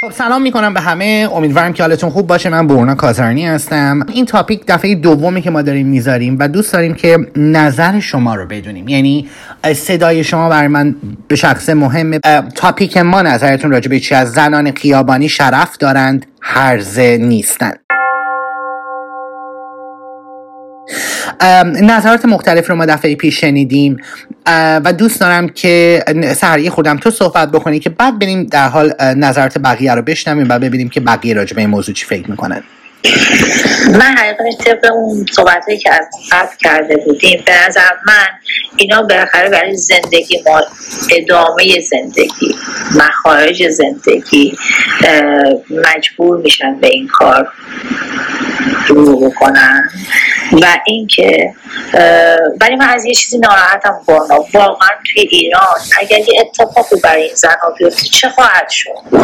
خب سلام می‌کنم به همه. امیدوارم که حالتون خوب باشه. من برنا کازرانی هستم. این تاپیک دفعه دومی که ما داریم می‌ذاریم و دوست داریم که نظر شما رو بدونیم. یعنی صدای شما برای من به شخص مهمه تاپیک ما نظرتون راجع به چی؟ از زنان خیابانی شرف دارند هرزه نیستند. نظرات مختلف رو ما دفعه پیش شنیدیم و دوست دارم که سریع خودم تو صحبت بکنی که بعد بریم در حال نظرات بقیه رو بشنویم و ببینیم که بقیه راجع به این موضوع چی فکر می‌کنن. من حقیقتش طبق اون صحبت که از قبل کرده بودیم به نظر من اینا بالاخره برای زندگی ما ادامه زندگی مخارج زندگی مجبور میشن به این کار شروع بکنن. و اینکه ولی من از یه چیزی ناراحتم برنا واقعا توی ایران اگر یه اتفاقی برای این زن ها بیفته چه خواهد شد؟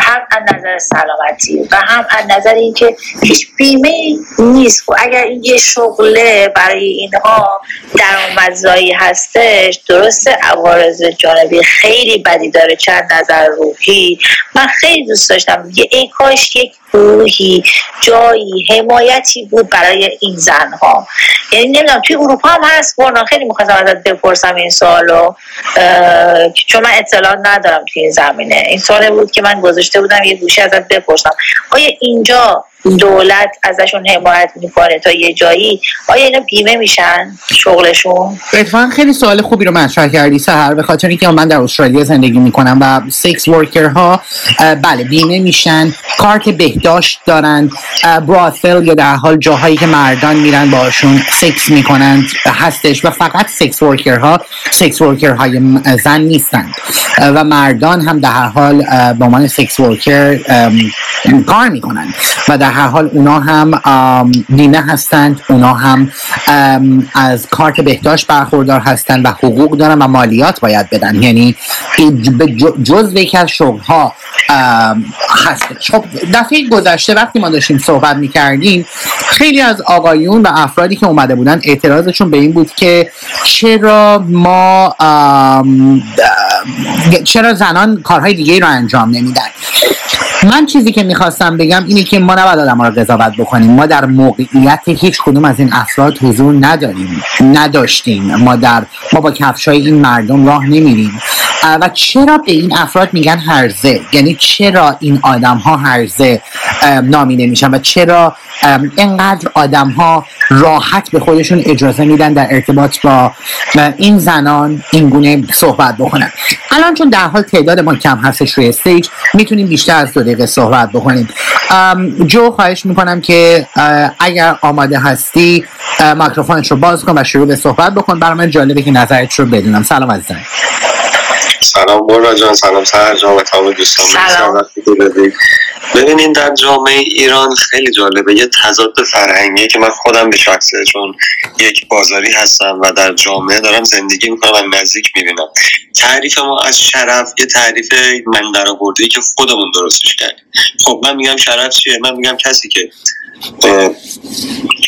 هم از نظر سلامتی و هم از نظر اینکه هیچ بیمه نیست. خب اگر این یه شغله برای اینها درآمدزایی هستش درسته عوارض جانبی خیلی بدی داره. چند نظر روحی. من خیلی دوست داشتم. یه ای کاش یک گروهی جایی حمایتی بود برای این زنها. یعنی نمی‌دونم توی اروپا هم هست. برنا خیلی می‌خواستم ازت بپرسم این سوالو. چون من اطلاع ندارم توی این زمینه. این سوال بود که من گذاشته بودم. یه گوشه ازت بپرسم. آیا اینجا دولت ازشون حمایت می‌کنه تا یه جایی. آیا اینا بیمه میشن شغلشون؟ اتفاقا خیلی سوال خوبی رو مطرح کردی سهر به خاطر اینکه من در استرالیا زندگی می‌کنم و سکس ورکر ها بله بیمه میشن کارت بهداشت دارن brothel یا در حال جاهایی که مردان میرن باشون سکس می‌کنند هستش و فقط sex worker ها sex worker های زن نیستند و مردان هم در حال به عنوان sex worker کار می‌کنند و در هر حال اونا هم بیمه هستند اونا هم از کارت بهداشت برخوردار هستند و حقوق دارن و مالیات باید بدن. یعنی جز یکی از شغل ها هستش خب دفعه گذشته وقتی ما داشتیم صحبت می‌کردیم خیلی از آقایون و افرادی که اومده بودن اعتراضشون به این بود که چرا ما چرا زنان کارهای دیگه رو انجام نمیدن. من چیزی که می‌خواستم بگم اینه که ما نباید آدم رو قضاوت بکنیم. ما در موقعیت هیچ کدوم از این افراد حضور نداریم. نداشتیم. ما در ما با کفشای این مردم راه نمیریم. و چرا به این افراد میگن هرزه؟ یعنی چرا این آدم ها هرزه نامیده میشن؟ و چرا اینقدر آدم ها راحت به خودشون اجازه میدن در ارتباط با این زنان این گونه صحبت بکنن؟ الان چون در حال تعداد ما کم هستش روی استیج می‌تونیم بیشتر از دو دقیقه صحبت بکنیم. جو خواهش می‌کنم که اگر آماده هستی میکروفونش رو باز کن و شروع به صحبت بکن. برای من جالبه که نظرت رو بدونم. سلام عزیزم. سلام برنا جان سلام سهر جان و تمام دوستان. سلام. ببینین در جامعه ایران خیلی جالبه. یه تضاد فرهنگی که من خودم به شخصه چون یک بازاری هستم و در جامعه دارم زندگی می‌کنم و نزدیک می‌بینم. تعریف ما از شرف یه تعریف من در که خودمون درستش کردیم. خب من میگم شرف چیه؟ من میگم کسی که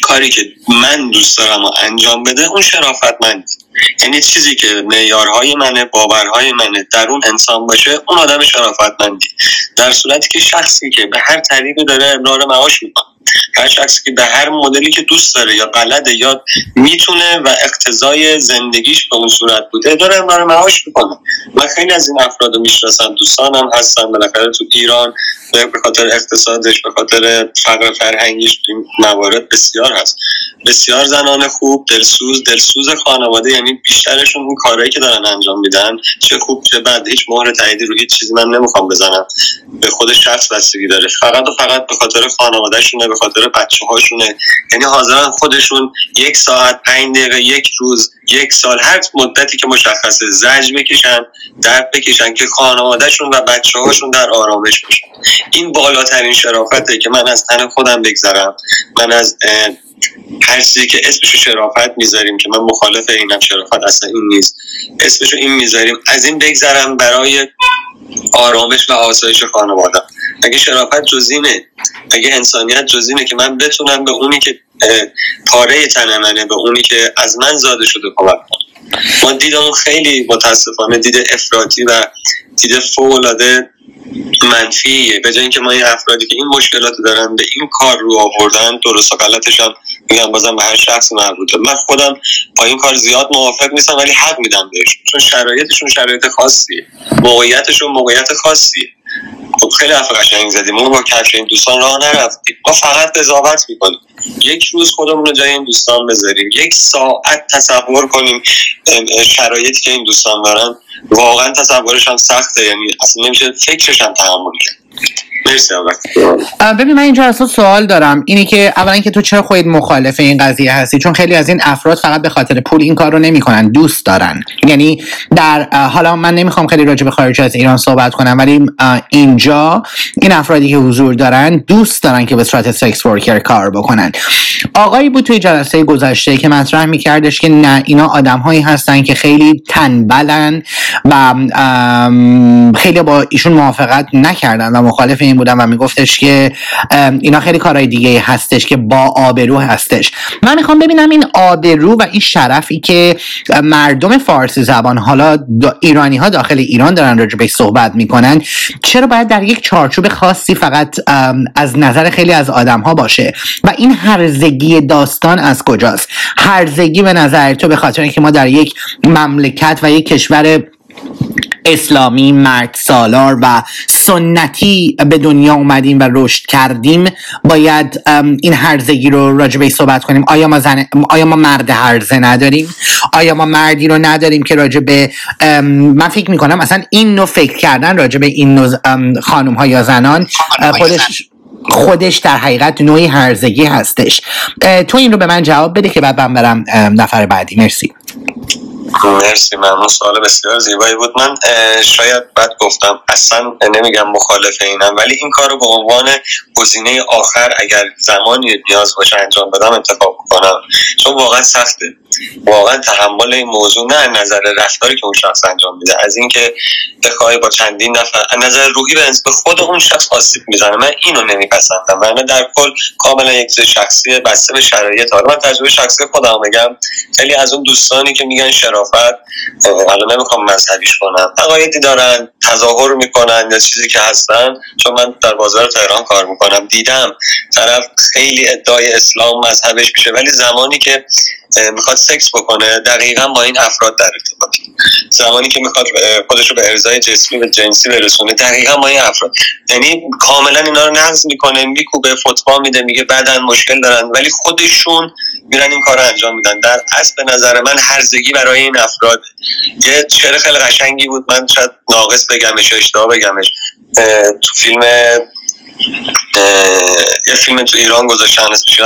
کاری که من دوست دارم و انجام بده اون شرافت من یعنی چیزی که معیارهای منه باورهای منه در اون انسان باشه اون آدم شرافتمندی. در صورتی که شخصی که به هر طریقی داره امرار معاش می‌کنه. هر شخصی که به هر مدلی که دوست داره یا بلده یا می‌تونه و اقتضای زندگیش به اون صورت بوده داره امرار معاش می‌کنه. من خیلی از این افراد رو می‌شناسم دوستانم هستن بالاخره تو ایران به خاطر اقتصادش به خاطر فقر فرهنگیش موارد بسیار هست. بسیار زنان خوب دلسوز. دلسوز خانواده یعنی بیشترشون اون کارهایی که دارن انجام میدن چه خوب چه بد. هیچ مهر تاییدی رو هیچ چیزی من نمی‌خوام بزنم. به خود شخص بستگی داره. فقط و فقط به خاطر خانوادهشونه به خاطر بچه هاشونه یعنی حاضرن خودشون یک ساعت پنج دقیقه یک روز یک سال هر مدتی که مشخصه زج بکشن درد بکشن که خانوادهشون و بچه هاشون در آرامش باشن. این بالاترین شرافته که من از تن خودم بگذرم. من از هر چیزی که اسمشو شرافت می‌ذاریم که من مخالف اینم شرافت اصلا این نیست. اسمشو این می‌ذاریم. از این بگذرم برای آرامش و آسایش خانواده. اگه شرافت جزینه اگه انسانیت جزینه که من بتونم به اونی که پاره تن منه به اونی که از من زاده شده کمک کنم ما دیدمون خیلی متاسفانه دید افراطی و دید فوق منفیه. به جای اینکه ما این افرادی که این مشکلات دارن به این کار رو آوردن درست و غلطش هم میگم بازم به هر شخص مربوطه. من خودم با این کار زیاد موافق نیستم ولی حق میدم بهشون چون شرایطشون شرایط خاصیه. موقعیتشون موقعیت خاصیه. خب خیلی حرف قشنگ زدیم. ما با کفش این دوستان راه نرفتیم. ما فقط قضاوت می‌کنیم. یک روز خودمون رو جای این دوستان بذاریم. یک ساعت تصور کنیم. شرایطی که این دوستان دارن واقعا تصورش هم سخته. یعنی اصلا نمیشه فکرش هم تحمل کرد. ببین من اینجا اصلا سوال دارم. اینه که اولا که تو چرا خودت مخالف این قضیه هستی؟ چون خیلی از این افراد فقط به خاطر پول این کار رو نمی‌کنن دوست دارن. یعنی در حالا من نمی‌خوام خیلی راجع به خارج از ایران صحبت کنم ولی اینجا این افرادی که حضور دارن دوست دارن که به صورت سکس ورکر کار بکنن. آقایی بود توی جلسه گذشته که مطرح میکردش که نه اینا آدم هایی هستن که خیلی تنبلن و خیلی با ایشون موافقت نکردن و مخالف بودن و میگفتش که اینا خیلی کارهای دیگه هستش که با آبرو هستش. من می‌خوام ببینم این آبرو و این شرفی که مردم فارسی زبان حالا ایرانی ها داخل ایران دارن راجع به صحبت می‌کنن چرا باید در یک چارچوب خاصی فقط از نظر خیلی از آدم ها باشه؟ و این هرزگی داستان از کجاست؟ هرزگی به نظر تو به خاطر اینکه ما در یک مملکت و یک کشور اسلامی مرد سالار و سنتی به دنیا اومدیم و رشد کردیم. باید این هرزگی رو راجبه صحبت کنیم. آیا ما, زن... آیا ما مرد هرزه نداریم؟ آیا ما مردی رو نداریم که راجبه من فکر می‌کنم اصلا این نوع فکر کردن راجبه این نوع خانم ها یا زنان خودش خودش در حقیقت نوعی هرزگی هستش. تو این رو به من جواب بده که بعد من برم نفر بعدی. مرسی. مرسی ممنون. سوال بسیار زیبایی بود. من شاید بعد گفتم. اصلا نمیگم مخالف اینم ولی این کار رو به عنوان گزینه آخر اگر زمانی نیاز باشه انجام بدم انتخاب کنم چون واقعا سخته. واقعا تحمل این موضوع نه نظر رفتاری که اون شخص انجام میده از اینکه بخوای با چندین نفر از نظر روحی به خود اون شخص آسیب می‌زنه. من اینو نمیپسندم. من در کل کاملا یک شخصی بسته به شرایط. حالا من تجربه شخصی خودم بگم. خیلی از اون دوستانی که میگن شرافت حالا نمی‌خوام مذهبیش کنم. عقایدی دارن تظاهر می‌کنن یا چیزی که هستن. چون من در بازار تهران کار می‌کنم. دیدم طرف خیلی ادعای اسلام مذهبش میشه ولی زمانی که می‌خواد سکس بکنه دقیقا با این افراد در ارتباط. زمانی که می‌خواد خودش رو به ارزای جسمی و جنسی برسونه دقیقا با این افراد. یعنی کاملا اینا رو نقض می‌کنه میکوبه فتوا میده میگه بدن مشکل دارن ولی خودشون میرن این کار رو انجام میدن. در اصل به نظر من هرزگی برای این افراد. یه شعر خیلی قشنگی بود من شاید ناقص بگمش اشتباه بگمش. تو فیلم یه فیلم تو ایران گذاشتن اسمش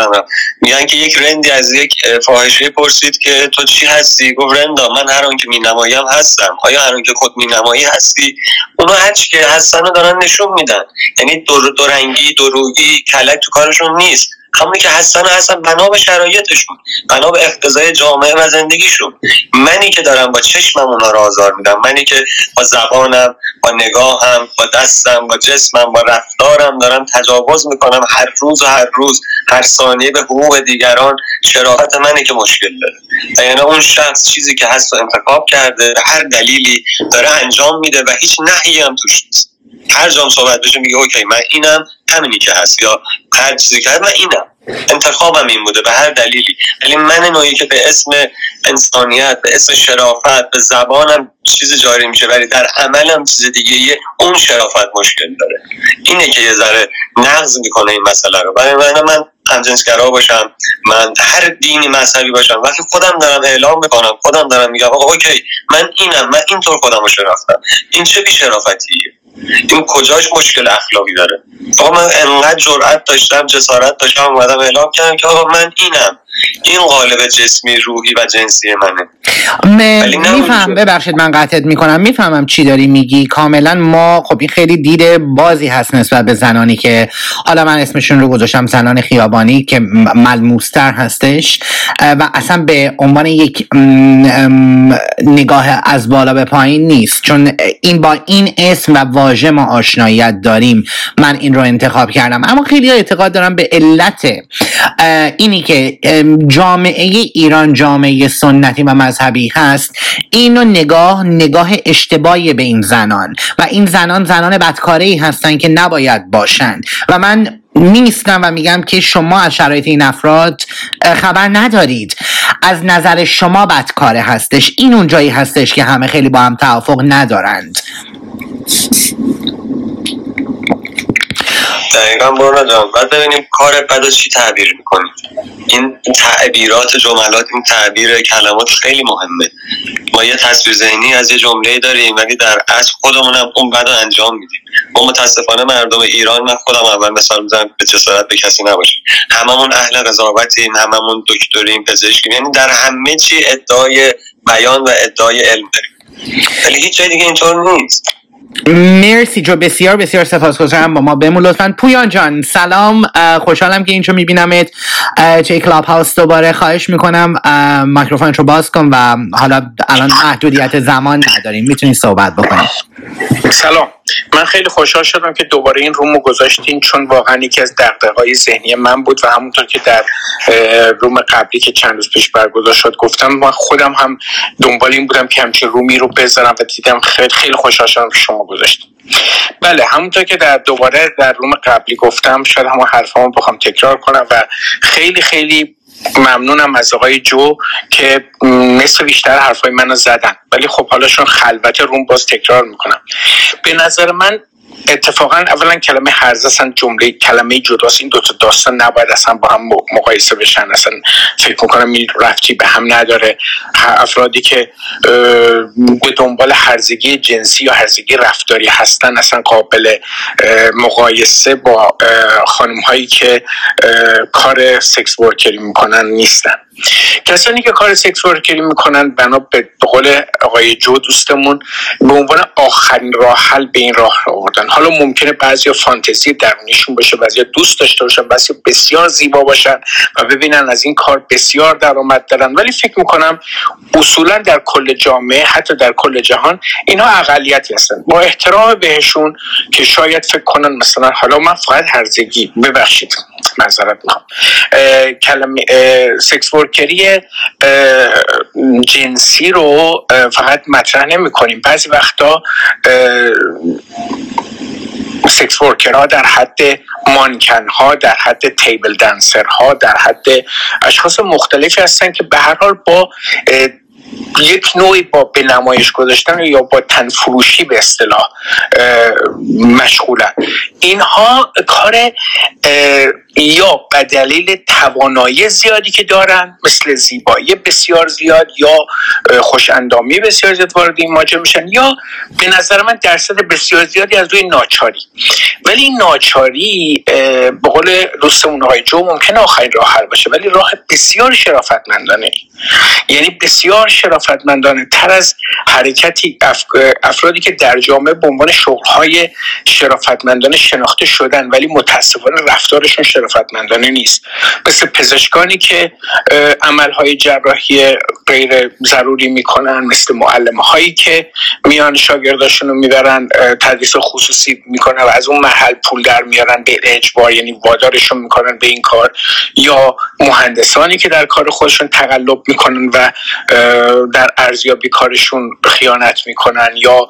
میگن که یک رندی از یک فاحشه پرسید که تو چی هستی؟ گفت رندا من هر اون که مینمایم هستم. آیا هر اون که خود مینمایی هستی؟ اونا هر که هستن رو دارن نشون میدن. یعنی دو, دو رنگی دو روی کلک تو کارشون نیست. همونی که هستن هستن بنا به شرایطشون بنا به اقتضای جامعه و زندگیشون. منی که دارم با چشمم اونا رو آزار میدم. منی که با زبانم با نگاهم با دستم با جسمم با رفتارم دارم تجاوز می‌کنم هر روز و هر روز. هر ثانیه به حقوق دیگران شرافت منی که مشکل داره. یعنی اون شخص چیزی که هست و انتخاب کرده هر دلیلی داره انجام میده و هیچ نهی هم توش نیست. هر جام صحبت بشه میگه اوکی من اینم همینی که هست. یا هر چیزی که من اینم. انتخابم این بوده به هر دلیلی. ولی من نوعی که به اسم انسانیت به اسم شرافت به زبانم چیز جاری میشه ولی در عملم چیز دیگه یه اون شرافت مشکل داره. اینه که یه ذره نقض می‌کنه این مسئله رو. برای من من همجنسگرا باشم من هر دینی مذهبی باشم وقتی خودم دارم اعلام می‌کنم خودم دارم میگم اوکی من اینم من اینطور خودم رو شناختم. این چه بی شرافتیه این کجاش مشکل اخلاقی داره؟ آقا من انقدر جرأت داشتم جسارت داشتم اومدم اعلام کردم که آقا من اینم. این قالب جسمی روحی و جنسی منه. میفهم ببخشید من قطعت می‌کنم. می‌فهمم چی داری میگی. کاملا ما خب این خیلی دید بازی هست نسبت به زنانی که حالا من اسمشون رو گذاشتم زنان خیابانی که ملموستر هستش. و اصلا به عنوان یک نگاه از بالا به پایین نیست. چون این با این اسم و واژه ما آشناییت داریم. من این رو انتخاب کردم. اما خیلی اعتقاد دارم به علت اینی که جامعه ایران جامعه سنتی و مذهبی هست. اینو نگاه نگاه اشتباهی به این زنان. و این زنان زنان بدکاره ای هستن که نباید باشند و من نیستم و میگم که شما از شرایط این افراد خبر ندارید. از نظر شما بدکاره هستش. این اون جایی هستش که همه خیلی با هم توافق ندارند. دقیقا برنا جان. باید ببینیم کار بد چی تعبیر می‌کنیم این تعبیرات جملات این تعبیر کلمات خیلی مهمه. ما یه تصویر ذهنی از یه جمله داریم ولی در اصل خودمون هم اون بد انجام میدیم. ما متاسفانه مردم ایران من خودم اول مثال می‌زنم به جسارت به کسی نباشیم هممون اهل قضاوتیم هممون دکتریم پزشکیم. یعنی در همه چی ادعای بیان و ادعای علم داریم. ولی هیچ جای دیگه اینطور نیست. مرسی جو بسیار بسیار سپاسگزارم با ما. بمون لطفا. پویان جان سلام. خوشحالم که اینجا میبینمت. چه کلاب هاوس دوباره خواهش می‌کنم. میکروفون رو باز کن و حالا الان محدودیت زمان نداریم. می‌تونی صحبت بکنی. سلام. من خیلی خوشحال شدم که دوباره این رومو گذاشتین چون واقعا یکی از دقدقهای ذهنی من بود و همونطور که در روم قبلی که چند روز پیش برگزار شد گفتم من خودم هم دنبال این بودم که همچین رومی رو بذارم و دیدم خیلی خیلی خوشحال شدم شما گذاشتین. بله همونطور که در دوباره در روم قبلی گفتم شاید همون حرفامو بخوام تکرار کنم و خیلی خیلی ممنونم از آقای جو که مثل بیشتر حرفای منو زدن. ولی خب حالا چون خلوت روم باز تکرار می‌کنم. به نظر من اتفاقا اولا کلمه هرز اصلا جمله کلمه جداست. این دوتا داستان نباید اصلا با هم مقایسه بشن. اصلا فکر می‌کنم این رفتی به هم نداره. افرادی که به دنبال هرزگی جنسی یا هرزگی رفتاری هستن اصلا قابل مقایسه با خانم هایی که کار سکس ورکری می‌کنن نیستن. کسانی که کار سکس ورکری می‌کنن بنا به قول آقای جو دوستمون به عنوان آخرین راه حل به این راه آوردن. حالا ممکنه بعضی فانتزی درونیشون باشه بعضی دوست داشته باشن بعضی بسیار زیبا باشن و ببینن از این کار بسیار درآمد دارن. ولی فکر می‌کنم اصولا در کل جامعه حتی در کل جهان اینها اقلیتی هستن. با احترام بهشون که شاید فکر کنن مثلا حالا من فقط هرزگی ببخشید معذرت می‌خوام. کلمه سکس ورکری جنسی رو فقط مطرح نمی کنیم بعضی وقتا سکس ها در حد مانکن ها در حد تیبل دنسر ها در حد اشخاص مختلفی هستن که به هر حال با یک نوعی با به نمایش گذاشتن یا با تنفروشی به اصطلاح مشغولن. اینها کار یا به دلیل توانایی زیادی که دارن مثل زیبایی بسیار زیاد یا خوش اندامی بسیار زیاد وارد این ماجرا میشن یا به نظر من درصد بسیار زیادی از روی ناچاری. ولی این ناچاری به قول دوستمون آقای جو ممکنه آخرین راه حل باشه ولی راه بسیار شرافتمندانه. یعنی بسیار شرافتمندانه تر از حرکتی افرادی که در جامعه به عنوان شغلهای شرافتمندانه شناخته شدن ولی متاسفانه رفتارشون شرافتمندانه نیست. مثل پزشکانی که عملهای جراحی غیر ضروری می‌کنن مثل معلم هایی که میان شاگرداشون رو می‌برن تدریس خصوصی می‌کنن و از اون محل پول در میارن به اجبار یعنی وادارشون می‌کنن به این کار. یا مهندسانی که در کار خودشون تقلب می‌کنن و در ارزیابی کارشون خیانت می‌کنن یا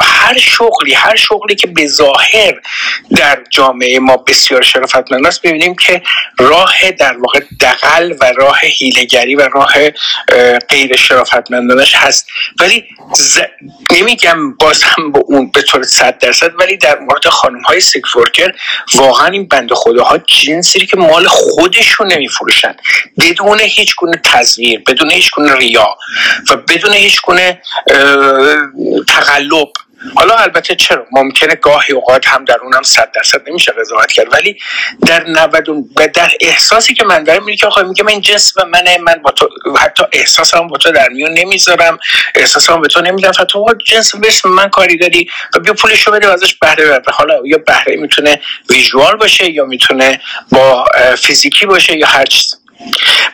هر شغلی هر شغلی که به ظاهر در جامعه ما بسیار شرافتمند است ببینیم که راه در واقع دقل و راه هیلگری و راه غیر شرافتمندانش هست. ولی ز... نمیگم باز به اون به طور صد درصد ولی در مورد خانم های سکس ورکر واقعا این بند خداها جنسی که مال خودشون نمیفروشن. بدون هیچ گونه تزویر بدون هیچ گونه ریا و بدون هیچ گونه تقلب. حالا البته چرا؟ ممکنه گاهی اوقات هم در اونم صد درصد نمیشه قضاوت کرد. ولی در 90 و در احساسی که من دارم میگه که میگه من جنس و منه من با تو حتی احساسم با تو در میون نمی‌ذارم احساسم به تو نمیدم تو جنس بس من کاری داری؟ و بیا پولشو بده و ازش بهره ببر. حالا یا بهره می‌تونه ویژوال باشه یا می‌تونه با فیزیکی باشه یا هر چیز.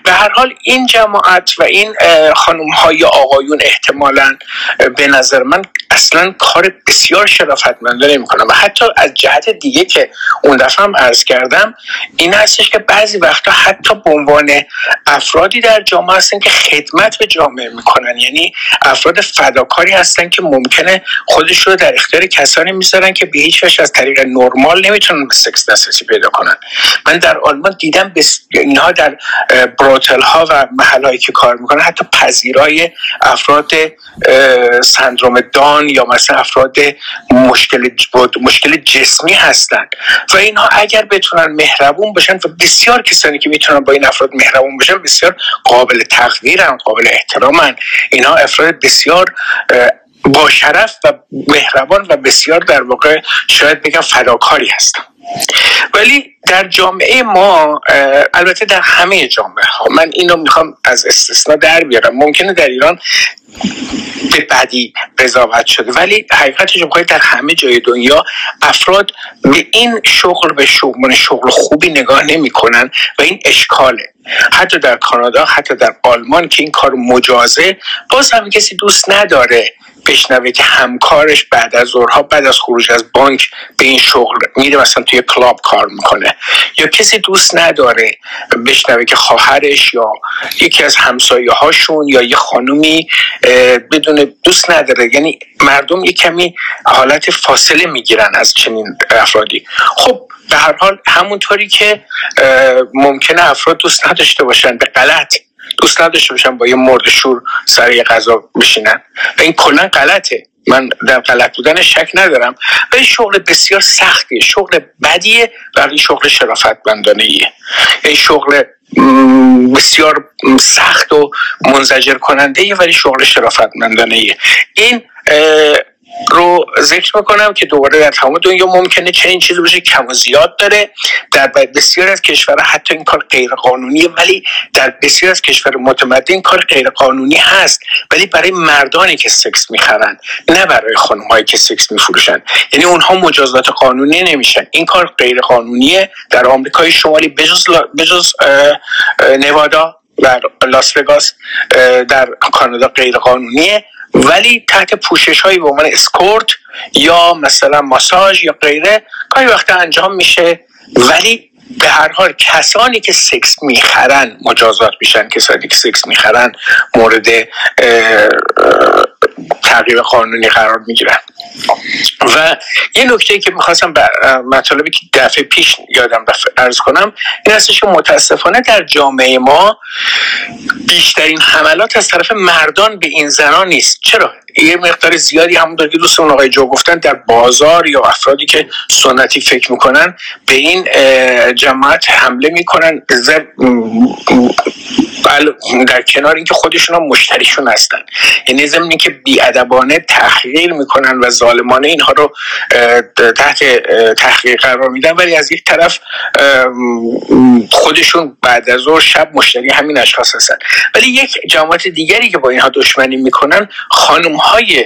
به هر حال این جماعت و این خانم های آقایون احتمالا به نظر من اصلا کار بسیار شرافتمندانه می‌کنم و حتی از جهت دیگه که اون دفعه هم عرض کردم این هستش که بعضی وقتا حتی به عنوان افرادی در جامعه هستن که خدمت به جامعه می‌کنن. یعنی افراد فداکاری هستن که ممکنه خودش رو در اختیار کسانی می‌ذارن که به هیچ وجه از طریق نرمال نمی‌تونن به سکس دسترسی پیدا کنن. من در آلمان دیدم بس... اینها در بروتل ها و محل که کار می‌کنن حتی پذیرای افراد سندروم دان یا مثلا افراد مشکل مشکل جسمی هستن. و اینها اگر بتونن مهربون باشن و بسیار کسانی که می‌تونن با این افراد مهربون باشن بسیار قابل تقدیرن قابل احترامن. اینها افراد بسیار با شرف و مهربان و بسیار در واقع شاید بگم فداکاری هستن ولی در جامعه ما البته در همه جامعه ها من اینو می‌خوام از استثنا در بیارم. ممکنه در ایران به بدی قضاوت شده ولی حقیقتش بخواید در همه جای دنیا افراد به این شغل به شغل شغل خوبی نگاه نمی‌کنن و این اشکاله. حتی در کانادا حتی در آلمان که این کار مجازه باز هم کسی دوست نداره بشنوه که همکارش بعد از ظهرها بعد از خروج از بانک به این شغل میره مثلا توی کلاب کار می‌کنه. یا کسی دوست نداره بشنوه که خواهرش یا یکی از همسایه هاشون یا یه خانومی بدون دوست نداره. یعنی مردم یه کمی حالت فاصله می‌گیرن از چنین افرادی. خب به هر حال همونطوری که ممکنه افراد دوست نداشته باشن به غلط دوست نداشته باشن با یه مرد شور سر یه غذا بشینن. و این کلا غلطه. من در غلط بودن شک ندارم. و این شغل بسیار سختیه. شغل بدیه و شغل شرافتمندانه ایه این شغل بسیار سخت و منزجر کننده ولی شغل شرافتمندانه ایه این رو ذکر می‌کنم که دوباره در تمام دنیا ممکنه چنین چیزی باشه کم و زیاد داره. در بسیار از کشورها حتی این کار غیر قانونیه ولی در بسیار از کشور متمدن این کار غیر قانونی هست. ولی برای مردانی که سکس می‌خرن نه برای خانمهایی که سکس میفروشن. یعنی اونها مجازات قانونی نمیشن. این کار غیر قانونیه در آمریکای شمالی بجز, بجز نوادا در لاس وگاس در کانادا غیر قانونیه ولی تحت پوشش هایی به عنوان اسکورت یا مثلا ماساژ یا غیره گاهی وقت انجام میشه. ولی به هر حال کسانی که سکس می‌خرن مجازات میشن کسانی که سکس می‌خرن مورد تغییر قانونی قرار می‌گیرن و یه نکته که می‌خواستم مطالبی که دفعه پیش یادم ارز کنم این هستش که متاسفانه در جامعه ما بیشترین حملات از طرف مردان به این زنان نیست. چرا؟ یه مقدار زیادی همون که دوستمون آقای جو گفتن در بازار یا افرادی که سنتی فکر می‌کنن به این جماعت حمله می‌کنن. در کنار اینکه خودشون هم مشتریشون هستن. یعنی ضمن که بیادبانه تحقیر می‌کنن و ظالمانه اینها رو تحت تحقیق قرار میدن. ولی از یک طرف خودشون بعد از ظهر شب مشتری همین اشخاص هستن. ولی یک جماعت دیگری که با اینها دشمنی می‌کنن خانم های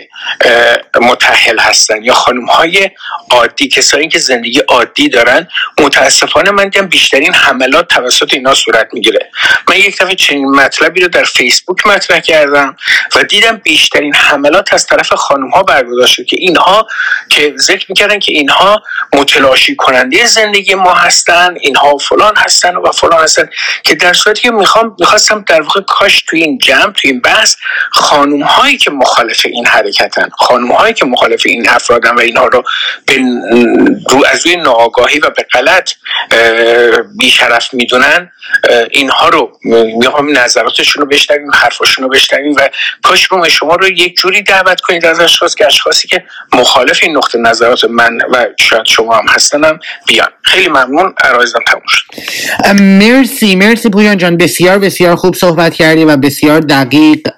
متحل هستن یا خانم های عادی کسایی که زندگی عادی دارن. متاسفانه من دیدم بیشترین حملات توسط اینا صورت می‌گیره. من یک دفعه چنین مطلبی رو در فیسبوک مطرح کردم و دیدم بیشترین حملات از طرف خانم ها برگزار شد که اینها که ذکر می‌کردن که اینها متلاشی کننده زندگی ما هستن اینها فلان هستن و فلان هستن که در صورتی که می‌خوام می‌خواستم در واقع کاش توی این جمع توی این بحث خانم هایی که مخالف این حرکتن خانم هایی که مخالف این افرادن و اینها رو به رو از روی ناآگاهی و به غلط بیشرف می‌دونن اینها رو می‌خوام نظراتشون رو بشنویم حرفاشون رو بشنویم و کاش شما رو یک جوری دعوت کنید از اشخاص که اشخاصی که مخالف این نقطه نظرات من و شاید شما هم هستنم بیان. خیلی ممنون عرایزم تموم شد. مرسی مرسی پویان جان. بسیار بسیار خوب صحبت کردی و بسیار دقیق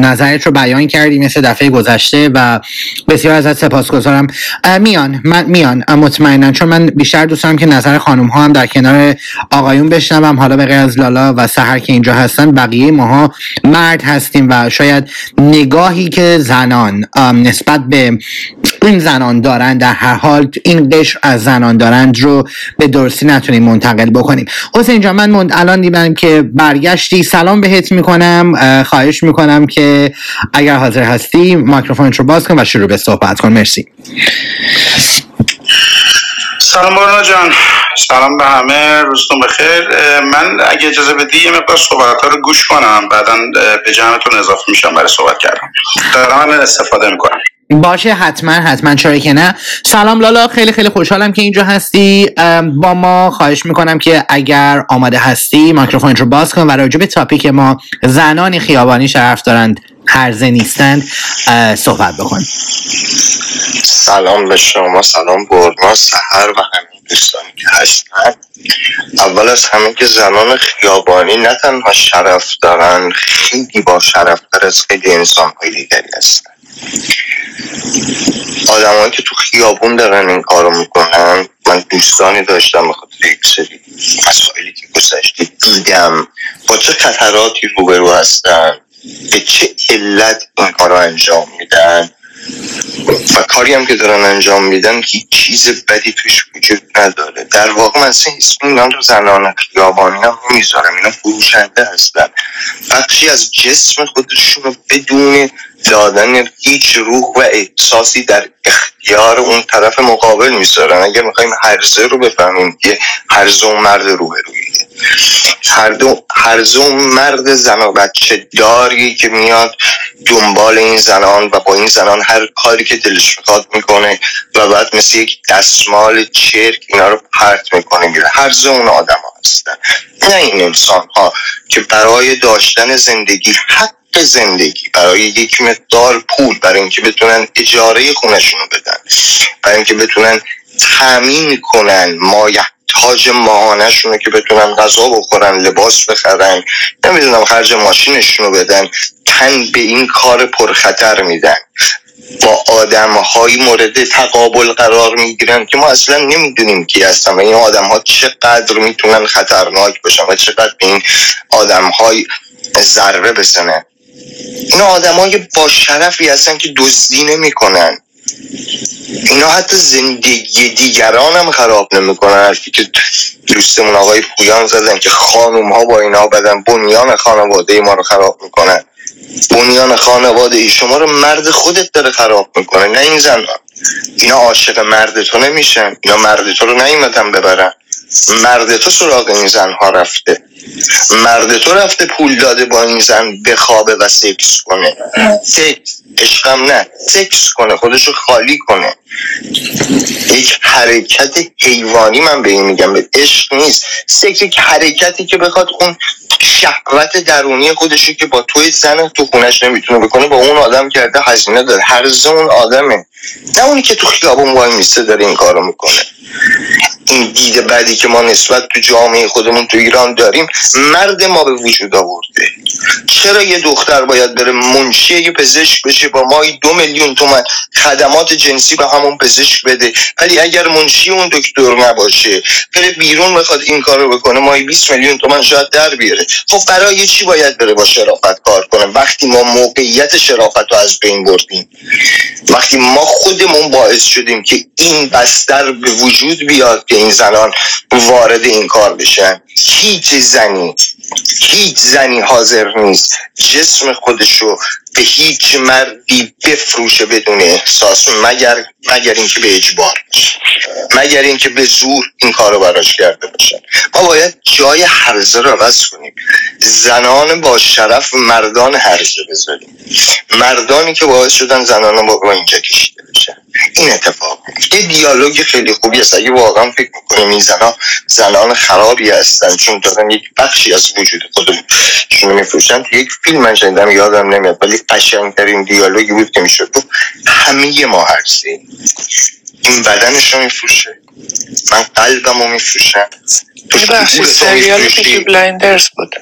نظرت رو بیان کردی مثل دفعه گذشته و بسیار ازت سپاسگزارم. میان من میان مطمئنا چون من بیشتر دوست دارم که نظر خانم ها هم در کنار آقایون بشنوم. حالا به غیر از لالا و سحر که اینجا هستن بقیه ماها مرد هستیم و شاید نگاهی که زنان نسبت به این زنان دارند در هر حال این قشر از زنان دارند رو به درستی نتونیم منتقل بکنیم. حسین جان من الان دیدم که برگشتی. سلام بهت می‌کنم. خواهش می‌کنم که اگر حاضر هستی مایکروفون رو باز کن و شروع به صحبت کن. مرسی. سلام بارنا جان. سلام به همه. روزتون بخیر. من اگه اجازه بدی یه مقدار صحبت ها رو گوش کنم. بعدا به جمعتون اضافه میشم برای صحبت کردم دارم استفاده می‌کنم. باشه حتما حتما چرا که نه. سلام لالا خیلی خیلی خوشحالم که اینجا هستی. با ما خواهش می‌کنم که اگر آماده هستی میکروفون رو باز کن و راجع به تاپیک ما زنان خیابانی شرف دارند هرزه نیستند صحبت بکن. سلام به شما سلام برما سهر و همین دوستانی که هستن. اول از همه که زنان خیابانی نه تنها شرف دارن خیلی با شرف از خیلی انسان های دیگری هستن. آدمایی که تو خیابون دارن این کارو می‌کنن من دوستانی داشتم به خاطر یک سری مسائلی که گذشته دیدم. با چه خطراتی روبرو هستن؟ به چه علت این کار انجام میدن؟ و کاری هم که دارن انجام میدن هیچ چیز بدی توش وجود نداره. در واقع من اسم اینا رو زنان خیابانی هم می‌ذارم اینا فروشنده هستن. بخشی از جسم خودشون رو بدون دادن هیچ روح و احساسی در اختیار اون طرف مقابل می‌ذارن اگر می‌خوایم هرزه رو بفهمیم که هرزه اون مرد روح رویه هر دو هر مرد زن و بچه داری که میاد دنبال این زنان و با این زنان هر کاری که دلش می‌خواد می‌کنه و بعد مثل یک دستمال چرک اینا رو پرت می‌کنه میره. هر اون آدم ها هستن. نه این انسان ها که برای داشتن زندگی حق زندگی برای یک مقدار پول برای اینکه بتونن اجاره خونشون رو بدن برای اینکه بتونن تامین کنن مایه تاج ماهانهشون که بتونن غذا بخورن لباس بخرن نمی‌دونم خرج ماشینشون رو بدن تن به این کار پرخطر میدن. با آدم های مورد تقابل قرار می‌گیرن که ما اصلا نمی‌دونیم کی هستن و این آدم ها چقدر می‌تونن خطرناک باشن و چقدر به این آدم های ضربه بزنن. این آدم های با شرفی هستن که دزدی نمی‌کنن. اینا حتی زندگی دیگران هم خراب نمی‌کنن حرفی که دوستمون آقای پویان زدن که خانوم ها با اینا بدن بنیان خانواده ما رو خراب می‌کنن. بنیان خانواده ای شما رو مرد خودت داره خراب می‌کنه نه این زن. اینا عاشق مرد تو نمیشن اینا مرد تو رو نیومدن ببرن. مرد تو سراغ این زن ها رفته. مرد تو رفته پول داده با این زن بخوابه و سکس کنه. سکس عشقم نه سکس کنه خودشو خالی کنه. یک حرکت حیوانی من به این میگم به عشق نیست. سکس یک حرکتی که بخواد اون شهوت درونی خودشو که با توی زن تو خونش نمی‌تونه بکنه با اون آدم کرده هزینه داره. هر اون آدمه. نه اونی که تو خیابون وای میسته داره این کارو می‌کنه. این دید بعدی که ما نسبت تو جامعه خودمون تو ایران داریم مرد ما به وجود آورده. چرا یه دختر باید بره منشی یه پزشک بشه با مای دو میلیون تومن خدمات جنسی به همون پزشک بده. ولی اگر منشی اون دکتر نباشه بره بیرون بخواد این کارو بکنه مای 20 میلیون تومن شاید در بیاره. خب برای چی باید بره با شرافت کار کنه؟ وقتی ما موقعیت شرافت رو از بین بردیم وقتی ما خودمون باعث شدیم که این بستر به وجود بیاد که این زنان وارد این کار بشن هیچ زنی هیچ زنی حاضر نیست. جسم خودشو به هیچ مردی بفروشه بدون احساس مگر مگر اینکه به اجبار مگر اینکه به زور این کارو براش کرده باشن ما باید جای هرزه رو عوض کنیم. زنان با شرف مردان هرزه بذاریم. مردانی که باعث شدن زنان با اینجا کشیده بشن این اتفاق. یه دیالوگ خیلی خوبی است. اگه واقعا فکر می‌کنیم این زنان زنان خرابی هستن چون دارن یک بخشی از وجود خودشون میفروشن. یک فیلم من شنیدم یادم نمیاد ولی قشنگترین دیالوگی بود که می‌شد. همه ما هستیم. این بدنش رو میفروشه. من قلبم رو میفروشم سریال Blinders بود.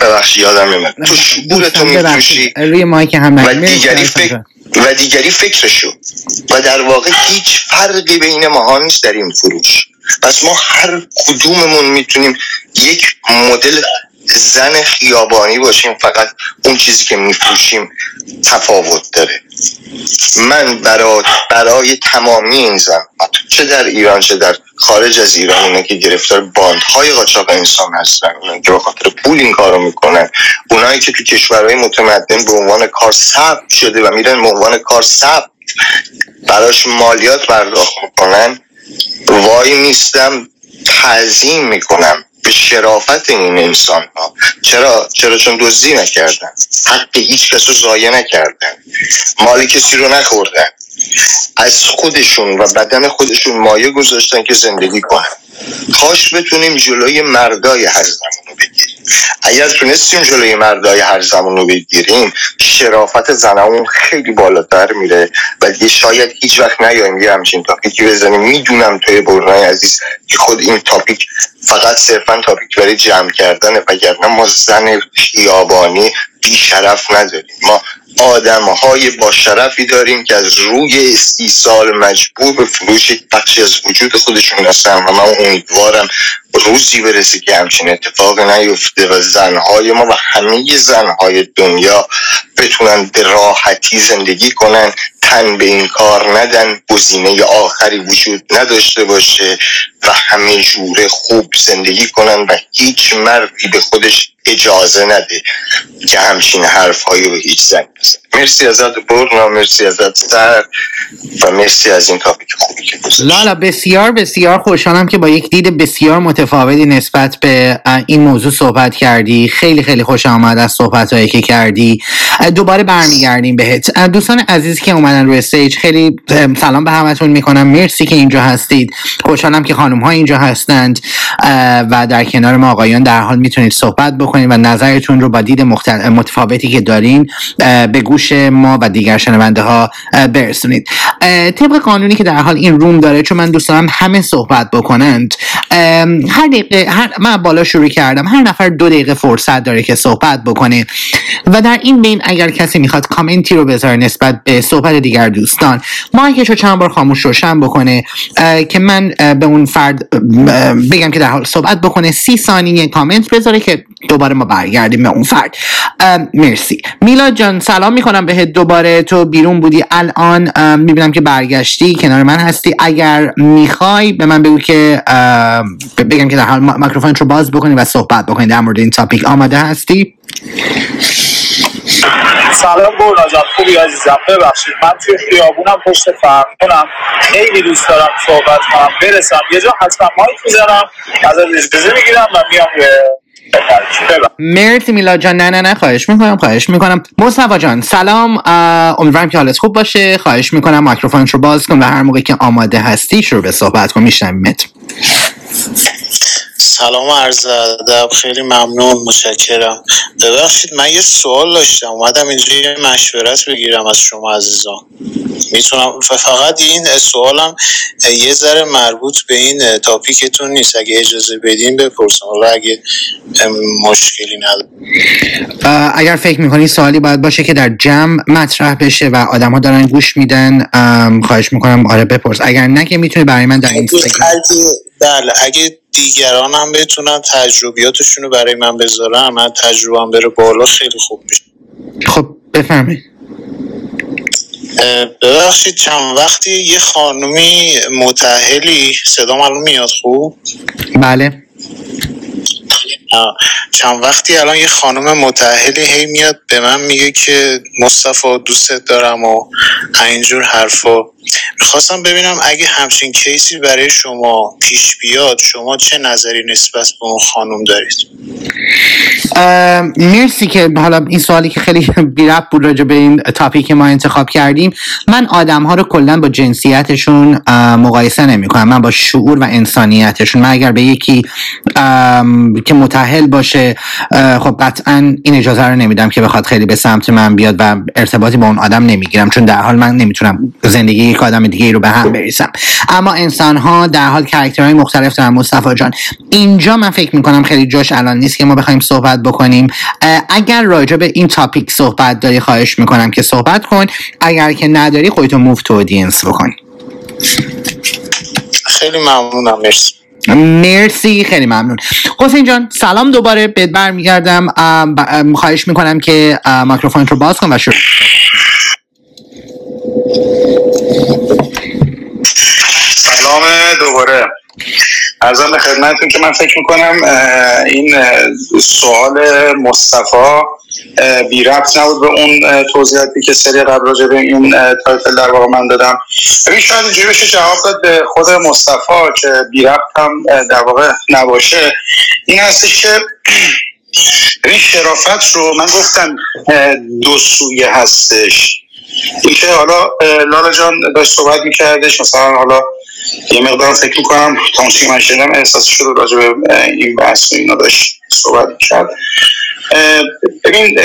ببخشی یادم نمیاد. تو شعور تو میفروشی. و دیگری فکر و دیگری فکرشو. و در واقع هیچ فرقی بین ماها نیست در این فروش. پس ما هر کدوممون می‌تونیم یک مدل زن خیابانی باشیم فقط اون چیزی که میفروشیم تفاوت داره. من برای, برای تمامی این زن چه در ایران چه در خارج از ایران اونه که گرفتار باندهای قاچاق انسان هستن اونه که به خاطر پول این کارو می‌کنن اونایی که تو کشورهای متمدن به عنوان کار ثبت شده و میرن به عنوان کار ثبت براش مالیات پرداخت می‌کنن وای نیستم تعظیم می‌کنم به شرافت این انسان ها چرا؟ چرا؟ چون دزدی نکردن. حق هیچ کس رو ضایع نکردن. مال کسی رو نخوردن. از خودشون و بدن خودشون مایه گذاشتن که زندگی کنن. کاش بتونیم جلوی مردای هر زمان رو بگیریم. اگر تونستیم جلوی مردای هر زمان رو بگیریم شرافت زنمون خیلی بالاتر میره و دیگه شاید هیچ وقت نیایم یه همچین تاپیکی بزنیم. می‌دونم توی برنای عزیز که خود این تاپیک فقط صرفا تاپیک برای جمع کردن وگرنه ما زن خیابانی بیشرف نداریم. ما آدم های با شرفی داریم که از روی سی سال مجبور به فروش بخشی از وجود خودشون هستن و من امیدوارم روزی برسه که همچین اتفاق نیفته و زنهای ما و همه زنهای دنیا بتونن به راحتی زندگی کنن تن به این کار ندن گزینه آخری وجود نداشته باشه و همه جوره خوب زندگی کنن و هیچ مردی به خودش اجازه نده که همچین حرف هایی به هیچ زن بزن مرسی ازت برنا مرسی ازت سر و مرسی از این تاپیک خوبی که لالا بسیار بسیار خوشحالم که با یک دید بسیار متفاوتی نسبت به این موضوع صحبت کردی. خیلی خیلی خوش آمد از صحبت هایی که کردی. دوباره برمیگردیم بهت. دوستان عزیز که اومدن روی استیج خیلی سلام به همتون می‌کنم. مرسی که اینجا هستید. خوشحالم که خانم ها اینجا هستند و در کنار ما آقایان در حال می‌تونید صحبت بکنید. و نظرتون رو با دید متفاوتی که دارین به گوش ما و دیگر شنونده ها برسونید. طبق قانونی که در حال این روم داره چون من دوست دارم همه صحبت بکنند هر دقیقه هر من بالا شروع کردم. هر نفر دو دقیقه فرصت داره که صحبت بکنه. و در این بین اگر کسی می‌خواد کامنتی رو بذاره نسبت به صحبت دیگر دوستان مایکش رو چند بار خاموش روشن بکنه که من به اون فرد بگم که در حال صحبت بکنه. سی ثانیه کامنت بذاره که دوباره ما برگردیم به اون فرد. مرسی. میلاد جان سلام می‌کنم بهت دوباره. تو بیرون بودی الان می‌بینم که برگشتی کنار من هستی. اگر می‌خوای به من بگو که بگم که در حال میکروفون رو باز بکنی و صحبت بکنی در مورد این تاپیک آماده هستی؟ سلام برنا جان خوبی عزیزم؟ ببخشید من توی خیابونم پشت فرم کنم خیلی دوست دارم صحبت کنم. برسم. یه جا حتما مایک می‌زنم. از اجازه می‌گیرم و میام مرسی میلاد جان. نه نه نه خواهش می‌کنم خواهش می‌کنم. مصطفی جان سلام. امیدوارم که حالت خوب باشه. خواهش می‌کنم میکروفون رو باز کن و هر موقع که آماده هستی شروع به صحبت کن. میشنویمت. سلام عرض ادب خیلی ممنون متشکرم. ببخشید من یه سوال داشتم اومدم اینجا یه مشورت بگیرم از شما عزیزان. می‌تونم فقط این سوالم یه ذره مربوط به این تاپیکتون نیست. اگه اجازه بدین بپرسم. حالا اگه مشکلی نداره اگر فکر می‌کنی سوالی باید باشه که در جمع مطرح بشه و آدم ها دارن گوش میدن خواهش می‌کنم آره بپرس. اگر نه که می‌تونی برای من در این بله اگه دیگران هم بتونن تجربیاتشون رو برای من بذارن من تجربهم بره بالا خیلی خوب میشه. خب بفرمایید. ببخشید چند وقتی یه خانومی متحلی صدا الان میاد خوب؟ بله. چند وقتی الان یه خانم متحلی هی میاد به من میگه که مصطفی دوستت دارم و اینجور حرفا. می‌خواستم ببینم اگه همچین کیسی برای شما پیش بیاد شما چه نظری نسبت به اون خانم دارید؟ مرسی که حالا این سوالی که خیلی بیرب بود راجع به این تاپیک که ما انتخاب کردیم. من آدم ها رو کلا با جنسیتشون مقایسه نمی کنم من با شعور و انسانیتشون. من اگر به یکی که متحل باشه خب قطعا این اجازه رو نمیدم که بخواد خیلی به سمت من بیاد و ارتباطی با اون آدم نمی‌گیرم چون در حال من نمی‌تونم زندگی یک آدم دیگه رو به هم بریسم اما انسان ها در حال کرکترهای مختلف دارن. مصطفی جان اینجا من فکر می‌کنم خیلی جاش الان نیست که ما بخوایم صحبت بکنیم. اگر راجع به این تاپیک صحبت داری خواهش می‌کنم که صحبت کن. اگر که نداری خودتو موو تو اودینس بکن. خیلی ممنونم مرسی. مرسی خیلی ممنون. حسین جان سلام دوباره. بهت برمیگردم. خواهش می‌کنم که میکروفون رو باز کن و شروع سلام دوباره. عرضم به خدمتتون که من فکر می‌کنم این سوال مصطفی بی ربط نبود به اون توضیحاتی که سری قبل راجع به این title در واقع من دادم. ببین شاید اینجوری بشه جواب داد به خود مصطفی که بی ربط هم در واقع نباشه. این هستش که این شرافت رو من گفتم دو سویه هستش. اینکه حالا لالا جان داشت صحبت میکردش مثلا حالا یه مقدار فکر می‌کنم تا که من شدم احساس شده راجع به این بحث اینا داشت صحبت کرد ببین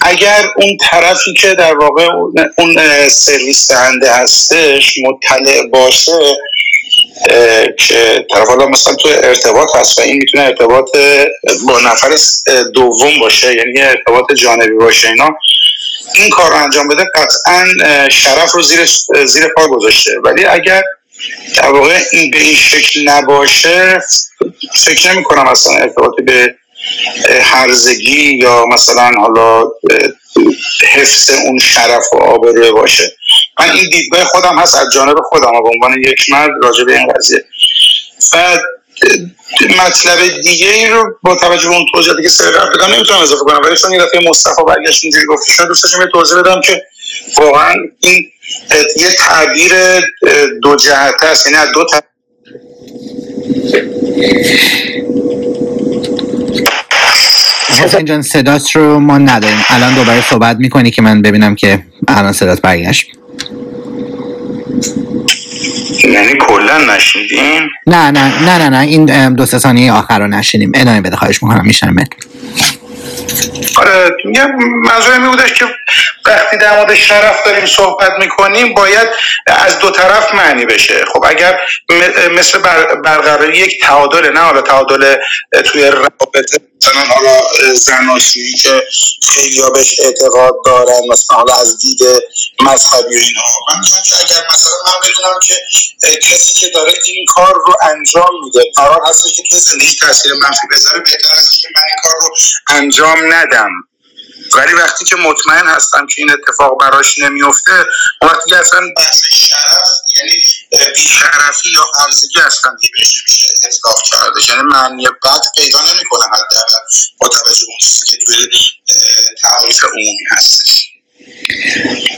اگر اون طرفی که در واقع اون سرویس دهنده هستش مطلع باشه که طرف حالا مثلا تو ارتباط هست و این می‌تونه ارتباط با نفر دوم باشه یعنی ارتباط جانبی باشه اینا این کار رو انجام بده قطعا شرف رو زیر زیر پا گذاشته. ولی اگر در واقع این به این شکل نباشه فکر نمی کنم اصلا ارتباطی به هرزگی یا مثلا حالا حفظ اون شرف و آبروه باشه. من این دیدگاه خودم هست از جانب خودم به عنوان یک مرد راجع به این قضیه. و مطلب دیگه ای رو با توجه به اون توضیحاتی که سر قبل بدم نمی‌تونم اضافه کنم ولی چون یه دفعه مصطفی برگشت اینجوری گفته شد دوست داشتم توضیح بدم که واقعا این یه تعبیر دو جهته است یعنی از دو حسین جان صدات رو ما نداریم. الان دوباره صحبت می‌کنی که من ببینم که الان صدات برگشت. یعنی کلا نشیدیم نه نه نه نه نه این دو سه ثانیه آخر رو نشیدیم ادامه بده خواهش می‌کنم میشنم آره منظورم این بودش که وقتی در مورد شرف داریم صحبت می‌کنیم باید از دو طرف معنی بشه. خب اگر مثل برقراری یک تعادل نه حالا تعادل توی رابطه مثلا حالا زناشویی که خیلی بهش اعتقاد دارن مثلا حالا از دید مذهبی و اینها. من که اگر مثلا من بدونم که کسی که داره این کار رو انجام میده قرار هست که تو زندگی تاثیر منفی بذاره بهتر است که من این کار رو انجام ندم. ولی وقتی که مطمئن هستم که این اتفاق براش نمیفته وقتی که اصلا بحث شرف یعنی بیشرفی یا هرزگی اصلا بهش میشه اطلاق کرده. یعنی معنی بد پیدا نمی‌کنه حداقل با توجه اون چیزی که توی تعاریف عمومی هستش.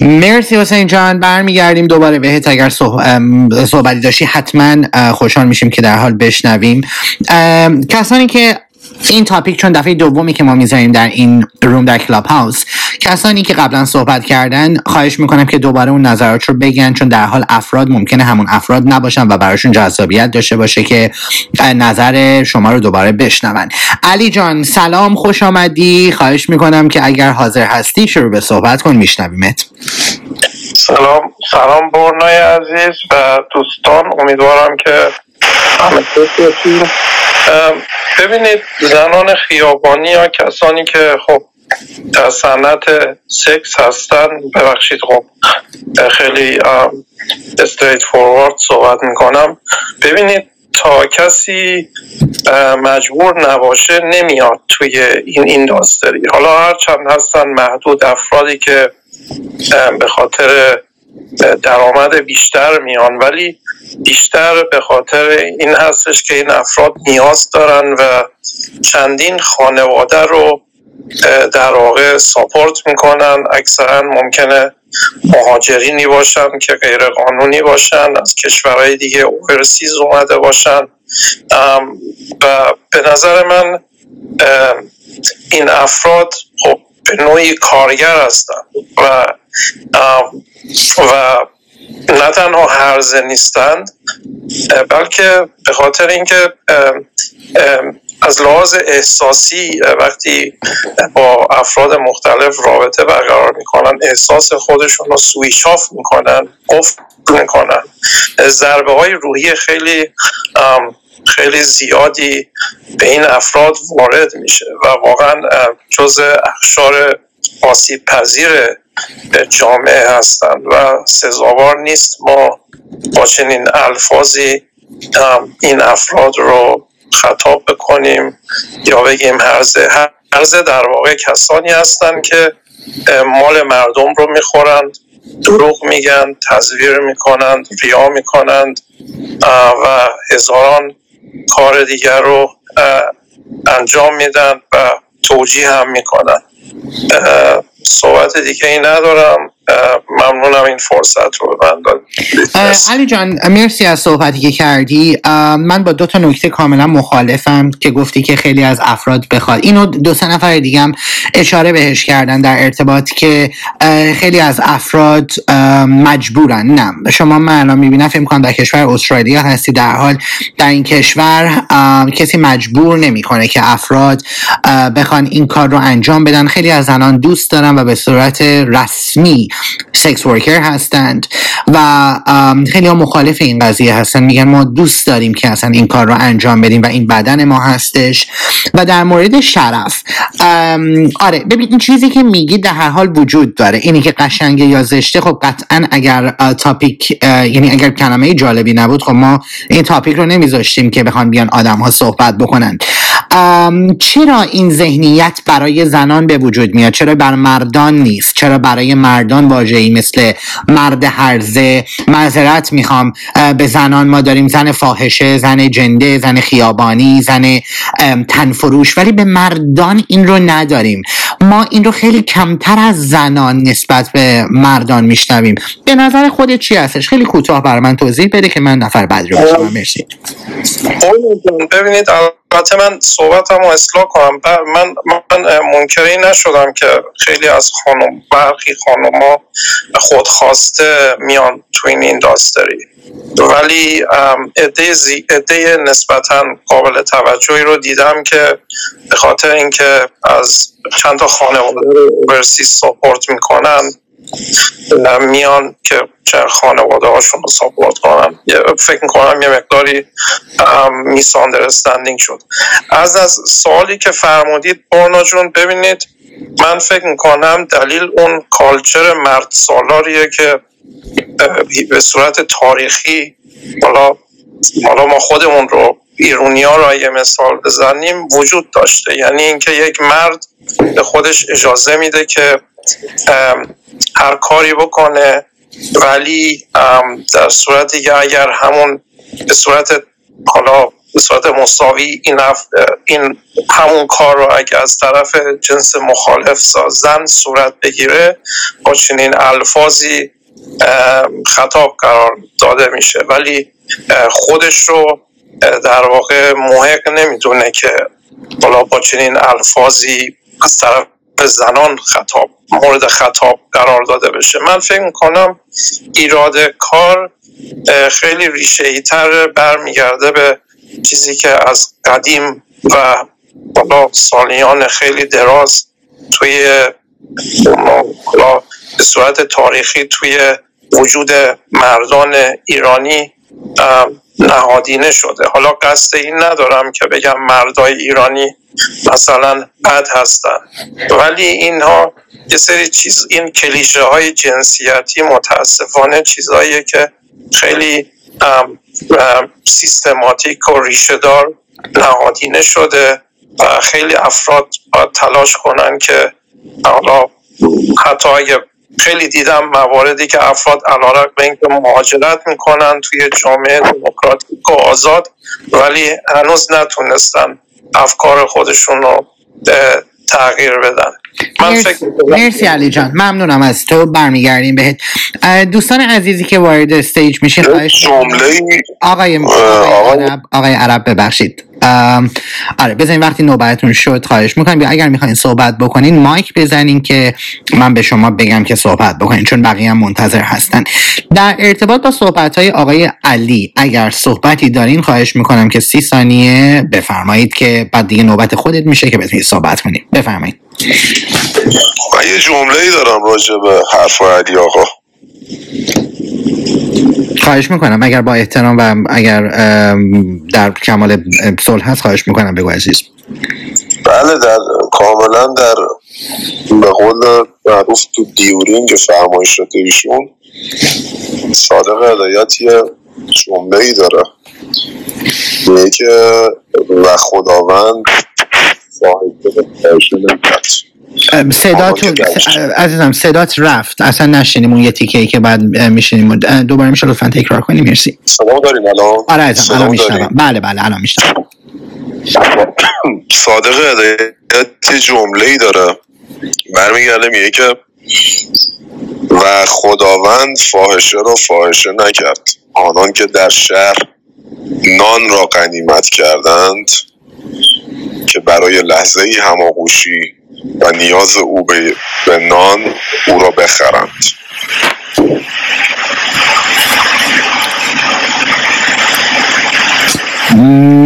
مرسی حسین جان. برمیگردیم دوباره بهت. اگر صحبتی داشتی حتما خوشحال میشیم که در حال بشنویم. کسانی که این تاپیک چون دفعه دومی که ما می‌ذاریم در این روم در کلاب هاوس کسانی که قبلا صحبت کردن خواهش می‌کنم که دوباره اون نظرات رو بگن چون در حال افراد ممکنه همون افراد نباشن و براشون جذابیت داشته باشه که نظر شما رو دوباره بشنون. علی جان سلام خوش آمدی. خواهش می‌کنم که اگر حاضر هستی شروع به صحبت کن میشنویمت. سلام سلام برنای عزیز و دوستان. امیدوارم که ببینید زنان خیابانی یا کسانی که خب در صنعت سکس هستن ببخشید خب خیلی استریت فوروارد صحبت می‌کنم. ببینید تا کسی مجبور نباشه نمیاد توی این اینداستری. حالا هر چند هستن محدود افرادی که به خاطر درآمد بیشتر میان ولی بیشتر به خاطر این هستش که این افراد نیاز دارن و چندین خانواده رو در واقع ساپورت می‌کنن. اکثرا ممکنه مهاجرینی باشن که غیر قانونی باشن از کشورهای دیگه اوورسیز اومده باشن. و به نظر من این افراد خب به نوعی کارگر هستن. و و نه تنها هرزه نیستند بلکه به خاطر اینکه از لحاظ احساسی وقتی با افراد مختلف رابطه برقرار می‌کنن احساس خودشون رو سویچ آف می‌کنن قفل می‌کنن. ضربه های روحی خیلی خیلی زیادی به این افراد وارد میشه و واقعا جز اخشار آسیب پذیر جامعه هستند و سزاوار نیست. ما با چنین الفاظی این افراد رو خطاب بکنیم یا بگیم هرزه هرزه در واقع کسانی هستند که مال مردم رو می‌خورند دروغ میگن تزویر می‌کنند ریا می‌کنند و هزاران کار دیگر رو انجام میدن و توجیه هم می‌کنن. صحبت دیگه ای ندارم. ممنونم این فرصت رو من علی جان مرسی از صحبتی که کردی. من با دو تا نکته کاملا مخالفم که گفتی که خیلی از افراد بخواد. اینو دو سه نفر دیگه هم اشاره بهش کردن در ارتباط که خیلی از افراد مجبورن. نه شما من الان می‌بینم فکر کنم در کشور استرالیا هستی. در حال در این کشور کسی مجبور نمی‌کنه که افراد بخوان این کار رو انجام بدن. خیلی از زنان دوست دارن و به صورت رسمی سکس ورکر هستند و خیلی ها مخالف این قضیه هستن. میگن ما دوست داریم که اصلا این کار رو انجام بدیم و این بدن ما هستش. و در مورد شرف آره ببین این چیزی که میگی در هر حال وجود داره. اینی که قشنگه یا زشته خب قطعا اگر تاپیک یعنی اگر کلمه جالبی نبود خب ما این تاپیک رو نمیذاشتیم که بخوان بیان آدم ها صحبت بکنن. چرا این ذهنیت برای زنان به وجود میاد؟ چرا بر مردان نیست؟ چرا برای مردان واژه‌ای مثل مرد هرزه معذرت می‌خوام به زنان ما داریم. زن فاحشه زن جنده زن خیابانی زن تنفروش. ولی به مردان این رو نداریم. ما این رو خیلی کمتر از زنان نسبت به مردان میشنویم. به نظر خودت چی هستش؟ خیلی کوتاه برای من توضیح بده که من نفر بعد رو مرسی. ببینید البته من صحبتم رو اصلاح کنم. من من منکری نشدم که خیلی از خانم برخی خانوما خودخواسته میان تو این اینداستری. ولی عده نسبتا قابل توجهی رو دیدم که به خاطر اینکه از چند تا خانواده رو ساپورت می‌کنن میان که چه خانواده هاشون رو ساپورت کنن فکر می‌کنم یه مقداری میساندرستندینگ شد. از از سوالی که فرمودید بارنا جون ببینید من فکر می‌کنم دلیل اون کالچر مرد سالاریه که به صورت تاریخی حالا حالا ما خودمون رو ایرونیا را یه مثال بزنیم وجود داشته. یعنی اینکه یک مرد به خودش اجازه میده که هر کاری بکنه ولی در صورت دیگه اگر همون به صورت حالا به صورت مساوی این, این همون کار رو اگر از طرف جنس مخالف زن صورت بگیره با چنین الفاظی خطاب قرار داده میشه. ولی خودش رو در واقع محق نمی‌دونه که بالا با چنین الفاظی از طرف زنان خطاب مورد خطاب قرار داده بشه. من فکر می‌کنم ایراد کار خیلی ریشه ای تر برمیگرده به چیزی که از قدیم و بالا سالیان خیلی دراز توی به صورت تاریخی توی وجود مردان ایرانی نهادینه شده. حالا قصد این ندارم که بگم مردای ایرانی مثلا بد هستن. ولی اینها یه سری چیز این کلیشه های جنسیتی متاسفانه چیزهایی که خیلی سیستماتیک و ریشه دار نهادینه شده و خیلی افراد باید تلاش کنن که حالا حتی اگه خیلی دیدم مواردی که افراد علارق به اینکه مهاجرت می‌کنن توی جامعه دموکراتیک و آزاد ولی هنوز نتونستن افکار خودشون رو تغییر بدن. مرسی. علی جان. ممنونم از تو. برمیگردیم بهت. دوستان عزیزی که وارد استیج میشین خواهش آقای عرب آقای عرب ببخشید. آره بزنین وقتی نوبتتون شد خواهش می‌کنم. اگر می‌خواین صحبت بکنین مایک بزنین که من به شما بگم که صحبت بکنین چون بقیه هم منتظر هستن. در ارتباط با صحبت های آقای علی اگر صحبتی دارین خواهش می‌کنم که سی ثانیه بفرمایید که بعد دیگه نوبت خودت میشه که بتونید صحبت کنید بفرمایید. من یه جمله ای دارم راجع به حرف علی آقا. خواهش می‌کنم. اگر با احترام و اگر در کمال صلح هست خواهش می‌کنم. بگو عزیز. بله در کاملا در به قول معروف تو دیورینگ فرمایشات ایشون صادق هدایت یه جمله ای داره. میگه که و خداوند فاحشه نکرد صداتون. عزیزم صدات رفت. اصلا نشنیم اون یه تیکه ای که بعد میشنیم دوباره میشه لطفا تکرار کنی. مرسی. صدا داریم الان؟ آره عزیزم الان میشنوم؟ بله بله الان میشنوم. صادق هدایت جمله ای داره. برمیگرده میگه که و خداوند فاحشه را فاحشه نکرد. آنان که در شهر نان را غنیمت کردند که برای لحظه ای هماغوشی و نیاز او به, به نان او را بخرند.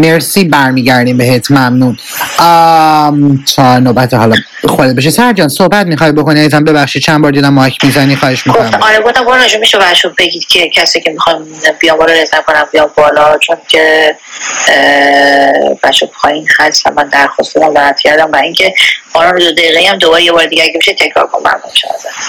مرسی برمیگردیم بهت ممنون. آم، تا نوبت حالا خودت بشه سرجان صحبت می‌خوای بکنی؟ عزیزم ببخشید چند بار دیدم مایک می‌زنی خواهش می‌کنم. گفت آره گفتم برو نجوم میشه بچه بگید که کسی که می‌خوام بیام بالا رزن کنم بیام بالا چون که بچه پایین هست و من درخواست دادم راحت کردم. و اینکه دقیقه هم دوباره یه بار دیگه بشه تکرار کنم.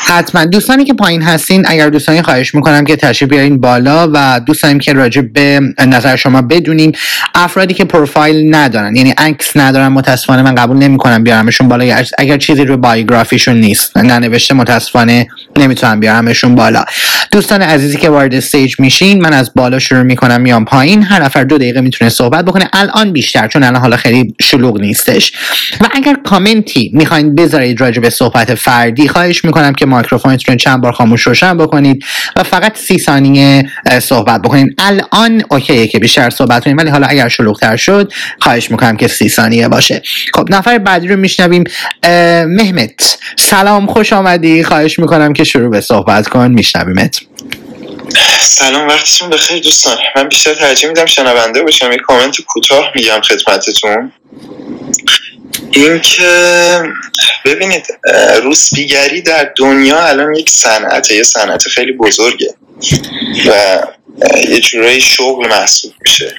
حتما. دوستانی که پایین هستین اگر دوستانی خواهش می‌کنم که تشریف بیارین بالا و دوست داریم که راجع به نظر شما بدونیم افرادی که پروفایل ندارن یعنی عکس ندارن متاسفانه من قبول نمی‌کنم بیارمشون بالا. اگر چیزی رو بایوگرافیشون نیست ننوشته متاسفانه نمی‌تونم بیارمشون بالا. دوستان عزیزی که وارد stage میشین من از بالا شروع می‌کنم میام پایین. هر نفر دو دقیقه می‌تونه صحبت بکنه. الان بیشتر چون الان حالا خیلی شلوغ نیستش. و اگر کامنتی می‌خواین بذارید راجع به صحبت فردی خواهش می‌کنم که microphone تون رو چند بار خاموش روشن بکنید و فقط سی ثانیه صحبت بکنید الان okay ه که بیشتر صحبت کنید ولی حالا اگر شلوغتر شد خواهش می‌کنم که سی ثانیه باشه. خب نفر بعدی رو میشنویم. مهمت. سلام خوش آمدی. خواهش می‌کنم که شروع به صحبت کن. میشنویمت. سلام وقتتون بخیر دوستان. من بیشتر ترجیح میدم شنونده باشم. یه کامنت کوتاه میگم خدمتتون. اینکه ببینید روسپیگری در دنیا الان یک صنعته یه صنعت خیلی بزرگه و یه جورایی شغل محسوب میشه.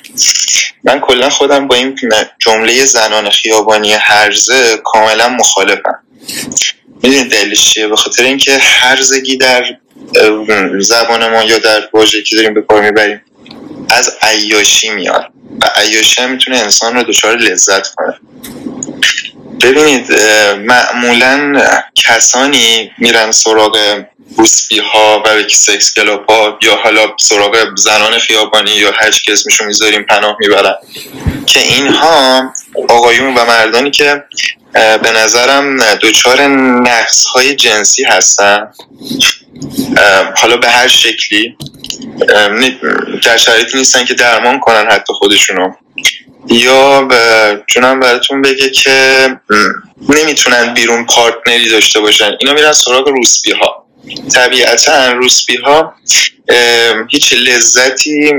من کلا خودم با این جمله زنان خیابانی هرزه کاملا مخالفم. می‌دونید دلیلش چیه؟ به خاطر اینکه هرزگی در زبان ما یا در واژه‌ای که داریم به کار می‌بریم از عیاشی میاد. و عیاشی هم می‌تونه انسان رو دچار لذت کنه. ببینید معمولا کسانی میرن سراغ روسپی ها و سکس کلاب ها یا حالا سراغ زنان خیابانی یا چی که اسمشو می‌ذاریم پناه می‌برن. که اینها آقایون و مردانی که به نظرم دچار نقص های جنسی هستن. حالا به هر شکلی در شرایطی نیستن که درمان کنن حتی خودشونو. یا جونم براتون بگه که نمی‌تونن بیرون پارتنری داشته باشن. اینا میرن سراغ روسپی ها طبیعتا روسپی ها هیچ لذتی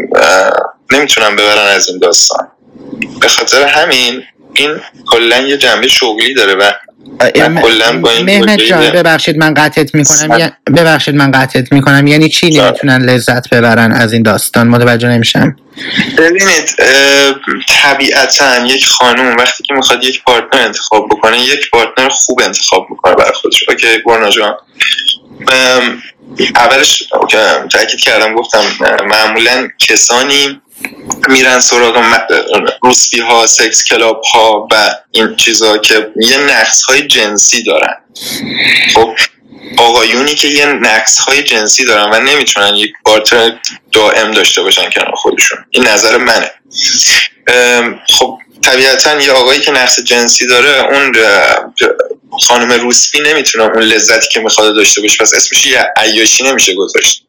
نمی‌تونن ببرن از این داستان. به خاطر همین این کلا یه جنبه شغلی داره و مهمت جان ببخشید من قطعت می‌کنم. ببخشید من قطعت می‌کنم. یعنی چی نمی‌تونن لذت ببرن از این داستان؟ متوجه نمیشم. ببینید طبیعتا یک خانوم وقتی که می‌خواد یک partner انتخاب بکنه یک partner خوب انتخاب می‌کنه برای خودش. okay برنا جان. اولش تاکید کردم گفتم معمولا کسانی میرن سراغ روسپی ها سکس کلاب ها و این چیزها که یه نقص های جنسی دارن. خب آقایونی که یه نقص های جنسی دارن و نمی‌تونن یک پارتنر دائم داشته باشن کنار خودشون. این نظر منه. خب طبیعتا یه آقایی که نقص جنسی داره اون خانم روسپی نمی‌تونه اون لذتی که می‌خواد داشته باشه. پس اسمش یه عیاشی نمیشه گذاشت.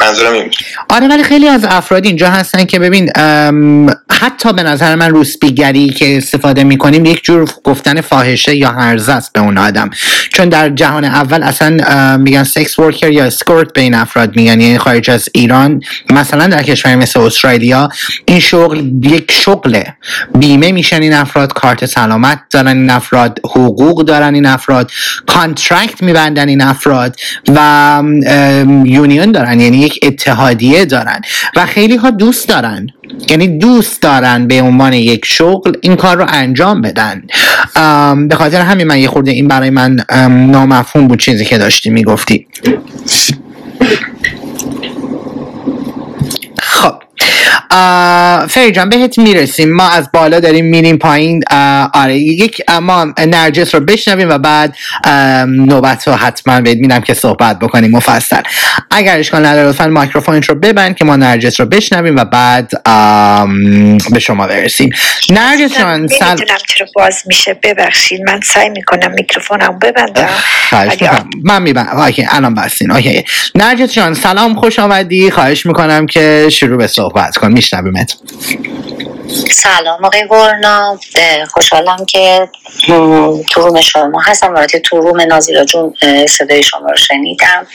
منظورم این. آره ولی خیلی از افراد اینجا هستن که ببین حتی به نظر من روسپیگری که استفاده می‌کنیم یک جور گفتن فاحشه یا هرزه است به اون آدم چون در جهان اول اصلا میگن سکس ورکر یا اسکورت به این افراد میگن یعنی خارج از ایران مثلا در کشوری مثل استرالیا این شغل یک شغله بیمه میشن این افراد کارت سلامت دارن این افراد حقوق دارن این افراد contract میبندن این افراد و union دارن یعنی یک اتحادیه دارن و خیلی ها دوست دارن. یعنی دوست دارن به عنوان یک شغل این کار رو انجام بدن. به خاطر همین من یه خورده این برای من ام، نامفهوم بود چیزی که داشتی می‌گفتی. خب. فری جان بهت می‌رسیم. ما از بالا داریم میریم پایین. آره یک ما نرجس رو بشنویم و بعد نوبت رو حتما بهت میدم که صحبت بکنیم مفصل. اگر اشکال نداره لطفا میکروفون رو ببند که ما نرجس رو بشنویم و بعد به شما برسیم. نرجس جان سل... باز میشه. ببخشید من سعی می‌کنم میکروفونم ببندم. من میبندم. okay الان بستین. okay. نرجس جان سلام خوش آمدی. خواهش می‌کنم که شروع به صحبت کن میشنویمت سلام آقای گرنا خوشحالم که تو روم شما هستم. وارد تو روم نازیلا جون صدای شما رو شنیدم.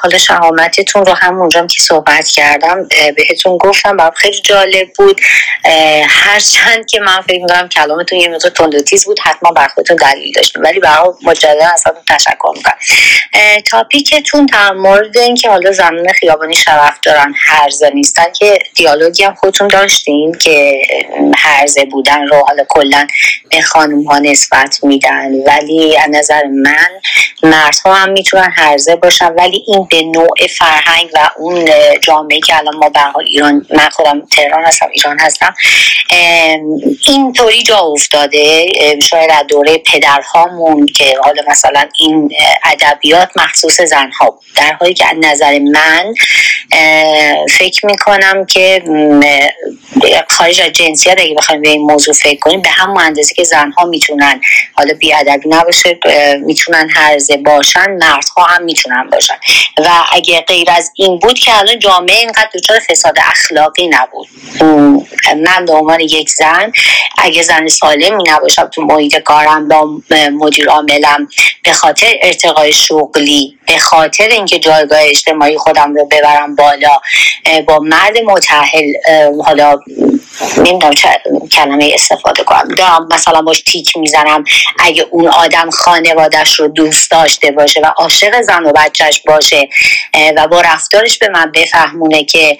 حالا شهامتتون رو همونجا که صحبت کردم بهتون گفتم برام خیلی جالب بود. هرچند که من فکر می‌کنم کلامتون یه مقدار تند تیز بود حتما بر خودتون دلیل داشتیم ولی برای مجددا ازتون تشکر می‌کنم. تاپیکتون در مورد اینکه حالا زنان خیابانی شرف دارن هرزه نیستن که دیالوگی هم خودتون داشتین که هرزه بودن رو حالا کلا به خانم ها نسبت میدن. ولی از نظر من مردها هم می‌تونن هرزه باشن. ولی این به نوع فرهنگ و اون جامعه که الان ما به ایران من خودم تهران هستم ایران هستم اینطوری جا افتاده. شاید از دوره پدرهامون که حالا مثلا این ادبیات مخصوص زنها بود. در حالی که از نظر من فکر می‌کنم که خارج از جنسیت اگه بخوایم به این موضوع فکر کنیم به همون اندازه که زنها می‌تونن حالا بیادبی نباشه می‌تونن هرزه باشن مردها هم می‌تونن باشن. و اگه غیر از این بود که الان جامعه اینقدر دچار فساد اخلاقی نبود. من به عنوان یک زن اگه زن سالمی نباشم تو محیط کارم با مدیر عاملم به خاطر ارتقای شغلی به خاطر اینکه جایگاه اجتماعی خودم رو ببرم بالا با مرد متحل حالا نمی‌دونم چه کلمه استفاده کنم. دارم مثلا باش تیک می‌زنم. اگه اون آدم خانوادش رو دوست داشته باشه و عاشق زن و بچهش باشه. و با رفتارش به من بفهمونه که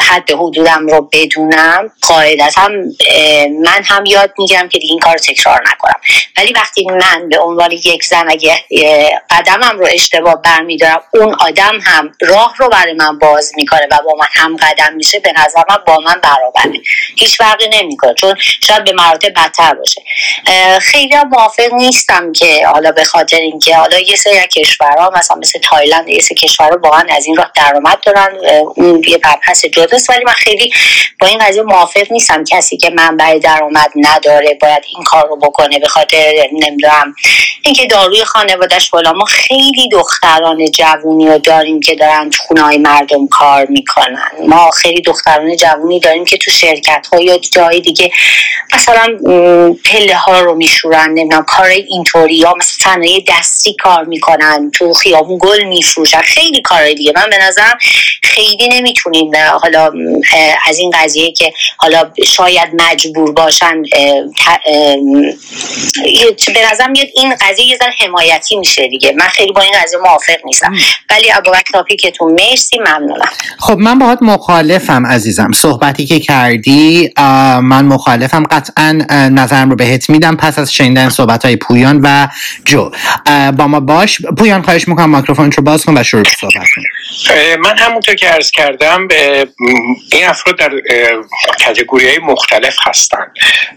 حد حدودم رو بدونم قاعدتا من هم یاد می‌گیرم که این کار تکرار نکنم. ولی وقتی من به عنوان یک زن اگه قدمم رو اشتباه برمیدارم اون آدم هم راه رو برای من باز می‌کنه و با من هم قدم میشه به نظر من با من برابره. هیچ فرقی نمی‌کنه چون شاید به مراتب بدتر باشه. خیلی موافق نیستم که حالا به خاطر اینکه حالا یه سری کشورها مثلا مثل تایلند یه سری واقعا از این راه درآمد دارن اون یه مبحث جداست ولی من خیلی با این قضیه موافق نیستم. کسی که منبع درآمد نداره باید این کار رو بکنه به خاطر نمی‌دونم اینکه داروی خانوادهش بالا. ما خیلی دختران جوونی رو داریم که دارن تو خونه های مردم کار می‌کنن. ما خیلی دختران جوونی داریم که تو شرکت ها یا جای دیگه مثلا پله ها رو میشورن نمی‌دونم کار اینطوری یا مثلا صنایع دستی کار می‌کنن تو خیابون گل میفروشن خیلی کار دیگه. من به نظرم خیلی نمی‌تونیم حالا از این قضیه که حالا شاید مجبور باشن به نظرم میاد این قضیه یه ذره حمایتی میشه دیگه. من خیلی با این قضیه موافق نیستم. ولی ابوبکر تاپیکتون مرسی ممنونم. خب من باهات مخالفم عزیزم. صحبتی که کردی من مخالفم. قطعا نظرم رو بهت میدم. پس از شنیدن صحبت های پویان و جو. با ما باش. پویان خواهش می‌کنم میکروفون رو باز کن و شروع صحبت کن من همونطور که عرض کردم این افراد در کتگوری های مختلف هستن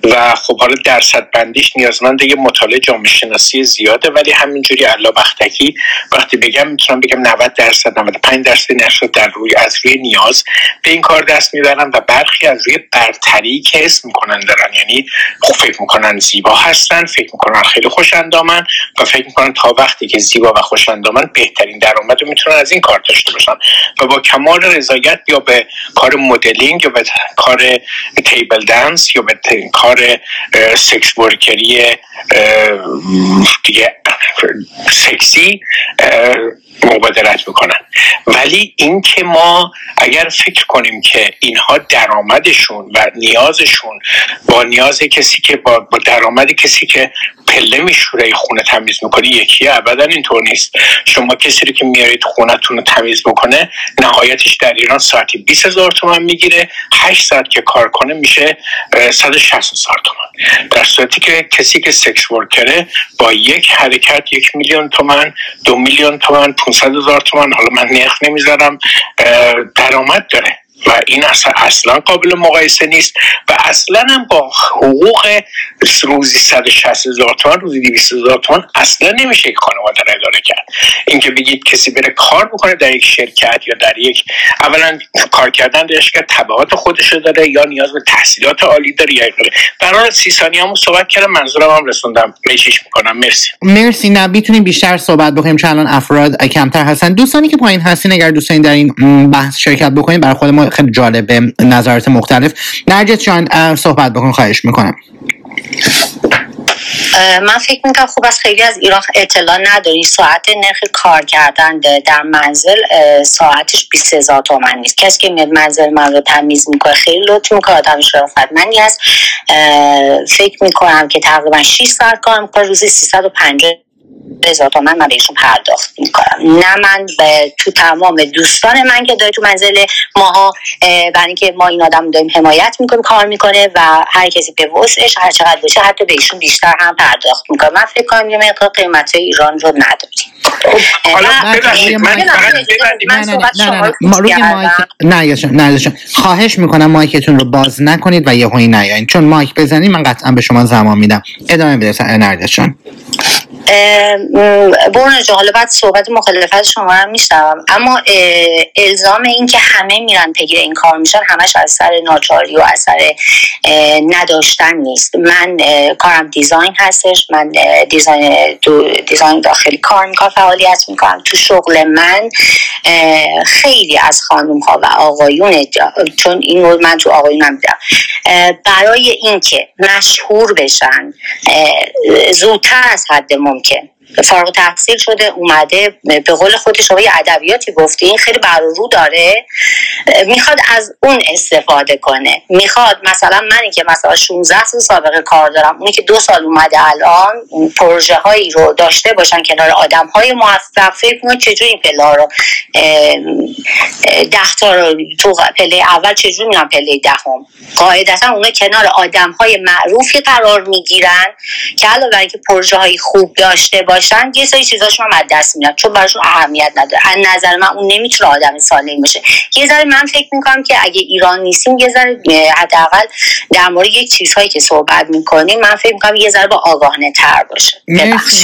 و خب حالا درصد بندیش نیازمند یه مطالعه جامعه شناسی زیاده ولی همینجوری علا بختکی وقتی بگم می‌تونم بگم 90 درصد 95 درصد نشد در روی از روی نیاز به این کار دست می‌برن و برخی از روی برتری که اسم می‌کنن دارن. یعنی خب فکر می‌کنن زیبا هستن فکر می‌کنن خیلی خوش اندامن و فکر می‌کنن تا وقتی که زیبا و خوش اندامن بهترین درآمد رو می‌تونن از این کار داشته باشن. و با کمال رضایت یا به کار مدلینگ یا به کار تیبل دنس یا به کار سکس ورکری دیگه سکسی مبادلت می‌کنن ولی اینکه ما اگر فکر کنیم که اینها درآمدشون و نیازشون با نیاز کسی که با درآمد کسی که پله میشوره خونه تمیز می‌کنه یکی ابدا اینطور نیست. شما کسی رو که میارید خونتون رو تمیز بکنه نهایتش در ایران ساعتی 20 هزار تومن می‌گیره. 8 ساعت که کار کنه میشه 160 هزار تومن در صورتی که کسی که سکس ورکره با یک حرکت یک میلیون تومن دو میلیون تومن 500 هزار تومن حالا من نرخ نمی‌ذارم درآمد داره. و این اصلا قابل مقایسه نیست و اصلا هم با حقوق روزی 160 هزار تومن روزی 200 هزار تومن اصلا نمیشه یک خانواده را اداره کرد. اینکه بگید کسی بره کار بکنه در یک شرکت یا در یک اولا کار کردن در شرکت تبعات خودش داره یا نیاز به تحصیلات عالی داره یا داره برای سی ثانیه همون صحبت کردم منظورم هم رسوندم. میشیش می‌کنم. مرسی. مرسی. نه می‌تونیم بیشتر صحبت بکنیم. چون الان افراد کمتر هستن. دوستانی که پایین هستین اگر دوستانی در این بحث شرکت بکنید برای خود ما خیلی جالبه نظرات مختلف. نرجس جان صحبت بکن خواهش می‌کنم. من فکر می‌کنم خوب از خیلی از ایران اطلاع نداری. ساعت نرخ کار کردن در منزل ساعتش 20 هزار تومن نیست. کسی که میاد منزل من رو تمیز می‌کنه خیلی لطف می‌کنه آدم شرافتمندی هست فکر می‌کنم که تقریبا 6 ساعت کار می‌کنه روزی 350 هزار تومن من بهشون پرداخت می‌کنم. نه من به تو تمام دوستان من که داره تو منزل ماها برای اینکه ما این آدم داریم حمایت می‌کنیم کار می‌کنه و هر کسی به وسعش هر چقدر باشه حتی بهشون بیشتر هم پرداخت می‌کنم من فکر کنم یه مقدار قیمت ایران رو نداریم. من نه خواهش می‌کنم مایکتون رو باز نکنید و یه هایی نیاین. چون مایک بزنید من قطعا به شما زمان میدم. ادامه بده نردش جان برون جا حالا بعد صحبت مخالفت شما رو میشنوم. اما الزام این که همه میرن پیگیر این کار میشن همش از سر ناچاری و از سر نداشتن نیست. من کارم دیزاین هستش. من دیزاین دیزاین داخلی کار می‌کنم فعالیت می‌کنم. تو شغل من خیلی از خانم ها و آقایون چون این رو من تو آقایونم دیدم برای اینکه مشهور بشن زودتر از حد ممکن. فارغ تحصیل شده اومده به قول خودش شما یه ادبیاتی گفته این خیلی بر رو داره می‌خواد از اون استفاده کنه. می‌خواد مثلا منی که مثلا 16 سال سابقه کار دارم اونی که دو سال اومده الان پروژه هایی رو داشته باشن کنار آدم های موفق فکر کنید چجوری این پله رو ده تا رو تو پله اول چجوری میرن پله دهم؟ قاعدتا اونا کنار آدم های معروفی قرار می‌گیرن که علاوه بر اینکه پروژه های خوب داشته باشن یه سری چیزاشون هم از دست میاد چون براشون اهمیت نداره. از نظر من اون نمی‌تونه آدم سالم باشه. یه ذره من فکر می‌کنم که اگه ایران نیستیم یه ذره حداقل در مورد یک چیزهایی که صحبت می‌کنیم من فکر می‌کنم یه ذره با آگاهانه تر باشه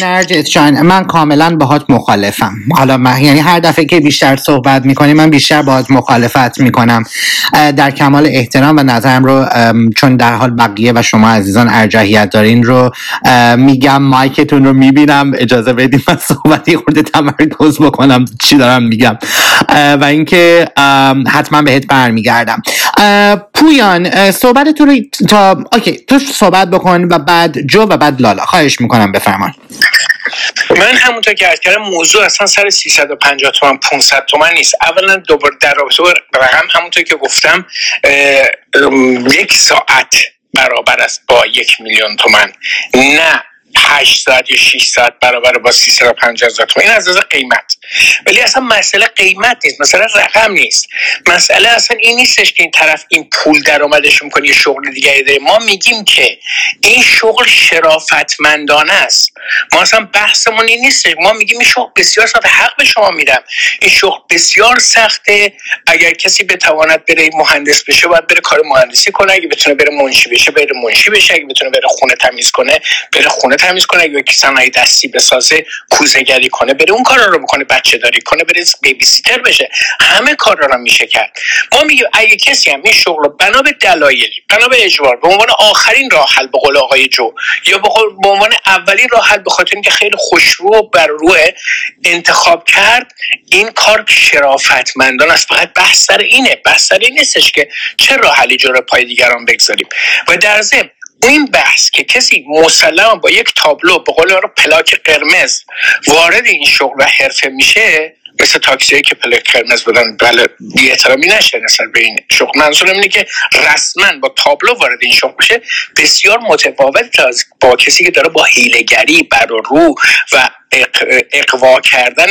نرجس جان. من کاملا باهات مخالفم. حالا من یعنی هر دفعه که بیشتر صحبت می‌کنیم من بیشتر باهات مخالفت می‌کنم. در کمال احترام و نظرم رو چون در حال بقیه و شما عزیزان ارجحیت دارین رو میگم مایکتون رو می‌بینم. اجازه بدیم من صحبتی خورده تمرکز بکنم چی دارم میگم. و اینکه حتما بهت برمیگردم. پویان صحبت تو رو تا اوکی تو صحبت بکن و بعد جو و بعد لالا. خواهش می‌کنم بفرمان من همونطور که کردم موضوع اصلا سر 350 تومن 500 تومن نیست. اولا دوباره در رابطه رقم همونطور که گفتم یک ساعت برابر است با یک میلیون تومن. نه 8 ساعت یا 6 ساعت برابر با 350 هزار تومن این از از قیمت. ولی اصلا مسئله قیمت نیست مسئله رقم نیست. مسئله اصلا این نیستش که این طرف این پول درآمدش می‌کنه یه شغل دیگری داره. ما میگیم که این شغل شرافتمندانه است. ما اصلا بحثمون این نیست. ما میگیم این شغل بسیار سخته. حق به شما میدم. این شغل بسیار سخته. اگر کسی بتواند بره مهندس بشه باید بره کار مهندسی کنه. اگه بتونه بره منشی بشه بره منشی بشه. اگه بتونه بره خونه تمیز کنه بره خونه تمیز کنه اگه صنایع دستی بسازه کوزهگری کنه بره اون کارا رو بکنه بچه داری کنه بره بیبی سیتر بشه. همه کارا رو میشه کرد. ما میگیم اگه کسی هم این شغل رو بنا به دلایلی بنا به اجبار به عنوان آخرین راه حل به قول آقای جو یا به عنوان اولین راه حل به خاطر اینکه خیلی خوشرو بر روح انتخاب کرد این کار شرافتمندان است. فقط بحث سر اینه. بحث سر این نیستش که چه راه حلی جلوی پای دیگران بگذاریم. و در ضمن این بحث که کسی مسلما با یک تابلو به قول رو پلاک قرمز وارد این شغل و حرفه میشه مثل تاکسی که پلاک قرمز بدن بله بی احترامی نشه نسبت به این شغل. منظورم اینه که رسما با تابلو وارد این شغل بشه بسیار متفاوت با کسی که داره با حیلگری بر و رو و اقوا کردن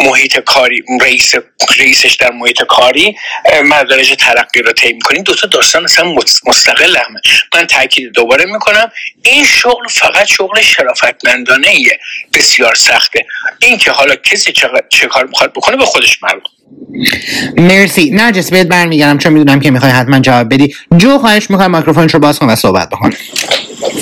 محیط کاری رئیس رئیسش در محیط کاری مدارج ترقی رو طی می‌کنیم دو تا داستان اصلا مستقل همه من تاکید دوباره می‌کنم این شغل فقط شغل شرافتمندانه ایه بسیار سخته. این که حالا کسی چه کار می‌خواد بکنه به خودش مربوط مرسی. نرجس بهت برمیگردم چون می‌دونم که می‌خوای حتما جواب بدی. جو خواهش می‌کنم مایکروفون رو باز کن و صحبت بکن.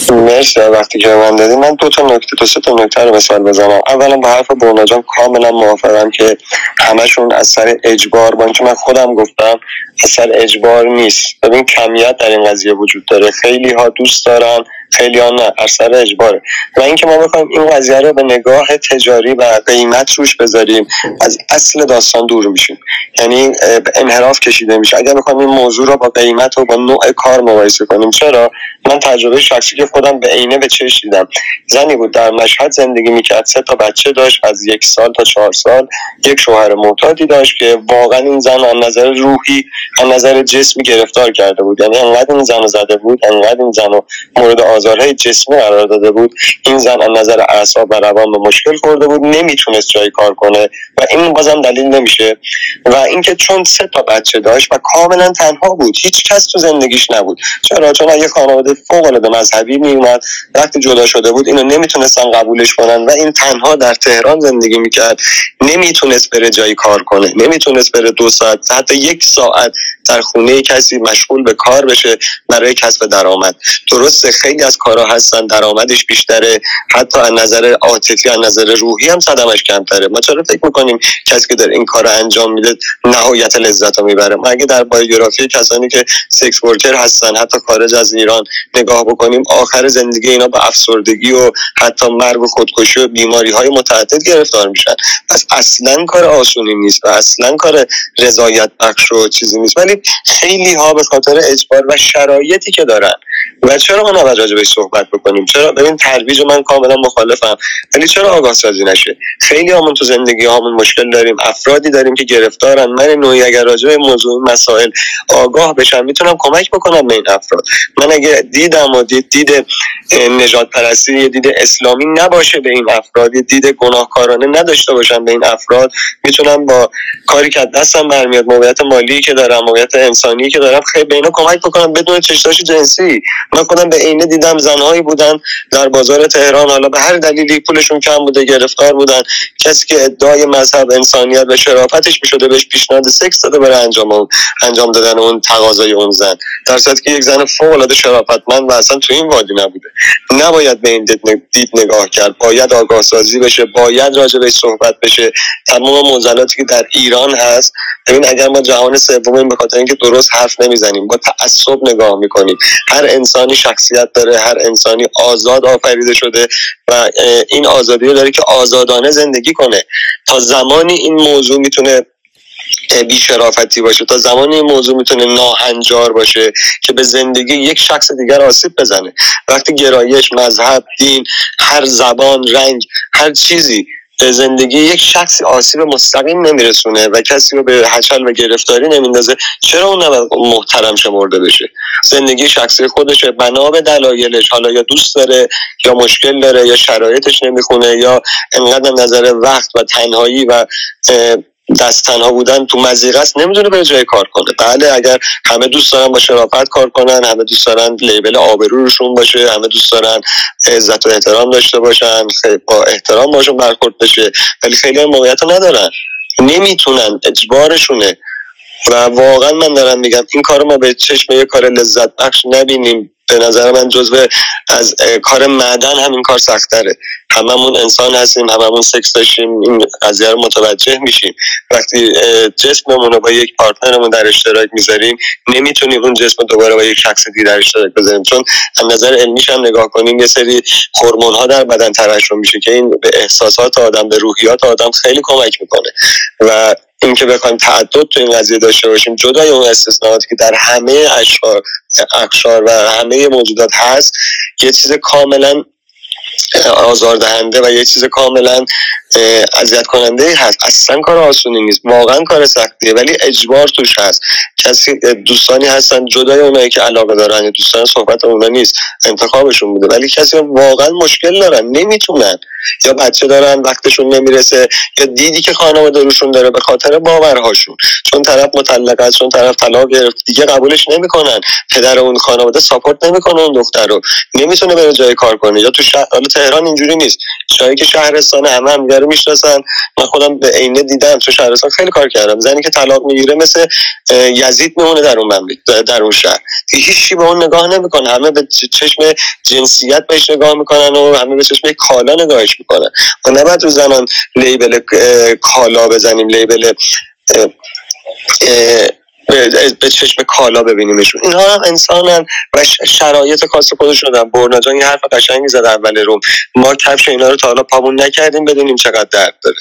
مرسی وقتی که من دادی من دو تا نکته تو سه تا نکته رو مثال بزنم. اولا با حرف بونا جان کاملا موافقم که همشون از سر اجبار با اینکه من خودم گفتم از سر اجبار نیست. ببین کمیت در این قضیه وجود داره. خیلی ها دوست دارن. خیلی ها نه اثر اجباره. و اینکه ما بخوایم این قضیه رو به نگاه تجاری و قیمت روش بذاریم از اصل داستان دور میشیم. یعنی انحراف کشیده میشه. اگر بخوایم این موضوع رو با قیمت و با نوع کار مقایسه کنیم چرا؟ من تجربه شخصی که خودم به عینه به چش دیدم. زنی بود در مشهد زندگی می‌کرد. سه تا بچه داشت از یک سال تا چهار سال. یک شوهر معتادی داشت که واقعا این زن از نظر روحی از نظر جسمی گرفتار کرده بود. یعنی انقدر این زن زده بود انقدر این زن مورد آزارهای جسمی قرار داده بود. این زن از نظر اعصاب و روان به مشکل خورده بود. نمی‌تونست جای کار کنه. و این بازم دلیل نمیشه. و اینکه چون سه تا بچه داشت و کاملا تنها بود هیچ کس تو زندگیش نبود. چرا؟ چون یه خانواده فوق العاده مذهبی میومد وقتی جدا شده بود اینو نمی‌تونستن قبولش کنن و این تنها در تهران زندگی می‌کرد. نمی‌تونست بره جایی کار کنه. نمی‌تونست بره دو ساعت حتی یک ساعت در خونه کسی مشغول به کار بشه برای کسب درآمد. درسته خیلی از کارها هستن درآمدش بیشتره. حتی از نظر عاطفی از نظر روحی هم صدمش کمتره. ما چرا فکر می‌کنیم کسی که در این کار انجام میده نهایت لذت رو می‌بره. اگه در بایوگرافی کسانی که سکس ورکر هستن حتی خارج از ایران نگاه بکنیم آخر زندگی اینا به افسردگی و حتی مرگ و خودکشی و بیماری های متعدد گرفتار میشن؟ پس اصلا کار آسونی نیست و اصلا کار رضایت بخش و چیزی نیست. ولی خیلی ها به خاطر اجبار و شرایطی که دارن و چرا ما نباید راجع صحبت بکنیم؟ چرا؟ ببین ترویج من کاملا مخالفم. ولی چرا آگاه سازی نشه؟ خیلی همون تو زندگی هامون مشکل داریم افرادی داریم که گرفتارن. من نوعی اگر راجع به موضوع مسائل آگاه بشم می‌تونم کمک بکنم به این افراد. من اگه دیدم و دید, دید نجات پرستی دید اسلامی نباشه به این افراد دید گناهکارانه نداشته باشم به این افراد می‌تونم با کاری که دستم برمیاد موقعیت مالی که دارم موقعیت انسانی که دارم خیلی به اینا کمک بکنم بدون چشتاش جنسی. من خودم به عینه دیدم زنهایی بودن در بازار تهران. حالا به هر دلیلی پولشون کم بوده گرفتار بودن. کسی که ادعای مذهب انسانیت و شرافتش می‌شده بهش پیشنهاد سکس داده برای انجام اون انجام دادن اون تقاضای اون زن. در صورتی که یک زن فوق العاده شرافتمند و اصلا تو این وادی نبوده. نباید به این دید نگاه کرد. باید آگاه سازی بشه باید راجع بهش صحبت بشه. تمام موزلاتی که در ایران هست. ببین اگر ما جهان سوم به خاطر اینکه درست حرف نمی‌زنیم با تعصب نگاه می‌کنیم. هر انسانی شخصیت داره هر انسانی آزاد آفریده شده و این آزادی رو داره که آزادانه زندگی کنه. تا زمانی این موضوع می‌تونه بیشرافتی باشه تا زمانی این موضوع می‌تونه ناهنجار باشه که به زندگی یک شخص دیگر آسیب بزنه. وقتی گرایش مذهب دین هر زبان رنگ هر چیزی به زندگی یک شخصی آسیب مستقیم نمیرسونه و کسی رو به حچل و گرفتاری نمیندازه چرا اون نباید محترم شمرده بشه؟ زندگی شخصی خودشه بنا به دلایلش حالا یا دوست داره یا مشکل داره یا شرایطش نمی‌خونه یا انقدر نظر وقت و تنهایی و دست تنها بودن تو مزیقه است نمی‌دونه به جای کار کنه. بله اگر همه دوست دارن با شرافت کار کنن همه دوست دارن لیبل آبرو روشون باشه همه دوست دارن عزت و احترام داشته باشن با احترام باشون برخورد بشه ولی خیلی موقعیت ندارن. نمی‌تونن اجبارشونه. و واقعا من دارم میگم این کار ما به چشم یه کار لذت بخش نبینیم. به نظر من جزو از کار معدن همین کار سختره. هممون انسان هستیم هممون سکس داشتیم این قضیه رو متوجه میشیم. وقتی جسممون رو با یک پارتنرمون در اشتراک می‌ذاریم نمی‌تونیم اون جسم دوباره با یک شخص دیگه در اشتراک بذاریم. چون از نظر علمیش هم نگاه کنیم یه سری هورمون ها در بدن ترشح میشه که این به احساسات آدم به روحیات آدم خیلی کمک می‌کنه. و اینکه بخوایم تعدد تو این قضیه داشته باشیم جدای اون استثناءاتی که در همه اشعار اقشار و همه موجودات هست یه چیز کاملا آزاردهنده و یه چیز کاملا اذیت کننده هست. اصلا کار آسونی نیست. واقعا کار سختیه. ولی اجبار توش هست. کسی دوستانی هستن جدای اونایی که علاقه دارن دوستان صحبت اونا نیست. انتخابشون بوده. ولی کسی واقعا مشکل دارن. نمی‌تونن یا بچه دارن وقتشون نمی‌رسه یا دیدی که خانواده روشون داره به خاطر باورهاشون. چون طرف مطلق است چون طرف طلاق گرفت دیگه قبولش نمی‌کنن. پدر اون خانواده ساپورت نمی‌کنه اون دختر رو. نمی‌تونه بره جای کار کنه. یا تو شهر تهران اینجوری نیست. جایی که شهرستان همه هم رو می‌شناسن. من خودم به عینه دیدم تو شهرستان خیلی کار کردم. زنی که طلاق می‌گیره مثل یزید میمونه در اون مملکت در اون شهر. هیچی به اون نگاه نمی‌کنه. همه به چشم جنسیت بهش نگاه می‌کنن و همه به چشم کالا نگاهش می‌کنن و نباید رو زنان لیبل کالا بزنیم لیبل به چشم کالا ببینیمشون اینها هم انسانن و شرایط خاص خودشون دارن برنا جان یه حرف قشنگی زد اول روم. ما کفش اینا رو تا حالا پامون نکردیم بدونیم چقدر درد داره.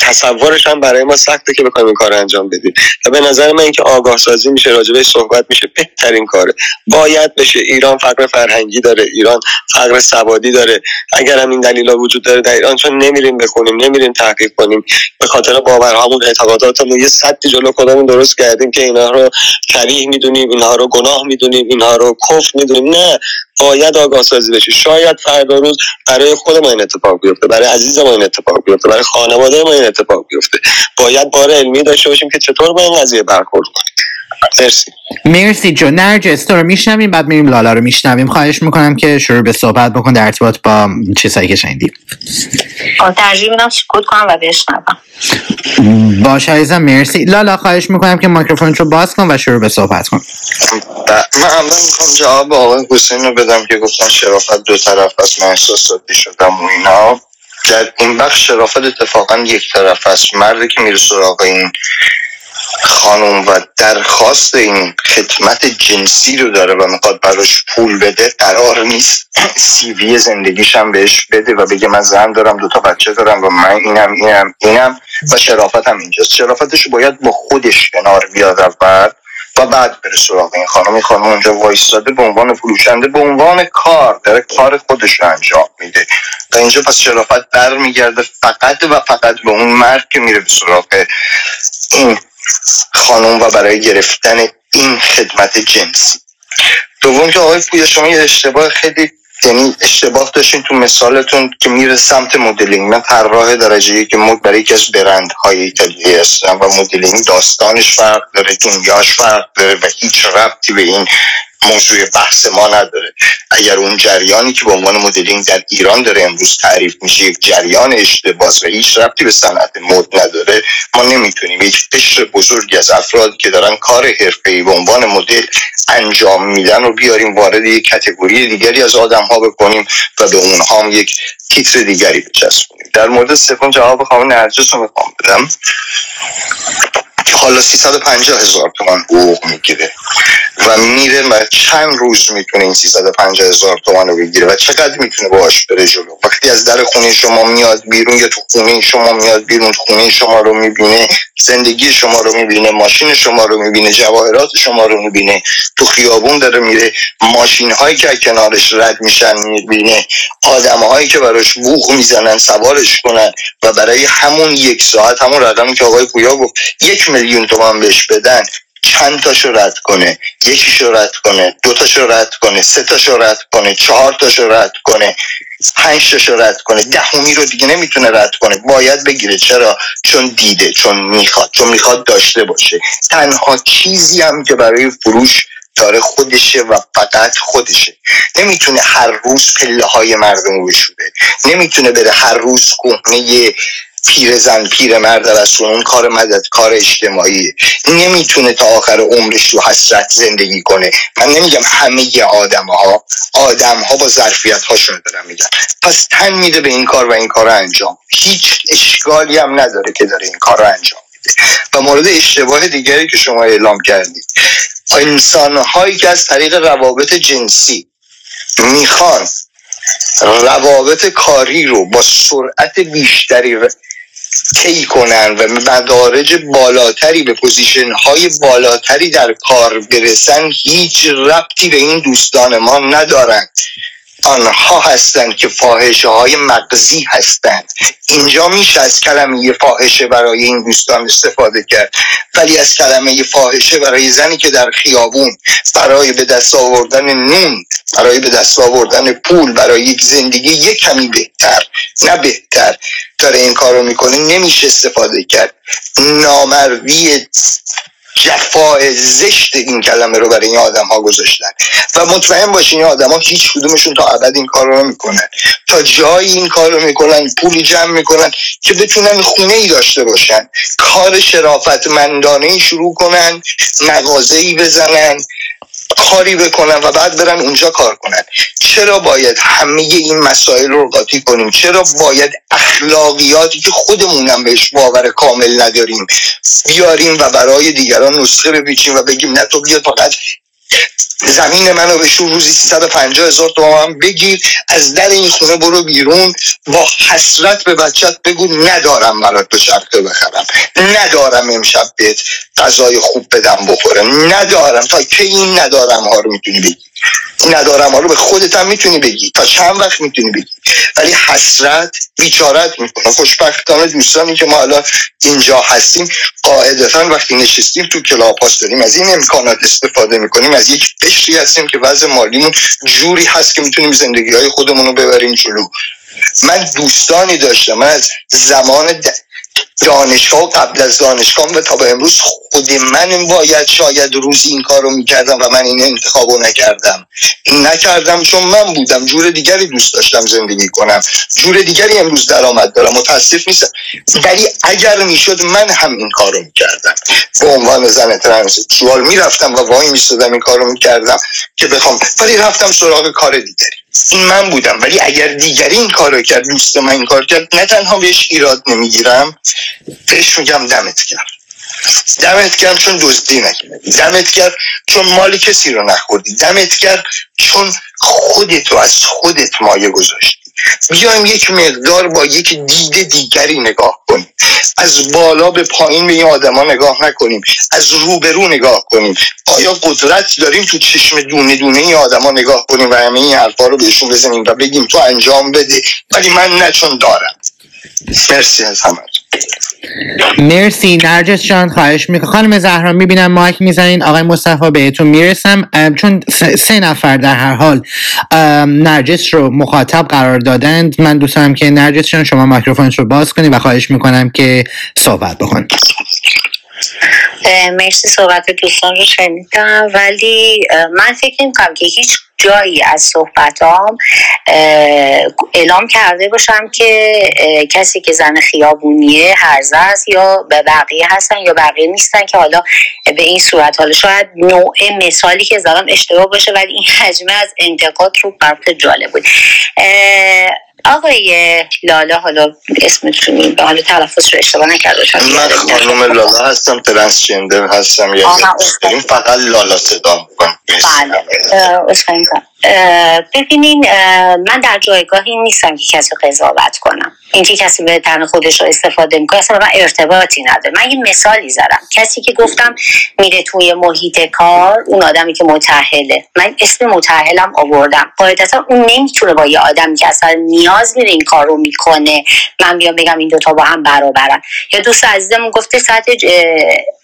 تصورش هم برای ما سخته که بخوایم این کار انجام بدیم. و به نظر من اینکه آگاه سازی میشه راجبه صحبت میشه بهترین کاره. باید بشه ایران فقر فرهنگی داره ایران فقر سوادی داره. اگر هم این دلیلا وجود داره در ایران چون نمیریم بخونیم نمیریم تحقیق کنیم. به خاطر باورهامون اعتقاداتمون یه سدی جلو خودمون درست کردیم که اینا رو کریه می‌دونیم اینها رو گناه می‌دونیم اینها رو کفر می‌دونیم. نه باید آگاه سازی بشه. شاید فردا روز برای خود ما این اتفاق بیفته برای عزیز ما این اتفاق بیفته برای خانواده ما این اتفاق بیفته. باید بار علمی داشته باشیم که چطور با این قضیه برخورد کنیم. مرسی. مرسی جو. نرجس تو رو میشنویم بعد میریم لالا رو میشنویم. خواهش می‌کنم که شروع به صحبت بکن در ارتباط با چیزهایی که شنیدیم. ترجیح میدم سکوت کنم و بشنوم. باشه عزیزم مرسی. لالا خواهش می‌کنم که میکروفون رو باز کن و شروع به صحبت کن. ب- من اول می‌خوام جواب آقای حسین رو بدم که گفتن شرافت دو طرف است من احساساتی شدم و اینا. در این بخش شرافت اتفاقا یک طرف است. مردی که میره سراغ این خانم و درخواست این خدمت جنسی رو داره و می‌خواد براش پول بده قرار نیست. سیوی زندگیش هم بهش بده و بگه من زن دارم دو تا بچه دارم و من اینم اینم اینم و شرافت هم اینجاست. شرافتش باید با خودش کنار بیاد اول و بعد بره سراغ این خانم. این خانم اونجا وایستاده به عنوان فروشنده به عنوان کار داره کار خودش رو انجام میده. و اینجا پس شرافت برمیگرده فقط و فقط به اون مرد که میره به سراغ این خانم و برای گرفتن این خدمت جنسی. دوم که آقای پویا شما یه اشتباه خیلی یعنی اشتباه داشتین تو مثالتون که میره سمت مدلینگ. من طراح درجه یک مد برای یکی از برندهای ایتالیایی هستم و مدلینگ داستانش فرق داره دنیاش فرق داره و هیچ ربطی به این موضوع بحث ما نداره. اگر اون جریانی که به عنوان مدلینگ در ایران داره امروز تعریف میشه یک جریان اشتباه و هیچ ربطی به صنعت مد نداره ما نمی‌تونیم یک قشر بزرگی از افرادی که دارن کار حرفه‌ای به عنوان مدل انجام میدن و بیاریم وارد یک کتگوری دیگری از آدم ها بکنیم و به اونها هم یک تیتر دیگری بچسبونیم. در مورد سوم جواب خانم نرجس رو می‌خوام بدم. حالا 350 هزار تومن حقوق می‌گیره و میره و چند روز می‌تونه این 350 هزار تومن رو بگیره و چقدر می‌تونه باهاش بره جلو؟ وقتی از در خونه شما میاد بیرون یا تو خونه شما میاد بیرون خونه شما رو می‌بینه زندگی شما رو می‌بینه ماشین شما رو می‌بینه جواهرات شما رو می‌بینه تو خیابون داره میره ماشین هایی که کنارش رد میشن می‌بینه آدم هایی که براش بوخ می‌زنن سوارش کنن و برای همون یک ساعت همون رقمی که آقای پویا گفت یک میلیون تومن بهش بدن چند تاشو رد کنه؟ یکیشو رد کنه دو تاشو رد کنه سه تاشو رد کنه چهار تاشو رد کنه پنج تاشو رد کنه دهمی رو دیگه نمی‌تونه رد کنه. باید بگیره. چرا؟ چون دیده چون می‌خواد. چون می‌خواد داشته باشه. تنها چیزی هم که برای فروش داره خودشه و فقط خودشه. نمی‌تونه هر روز پله های مردم رو بشوره. نمی‌تونه بره هر روز کهنه پیر زن پیر مرد رسول اون کار مدد کار اجتماعیه نمی‌تونه تا آخر عمرش رو حسرت زندگی کنه. من نمیگم همه آدم ها آدم ها با ظرفیت هاشون دارم میگم پس تن میده به این کار و این کار رو انجام. هیچ اشکالی هم نداره که داره این کار رو انجام میده. و مورد اشتباه دیگری که شما اعلام کردید. انسان هایی که از طریق روابط جنسی می‌خوان روابط کاری رو با سرعت بیشتری طی کنن و مدارج بالاتری به position های بالاتری در کار برسن هیچ ربطی به این دوستان ما ندارن. آنها هستند که فاحشه های مغزی هستند. اینجا میشه از کلمه فاحشه برای این دوستان استفاده کرد. ولی از کلمه فاحشه برای زنی که در خیابون برای به دست آوردن نون برای به دست آوردن پول برای یک زندگی یک کمی بهتر نه بهتر. داره این کارو می‌کنه نمیشه استفاده کرد. نامردی جفای زشت این کلمه رو برای این آدم ها گذاشتن. و مطمئن باشین این آدم ها هیچ کدومشون تا ابد این کار رو می‌کنن تا جایی این کار رو می‌کنن پولی جمع می‌کنن که بتونن خونه ای داشته باشن. کار شرافتمندانه ای شروع کنن مغازه ای بزنن کاری بکنن و بعد برن اونجا کار کنن. چرا باید همه این مسائل رو قاطی کنیم؟ چرا باید اخلاقیاتی که خودمونم بهش باور کامل نداریم بیاریم و برای دیگران نسخه بپیچیم و بگیم نه تو بیا فقط زمین منو بشون روزی 350 هزار تومن بگیر از در این خونه برو بیرون با حسرت به بچت بگو ندارم برات به چرخه بخرم. ندارم امشب بهت غذای خوب بدم بخوره. ندارم. تا کی این ندارم ها رو می‌تونی بگی. ندارم. رو به خودت هم می‌تونی بگی. تا چند وقت می‌تونی بگی؟ ولی حسرت بیچارت می‌کنه. خوشبختانه دوستانی که ما الان اینجا هستیم. قاعدتا وقتی نشستیم تو کلاپاس داریم. از این امکانات استفاده می‌کنیم. از یک قشری هستیم که وضع مالیمون جوری هست که می‌تونیم زندگی های خودمون رو ببریم جلو. من دوستانی داشتم. من از زمان. دانشگاه قبل از دانشگاه و تا به امروز خود من باید شاید روزی این کار رو می‌کردم و من این انتخاب رو نکردم. نکردم چون من بودم. جور دیگری دوست داشتم زندگی کنم. جور دیگری امروز درآمد دارم. متاسف نیستم. ولی اگر می‌شد من هم این کار رو می‌کردم. به عنوان زن ترانسکسوال می‌رفتم و وای میستادم این کار رو می‌کردم که بخوام. ولی رفتم سراغ کار دیگری. این من بودم. ولی اگر دیگری این کار رو کرد دوست من این کار کرد نه تنها بهش ایراد نمی‌گیرم بهش میگم دمت کرد دمت کرد چون دزدی نکردی. دمت کرد چون مال کسی رو نخوردی. دمت کرد چون خودتو از خودت مایه گذاشتی. بیایم یک مقدار با یک دید دیگری نگاه کنیم. از بالا به پایین به این آدما نگاه نکنیم. از روبرو نگاه کنیم. آیا قدرت داریم تو چشم دونه دونه این آدما نگاه کنیم و همه این حرفا رو بهشون بزنیم و بگیم تو انجام بده. ولی من نه چون دارم. مرسی از همه. مرسی. نرجس جان خواهش می‌کنم. خانم زهرا می‌بینم مایک می‌زنین. آقای مصطفی بهتون می‌رسم. چون سه نفر در هر حال نرجس رو مخاطب قرار دادند. من دوست دارم که نرجس جان شما میکروفونش رو باز کنید و خواهش می‌کنم که صحبت بکن. مرسی صحبت دوستان رو شنیدم. ولی من فکر می‌کنم که هیچ جایی از صحبتام اعلام کرده باشم که کسی که زن خیابونیه هرزه است یا به بقیه هستن یا بقیه نیستن که حالا به این صورت. حالا شاید نوع مثالی که زدم اشتباه باشه ولی این حجمه از انتقاد رو برات جالب بود. آقای لالا حالا اسمتون به حالا تلفظ رو اشتباه نکرده من خانم لالا هستم ترنسجندر هستم یا فقط لالا صدا می‌کنم بله. ببینین من در جایگاهی نیستم که کسی قضاوت کنم. اینکه کسی به تن خودش رو استفاده می‌کنه اصلا من ارتباطی نداره. من یه مثالی زدم. کسی که گفتم میره توی محیط کار اون آدمی که متحله. من اسم متحلم آوردم. قاعدتا اون نمی‌تونه با یه آدمی که اصلا نیاز میره این کار رو می‌کنه من بیام بگم این دوتا با هم برابرن. یا دوست عزیزمون گفته سطح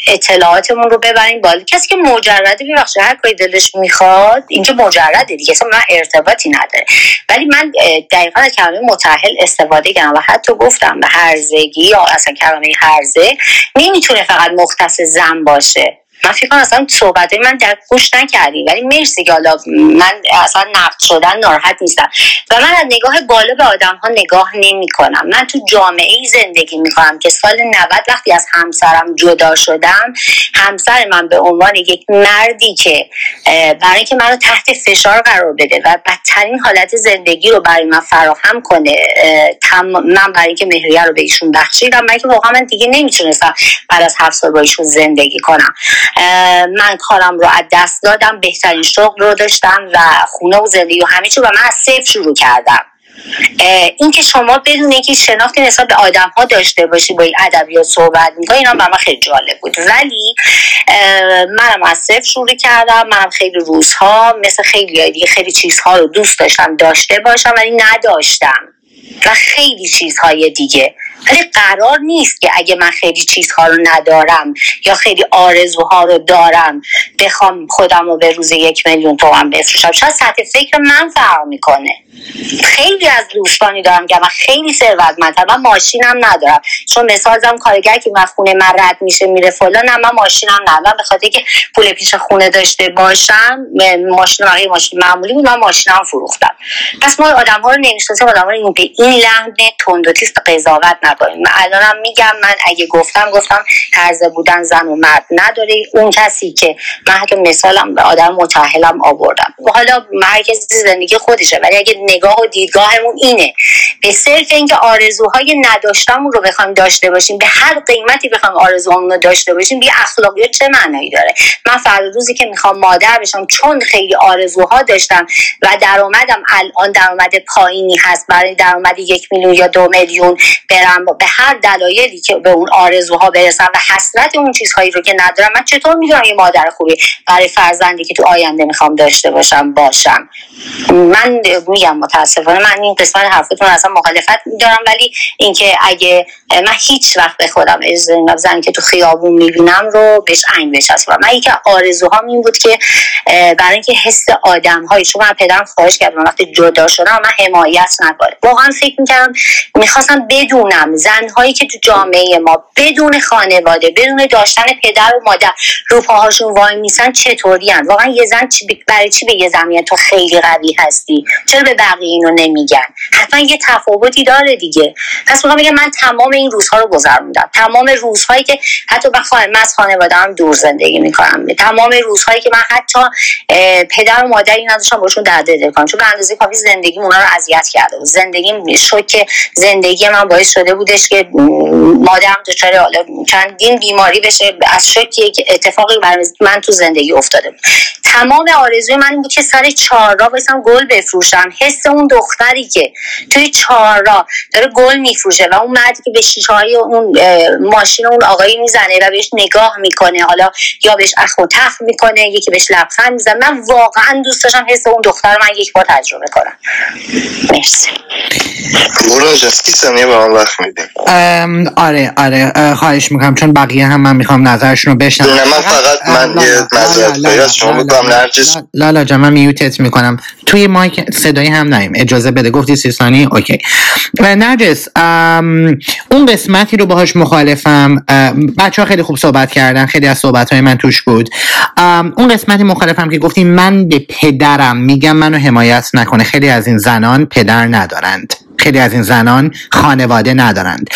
اطلاعاتمون رو ببریم بالا. کسی که مجرده ببخشید هر کاری دلش می‌خواد اینجا مجرده دیگه اصلا من ارتباطی نداره ولی من دقیقا از کلمه متحل استفاده کردم و حتی گفتم به هرزگی یا اصلا کلمه هرزه نمی‌تونه فقط مختص زن باشه. من فکر کنم اصلا صحبت من در گوش نکردی. ولی مرسی که حالا من اصلا نفت شدن ناراحت نیستم. و من از نگاه بالا به آدم ها نگاه نمی کنم من تو جامعه ای زندگی می کنم که سال 90 وقتی از همسرم جدا شدم همسر من به عنوان یک مردی که برای اینکه منو تحت فشار قرار بده و بدترین حالت زندگی رو برای من فراهم کنه من برای اینکه مهریه رو به ایشون بخشیدم من که واقعا من دیگه نمی‌تونستم بعد از هفت سال با ایشون زندگی کنم. من کارم رو از دست دادم بهترین شغل رو داشتم و خونه و زندگی و همه چی و من از صفر شروع کردم. اینکه شما بدون اینکه شناختی نسبت به آدم ها داشته باشی با این ادبیات صحبت می‌کنی اینا به من خیلی جالب بود. ولی منم از صفر شروع کردم منم خیلی روزها مثل خیلی دیگه خیلی چیزها رو دوست داشتم داشته باشم ولی نداشتم. و خیلی چیزهای دیگه. ولی قرار نیست که اگه من خیلی چیزها رو ندارم یا خیلی آرزوها رو دارم بخوام خودم رو به روز یک میلیون تومن بفروشم. شاید سطح فکر من فرق می‌کنه. خیلی از دوستانی دارم که من خیلی ثروتمندم من ماشینم ندارم. چون مثال زدم کارگر که من خونه من رد میشه میره فلان من ماشینم ندارم. به خاطر که پول پیش خونه داشته باشم ماشین من ماشین معمولی بود من ماشینم فروختم. پس ما آدم ها رو نمی‌شناسیم آدم ها رو به این لحن تند و تیز قضاوت نکنیم من الانم میگم من اگه گفتم گفتم هرزه بودن زن و مرد نداره اون کسی که من حتی مثالم به آدم متأهلم آوردم. حالا کسی زندگی خودشه ولی اگه نگاه و دیدگاهمون اینه. به صرف اینکه آرزوهای نداشتمون رو بخوایم داشته باشیم به هر قیمتی بخوایم آرزوهامون رو داشته باشیم بی اخلاقی چه معنایی داره؟ من فردا روزی که می‌خوام مادر بشم چون خیلی آرزوها داشتم و درآمدم الان درآمد پایینی هست. برای درآمد یک میلیون یا دو میلیون برم به هر دلایلی که به اون آرزوها برسم و حسرت اون چیزهایی رو که ندارم من چطور می‌دونم یه مادر خوبی برای فرزندی که تو آینده می‌خوام داشته باشم باشم؟ من میگم متاسفانه من این قسمت حرفتون اصلا مخالفت میدارم ولی اینکه اگه من هیچ وقت به خودم اجازه زن که تو خیابون می‌بینم رو بهش عین بچسبم من یکی آرزوهام این بود که برای اینکه حس آدم های چون من پدرم خواهش کردم وقتی جدا شدم من حمایت نکنه. واقعا فکر می‌کردم می‌خواستم بدونم زنهایی که تو جامعه ما بدون خانواده بدون داشتن پدر و مادر رو پاهاشون وای میسن چطوری واقعا یه زن برای چی به یه زمین تو خیلی قوی هستی؟ چرا به بقیه اینو نمیگن؟ حتما یه تفاوتی داره دیگه. پس می‌خوام بگم من تمام روزها رو گذروندم تمام روزهایی که حتی من خواهم از خانواده هم دور زندگی می‌کنم. تمام روزهایی که من حتی پدر و مادری نداشتم باشون درد دل کنم چون به اندازه کافی زندگی اونا رو اذیت کرده بود. زندگی شوک زندگی من باعث شده بودش که مادرم دچار حالا چندین بیماری بشه. از شوکی که اتفاقی برای من تو زندگی افتاده بود. تمام آرزوی من بود که سر چهار را بایستم گل بفروشم. حس اون دختری که توی چهار را داره گل میفروشه و اون مردی که به شیشه های اون ماشین اون آقایی می‌زنه و بهش نگاه می‌کنه. حالا یا بهش اخ و تخ می‌کنه یکی بهش لبخند می‌زنه. من واقعا دوست داشتم حس اون دختر من یک بار تجربه کنم. مرسی. ثانیه به من وقت میدیم. آره آره خواهش می‌کنم. چون بقیه هم من می‌خوام نظرشون رو بشنم نه من فقط من یه نظر شما نرجس. لالا جا من میوتت می‌کنم. توی مایک صدایی هم نیم اجازه بده. گفتی سی ثانی اوکی. نرجس اون قسمتی رو باهاش مخالفم. بچه ها خیلی خوب صحبت کردن خیلی از صحبت های من توش بود. اون قسمتی مخالفم که گفتی من به پدرم میگم منو حمایت نکنه. خیلی از این زنان پدر ندارند. خیلی از این زنان خانواده ندارند.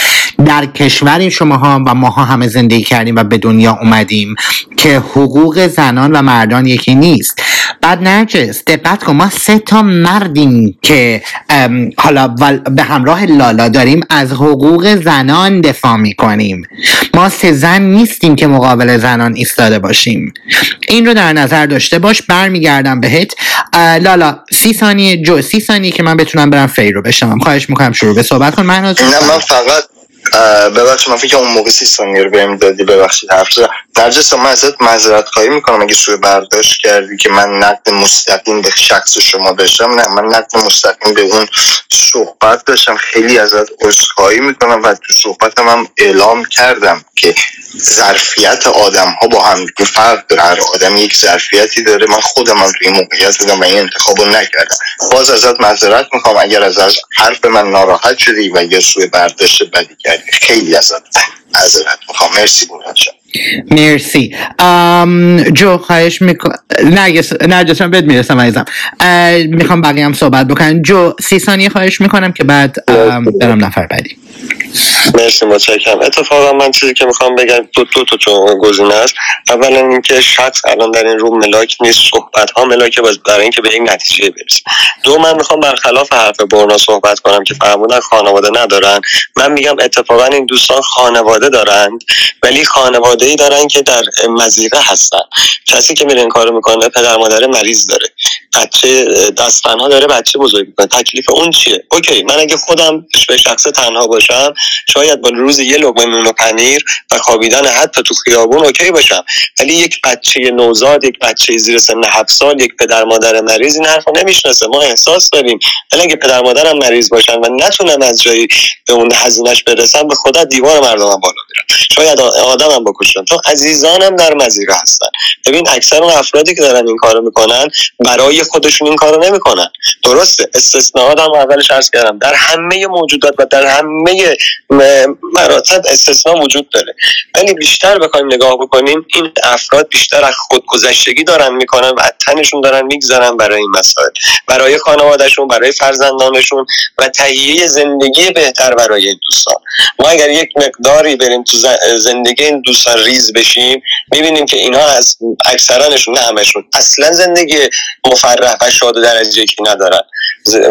در کشور شماها و ماها همه زندگی کردیم و به دنیا اومدیم که حقوق زنان و مردان یکی نیست. بعد نرجس دقت کن ما سه تا مردیم که حالا به همراه لالا داریم از حقوق زنان دفاع می‌کنیم. ما سه زن نیستیم که مقابل زنان ایستاده باشیم. این رو در نظر داشته باش برمیگردم بهت. لالا سی ثانیه جو سی ثانیه که من بتونم برم فیر رو بشنم خواهش می‌کنم شروع به صحبت کن. من نه من فقط ببخشید من فکر اون موقع سی ثانیه رو بهم دادی ببخشید حرف زدم. نرجس من ازت معذرت خواهی می‌کنم اگه سوء برداشت کردی که من نقد مستقیم به شخص شما داشتم نه من نقد مستقیم به اون صحبت داشتم خیلی ازت عذرخواهی می‌کنم و تو صحبتم هم اعلام کردم که ظرفیت آدم ها با هم فرق داره. هر آدم یک ظرفیتی داره. من خودم هم توی موقعیت بودم و این انتخاب رو نکردم. باز ازت معذرت می‌خوام. اگر از حرف من ناراحت شدی و یا سوء برداشت بدی کردی خیلی ازت معذرت می‌خوام. مرسی مرسی. جو خواهش می‌کنم. نرگس بهت می‌رسم عزیزم. می‌خوام بقیه هم صحبت بکنم جو سی ثانیه خواهش می‌کنم که بعد برم نفر بعدی. مرسی متشکرم. اتفاقا من چیزی که می‌خوام بگم دو دو تا چون گزینه است. اولا اینکه شخص الان در این روم ملاک نیست. صحبت ها ملاک باز برای اینکه به این نتیجه برسیم. دو من می‌خوام برخلاف حرف برنا صحبت کنم که فرمودن خانواده ندارن. من میگم اتفاقا این دوستان خانواده دارند ولی خانواده ای دارن که در مضیقه هستن. کسی که میره این کارو می‌کنه پدر مادر مریض داره. بچه دست تنها داره بچه بزرگ می‌کنه. تکلیف اون چیه؟ okay من اگه خودم به شخص تنها باشم شاید با روز یه لقمه نون و پنیر و خوابیدن حتی تو خیابون okay باشم. ولی یک بچه نوزاد یک بچه زیر سن هفت سال یک پدر مادر مریض این حرفو نمی‌شناسه. ما احساس داریم. ولی اگه پدر مادرم مریض باشن و نتونم از جایی به اون هزینهش برسم به خدا دیوار مردمم بالا میرم. شاید آدمم بکشم چون عزیزانم در مزیقه هستن. ببین اکثر اون افرادی که دارن این کارو می‌کنن برای خودشون این کارو نمی‌کنن. درسته استثناءات هم اولش عرض کردم. در همه موجودات و در همه مراتب استثناء وجود داره. ولی بیشتر بخوایم نگاه بکنیم این افراد بیشتر از خودگذشتگی دارن می‌کنن و تنشون دارن می‌گذارن برای این مسائل. برای خانوادهشون برای فرزندانشون و تهیه زندگی بهتر برای دوستان. ما اگر یک مقداری بریم تو زندگی این دوستان ریز بشیم می‌بینیم که اینها از اکثرانشون نه همشون اصلا زندگی مفرح و شاد و درجه یکی ندارن.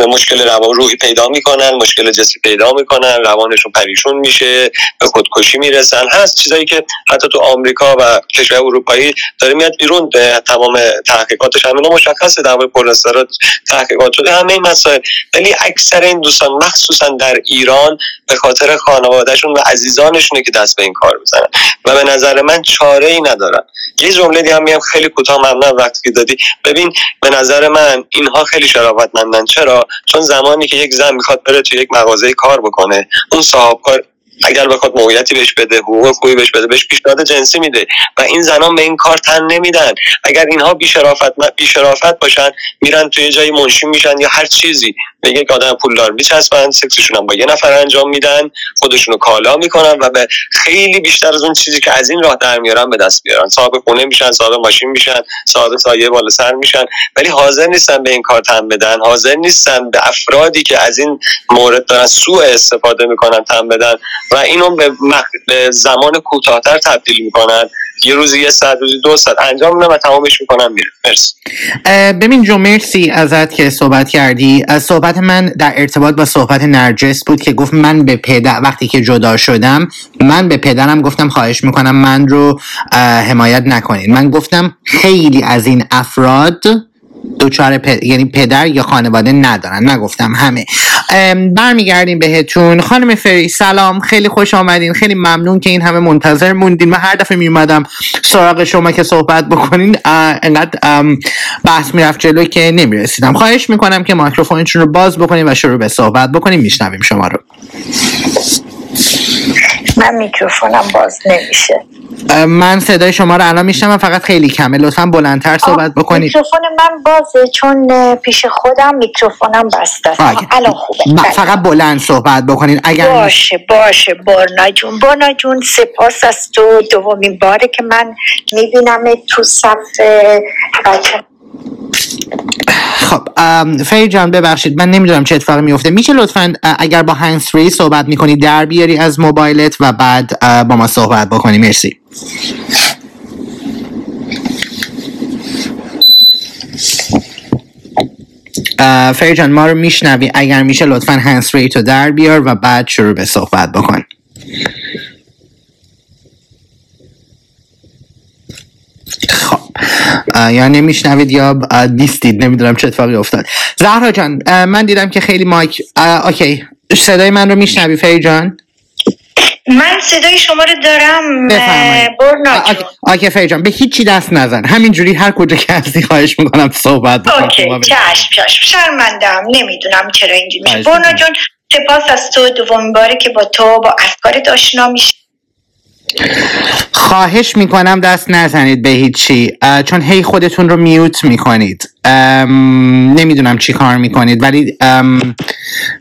مشکل روان روحی پیدا می‌کنن مشکل جسمی پیدا می‌کنن روانشون پریشون میشه به خودکشی می‌رسن. هست چیزایی که حتی تو آمریکا و کشور اروپایی داره میاد بیرون تمام تحقیقاتش. همین مشخصه در مورد کلسترول تحقیقات شده. همه این مسائل. ولی اکثر این دوستان مخصوصا در ایران به خاطر خانوادهشون و عزیزانشونه که دست به این کار می‌زنن. و به نظر من چاره ای ندارن. یه جمله دیگه هم میگم خیلی کوتاه ممنون وقتی که دادی. ببین به نظر من اینها خیلی شرافتمندن. چرا؟ چون زمانی که یک زن می‌خواد بره تو یک مغازه کار بکنه اون صاحب کار اگر بخواد موقعیتی بهش بده حقوق خوبی بهش بده بهش پیشنهاد جنسی میده و این زنان به این کار تن نمیدن. اگر اینها بیشرافت بیشرافت باشن میرن توی جای منشی میشن یا هر چیزی. به یک آدم پولدار میچسبن سکسشون هم با یه نفر انجام میدن خودشونو کالا می‌کنن و به خیلی بیشتر از اون چیزی که از این راه در میارن به دست بیارن. صاحب خونه میشن صاحب ماشین میشن صاحب سایه بالا سر میشن ولی حاضر نیستن به این کار تن بدن حاضر نیستن به افرادی که از این مورد دارن سوء استفاده می‌کنن تن بدن و اینو به, به زمان کوتاهتر تبدیل می‌کنن. یه روزی یه ساعت روزی دو ساعت انجام میدم و تمامش می‌کنم میره. مرسی. ببین جو مرسی ازت که صحبت کردی. از صحبت من در ارتباط با صحبت نرجس بود که گفت من به پدر وقتی که جدا شدم من به پدرم گفتم خواهش می‌کنم من رو حمایت نکنید من گفتم خیلی از این افراد دوچار یعنی پدر یا خانواده ندارن. نگفتم همه. برمیگردیم بهتون. خانم فری سلام. خیلی خوش آمدین. خیلی ممنون که این همه منتظر موندین. من هر دفعه میومدم سراغ شما که صحبت بکنین. انقدر بحث می‌رفت جلو که نمی‌رسیدم. خواهش می‌کنم که مایکروفونتون رو باز بکنین و شروع به صحبت بکنیم میشنویم شما رو. من میکروفونم باز نمیشه. من صدای شما رو الان میشنم فقط خیلی کمه. لطفا بلندتر صحبت بکنید. میکروفون من بازه چون پیش خودم میکروفونم بسته. الان خوبه. بله. فقط بلند صحبت بکنید. اگر باشه باشه. برنا جون برنا جون. سپاس از تو. دومین باره که من می‌بینم تو صف بچه خب فری جان ببخشید من نمی‌دونم چه اتفاقی میفته میشه لطفا اگر با هنسفری صحبت می‌کنی در بیاری از موبایلت و بعد با ما صحبت بکنی. مرسی. فری جان ما رو میشنوی. اگر میشه لطفا هنسفری تو در بیار و بعد شروع به صحبت بکن. خب. یا نمیشنوید یا نیستید نمی‌دونم چه اتفاقی افتاد. زهرا جان من دیدم که خیلی مایک. okay. صدای من رو میشنوی فری جان؟ من صدای شما رو دارم برنا okay فری جان. به هیچی دست نزن. همینجوری هر کجا که هستی خواهش می‌کنم صحبت بکن okay چشم چشم. شرمندم نمی‌دونم چرا اینجوری میشه. برنا جان سپاس از تو دومین باره که با تو با افکارت آشنا میشه خواهش می‌کنم دست نزنید به هیچی چون هی خودتون رو mute می‌کنید. نمی‌دونم چی کار می‌کنید ولی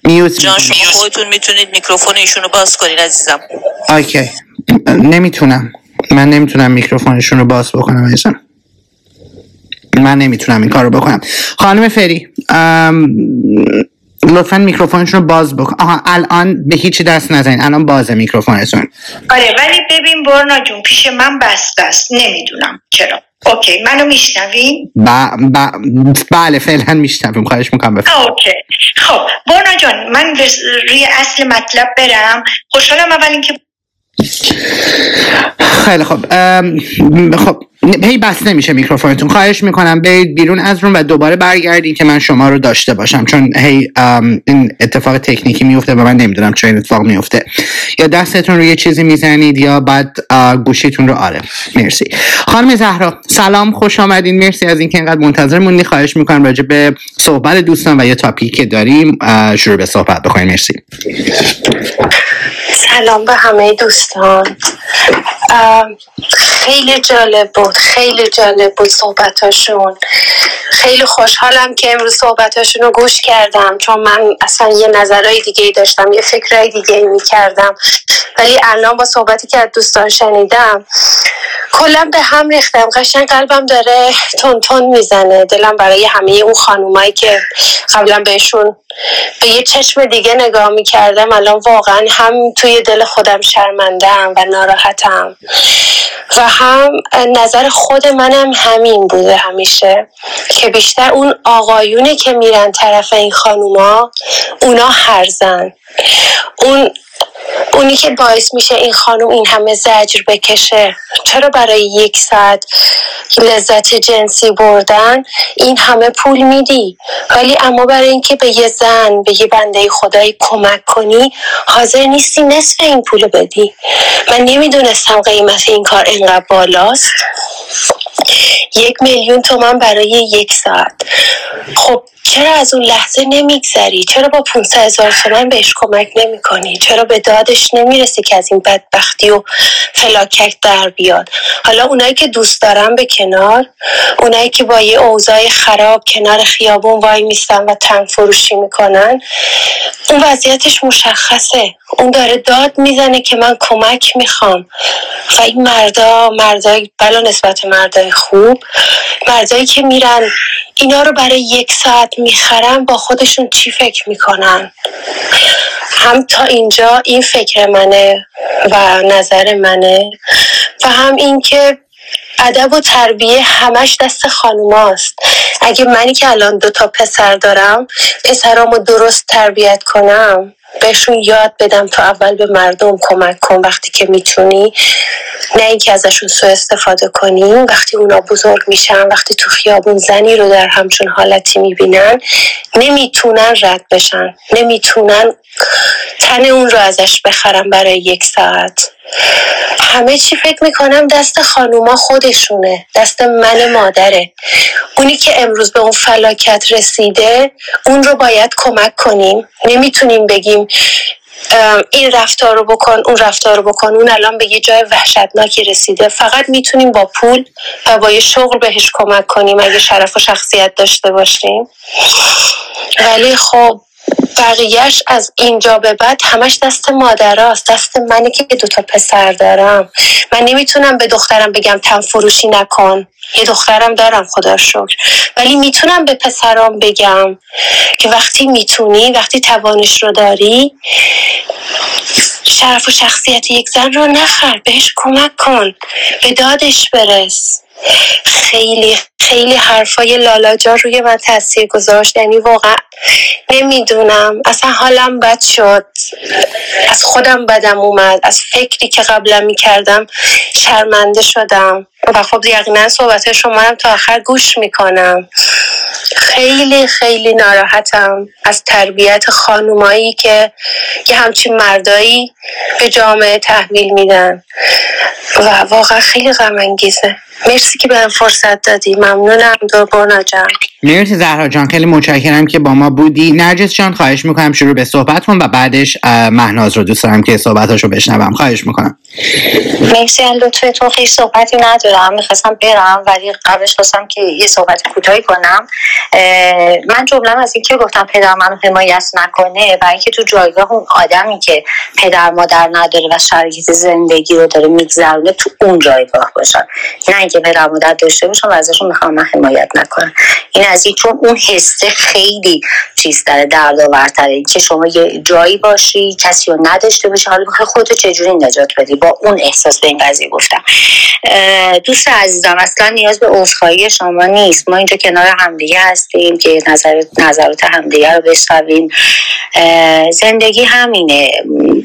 mute جان شما خودتون می‌تونید میکروفون ایشون رو باز کنید عزیزم. okay. نمی‌تونم. من نمی‌تونم میکروفونشون رو باز بکنم عزیزم. من نمی‌تونم این کار رو بکنم. خانم فری لطفا میکروفونشون رو باز بکن. آها الان به هیچی دست نزنین. الان بازه میکروفونتون. آره ولی ببین برنا جون پیش من بسته است نمی‌دونم چرا. okay منو میشنوین ب... ب... بله فعلا میشنویم. خواهش می‌کنم. بفرمایید. اوکی. خب برنا جان من روی اصل مطلب برم. خوشحالم اول اینکه خیلی خوب. خب هی بس نمیشه میکروفونتون. خواهش می‌کنم برید بیرون از روم و دوباره برگردین که من شما رو داشته باشم. چون هی این اتفاق تکنیکی میفته و من نمی‌دونم چه این اتفاق میفته یا دستتون رو یه چیزی می‌زنید یا بعد گوشیتون رو آره. مرسی. خانم زهرا سلام خوش آمدین. مرسی از اینکه اینقدر منتظر موندی. خواهش می‌کنم راجع به صحبت دوستان و یه تاپیک که داریم شروع به صحبت بکنیم. مرسی. سلام به همه دوستان. خیلی جالب بود خیلی جالب بود صحبتاشون. خیلی خوشحالم که امروز صحبتاشون رو گوش کردم چون من اصلا یه نظرهای دیگه ای داشتم یه فکرهای دیگه ای می کردم ولی الان با صحبتی که از دوستان شنیدم کلا به هم ریختم. قشنگ قلبم داره تون تون می‌زنه. دلم برای همه اون خانومایی که قبلا بهشون به یه چشم دیگه نگاه می‌کردم الان واقعا هم توی دل خودم شرمندم و ناراحتم. و هم نظر خود منم همین بوده همیشه که بیشتر اون آقایونه که میرن طرف این خانوما اونا هرزن. اون اونی که باعث میشه این خانم این همه زجر بکشه. چرا برای یک ساعت لذت جنسی بردن؟ این همه پول میدی. ولی اما برای اینکه به یه زن به یه بنده خدایی کمک کنی حاضر نیستی نصف این پول بدی. من نمی‌دونستم قیمت این کار اینقدر بالاست. یک میلیون تومن برای یک ساعت. خب چرا از اون لحظه نمیگذری؟ چرا با 500 هزار تومن بهش کمک نمی کنی چرا به دادش نمی‌رسی که از این بدبختی و فلاکت در بیاد؟ حالا اونایی که دوست دارن به کنار اونایی که با یه اوضاع خراب کنار خیابون وای میستن و تنگ فروشی می‌کنن اون وضعیتش مشخصه. اون داره داد می‌زنه که من کمک می‌خوام. و این مردا مردای بلا نسبت مردای خوب مردایی که میرن اینا رو برای یک ساعت می‌خرن با خودشون چی فکر می‌کنن؟ هم تا اینجا این فکر منه و نظر منه و هم اینکه ادب و تربیه همش دست خانوماست. اگه منی که الان دو تا پسر دارم پسرامو درست تربیت کنم بهشون یاد بدم تو اول به مردم کمک کن وقتی که می‌تونی. نه اینکه ازشون سو استفاده کنیم وقتی اونا بزرگ میشن وقتی تو خیابون زنی رو در همچون حالتی می‌بینن نمی‌تونن رد بشن. نمی‌تونن تن اون رو ازش بخرم برای یک ساعت. همه چی فکر می‌کنم دست خانوما خودشونه دست من مادره. اونی که امروز به اون فلاکت رسیده اون رو باید کمک کنیم. نمی‌تونیم بگیم این رفتار رو بکن اون رفتار رو بکن. اون الان به یه جای وحشتناکی رسیده. فقط می‌تونیم با پول و با یه شغل بهش کمک کنیم اگه شرف و شخصیت داشته باشیم. ولی خب بقیهش از اینجا به بعد همش دست مادراست. دست منی که دوتا پسر دارم. من نمی‌تونم به دخترم بگم تن فروشی نکن. یه دخترم دارم خدا شکر. ولی می‌تونم به پسرام بگم که وقتی می‌تونی وقتی توانش رو داری شرف و شخصیت یک زن رو نخر. بهش کمک کن. به دادش برس. خیلی خیلی حرفای لالاجا روی من تاثیر گذاشت. یعنی واقعا نمی‌دونم. اصلا حالم بد شد. از خودم بدم اومد. از فکری که قبلا می‌کردم شرمنده شدم. و خب یقینا صحبت شما هم تا آخر گوش می‌کنم. خیلی خیلی ناراحتم از تربیت خانومایی که یه همچین مردایی به جامعه تحویل میدن. و واقعا خیلی غم انگیزه مرسی که بهم فرصت دادی. ممنونم دوربرنا جان. مرسی زهرا جان. خیلی متشکرم که با ما بودی. نرجس جان خواهش می‌کنم شروع به صحبت کن و بعدش مهناز رو دوست دارم که صحبتاشو بشنوم. خواهش می‌کنم. مرسی لطفتون خیلی صحبتی ندارم. می‌خواستم برم ولی قبلش خواستم که یه صحبت کوتاهی کنم. من جملم از اینکه گفتم پدر منو حمایت نکنه و اینکه تو جایگاه اون آدمی که پدر مادر نداره و شرایط زندگی رو داره میگذرونه تو اون جایگاه باشن نه پدر مادر داشته باشن و ازشون می‌خوام من حمایت نکنم. این از این چون اون حسه خیلی چیزتره دردآورتره. که شما یه جایی باشی کسی رو نداشته باشی حالا بخوای خودتو چجوری نجات بدی؟ با اون احساس به این قضیه گفتم. دوست عزیزم اصلا نیاز به عذرخواهی شما نیست. ما اینجا کنار همدیگه هستیم که نظر نظرات همدیگه رو بشنویم. زندگی همینه.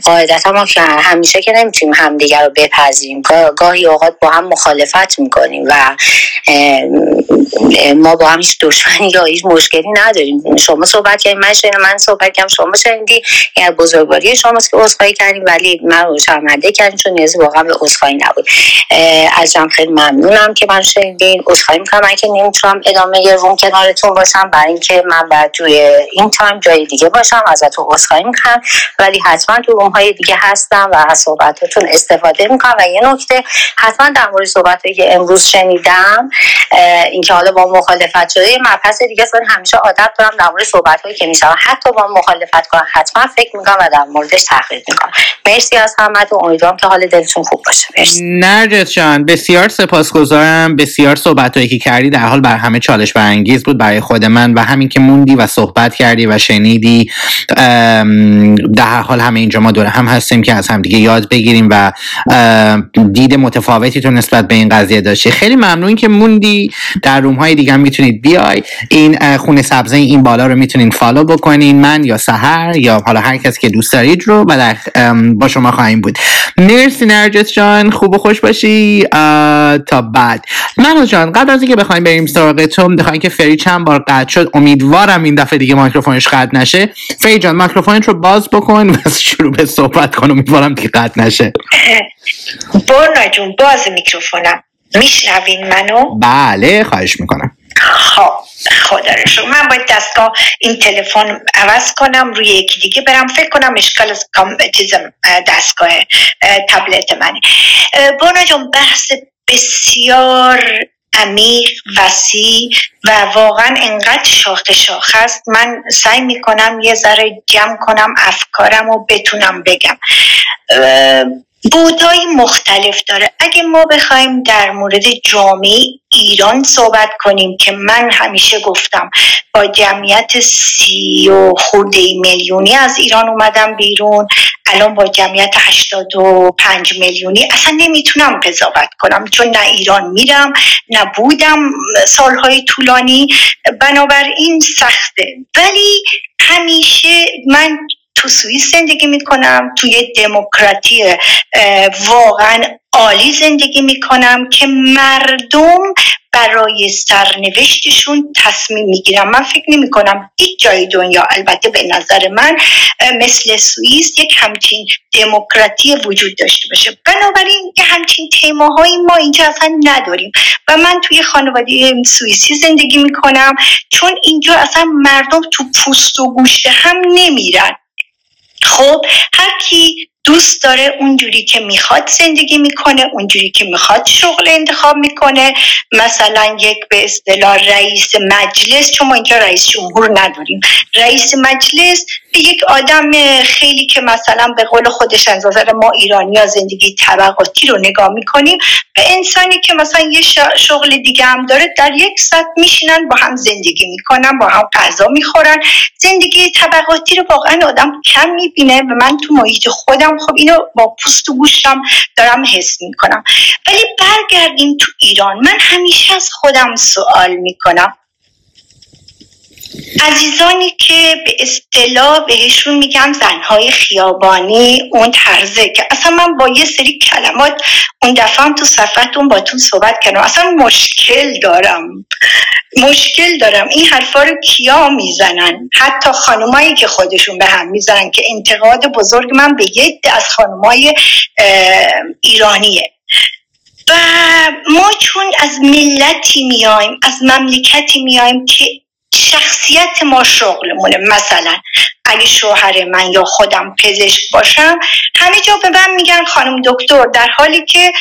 قاعدتا ما که همیشه که نمی‌تونیم همدیگه رو بپذیریم. گاه- گاهی اوقات با هم مخالفت می‌کنیم و ما با هم هیچ دشمنی یا هیچ مشکلی نداریم. شما صحبت کردیم. من شنیدم من صحبت کردم شما شنیدی. از بزرگواری شماست که عذرخواهی کردیم ولی من شرمنده کردیم چون نیازی واقعا به عذرخواهی نبود. از جمع خیلی ممنونم که من شنیدین. عذرخواهی می‌کنم. من که نمی‌تونم ادامه روم کنارتون باشم برای اینکه من باید توی این تایم جای دیگه باشم ازتون عذرخواهی می‌کنم. ولی حتما تو روم های دیگه هستم و از صحبتاتون استفاده می‌کنم. و یه نکته حتما در مورد صحبت که امروز شنیدم اینکه حالا با مخالفت شده یه مبحث دیگه است. همیشه عادت دارم در مورد صحبت هایی که میشم حتی با مخالفت کنم حتما فکر می‌کنم و در موردش تحقیق می‌کنم. مرسی از همتون امیدوارم که حال دلتون خوب باشه. مرسی. نرجس جان بسیار سپاسگزارم. بسیار صحبت که کردی در حال بر همه چالش برانگیز بود برای خود من و همین که موندی و صحبت کردی و شنیدی. در حال همه اینجا ما دوره هم هستیم که از همدیگه یاد بگیریم و دید متفاوتی تو نسبت به این قضیه داشتی. خیلی ممنون که موندی. در روم های دیگه هم می‌تونید بیای. این خونه سبزه این بالا رو می‌تونین فالو بکنین من یا سهر یا حالا هر کس که دوست دارید رو و در با شما خواهیم بود. مرسی نرجس جان خوب و خوش باشی. تا بعد. منو جان قبل از اینکه بخوایم بریم سراغ تو می‌خوایم که فری چند بار قطع شد؟ امیدوارم این دفعه دیگه میکروفونش قطع نشه. فری جان میکروفونت رو باز بکن و شروع به صحبت کن. امیدوارم دیگه قطع نشه. برنا جون باز میکروفونم. میشنوین منو؟ بله خواهش می‌کنم. خب خدا رو. من باید دستگاه این تلفن عوض کنم روی یکی دیگه برم. فکر کنم اشکال اه، دستگاه اه، تبلت منه. اه، برنا جون بحث بسیار عمیق وسیع و واقعا انقدر شاخ شاخ است. من سعی می‌کنم یه ذره جمع کنم افکارم و بتونم بگم. بودهای مختلف داره. اگه ما بخوایم در مورد جامعه ایران صحبت کنیم که من همیشه گفتم با جمعیت سی و خورده میلیونی از ایران اومدم بیرون الان با جمعیت 85 میلیونی اصلا نمی‌تونم قضاوت کنم چون نه ایران میرم نه بودم سالهای طولانی. بنابراین سخته. ولی همیشه من تو سوئیس زندگی می‌کنم توی دموکراتی واقعا عالی زندگی می‌کنم که مردم برای سرنوشتشون تصمیم می‌گیرم من فکر نمی کنم هیچ جای دنیا البته به نظر من مثل سوئیس یک همچین دموکراتی وجود داشته باشه. بنابراین یه همچین تیماهایی ما اینجا اصلا نداریم و من توی خانواده سوئیسی زندگی می‌کنم چون اینجا اصلا مردم تو پوست و گوشت هم نمیرن. خب هر کی دوست داره اونجوری که می‌خواد زندگی می‌کنه اونجوری که می‌خواد شغل انتخاب می‌کنه. مثلا یک به اصطلاح رئیس مجلس چون ما اینجا رئیس جمهور نداریم. رئیس مجلس به یک آدم خیلی که مثلا به قول خودش از نظر ما ایرانی ها زندگی طبقاتی رو نگاه می‌کنیم به انسانی که مثلا یه شغل دیگه هم داره در یک سطح میشینن با هم زندگی می‌کنن با هم غذا می‌خورن. زندگی طبقاتی رو واقعا آدم کم می‌بینه. و من تو محیط خودم خب اینو با پوست و گوشم دارم حس می‌کنم. ولی برگردیم تو ایران. من همیشه از خودم سوال می‌کنم. عزیزانی که به اصطلاح بهشون میگم زنهای خیابانی اون طرزه که اصلا من با یه سری کلمات اون دفعه تو صفحتون با تو صحبت کردم. اصلا مشکل دارم. مشکل دارم. این حرفا رو کیا می‌زنن؟ حتی خانمایی که خودشون به هم می‌زنن که انتقاد بزرگ من به یک از خانمای ایرانیه. و ما چون از ملتی میایم از مملکتی میایم که شخصیت ما شغلمونه مثلا اگه شوهر من یا خودم پزشک باشم همه جا به من میگن خانم دکتر در حالی که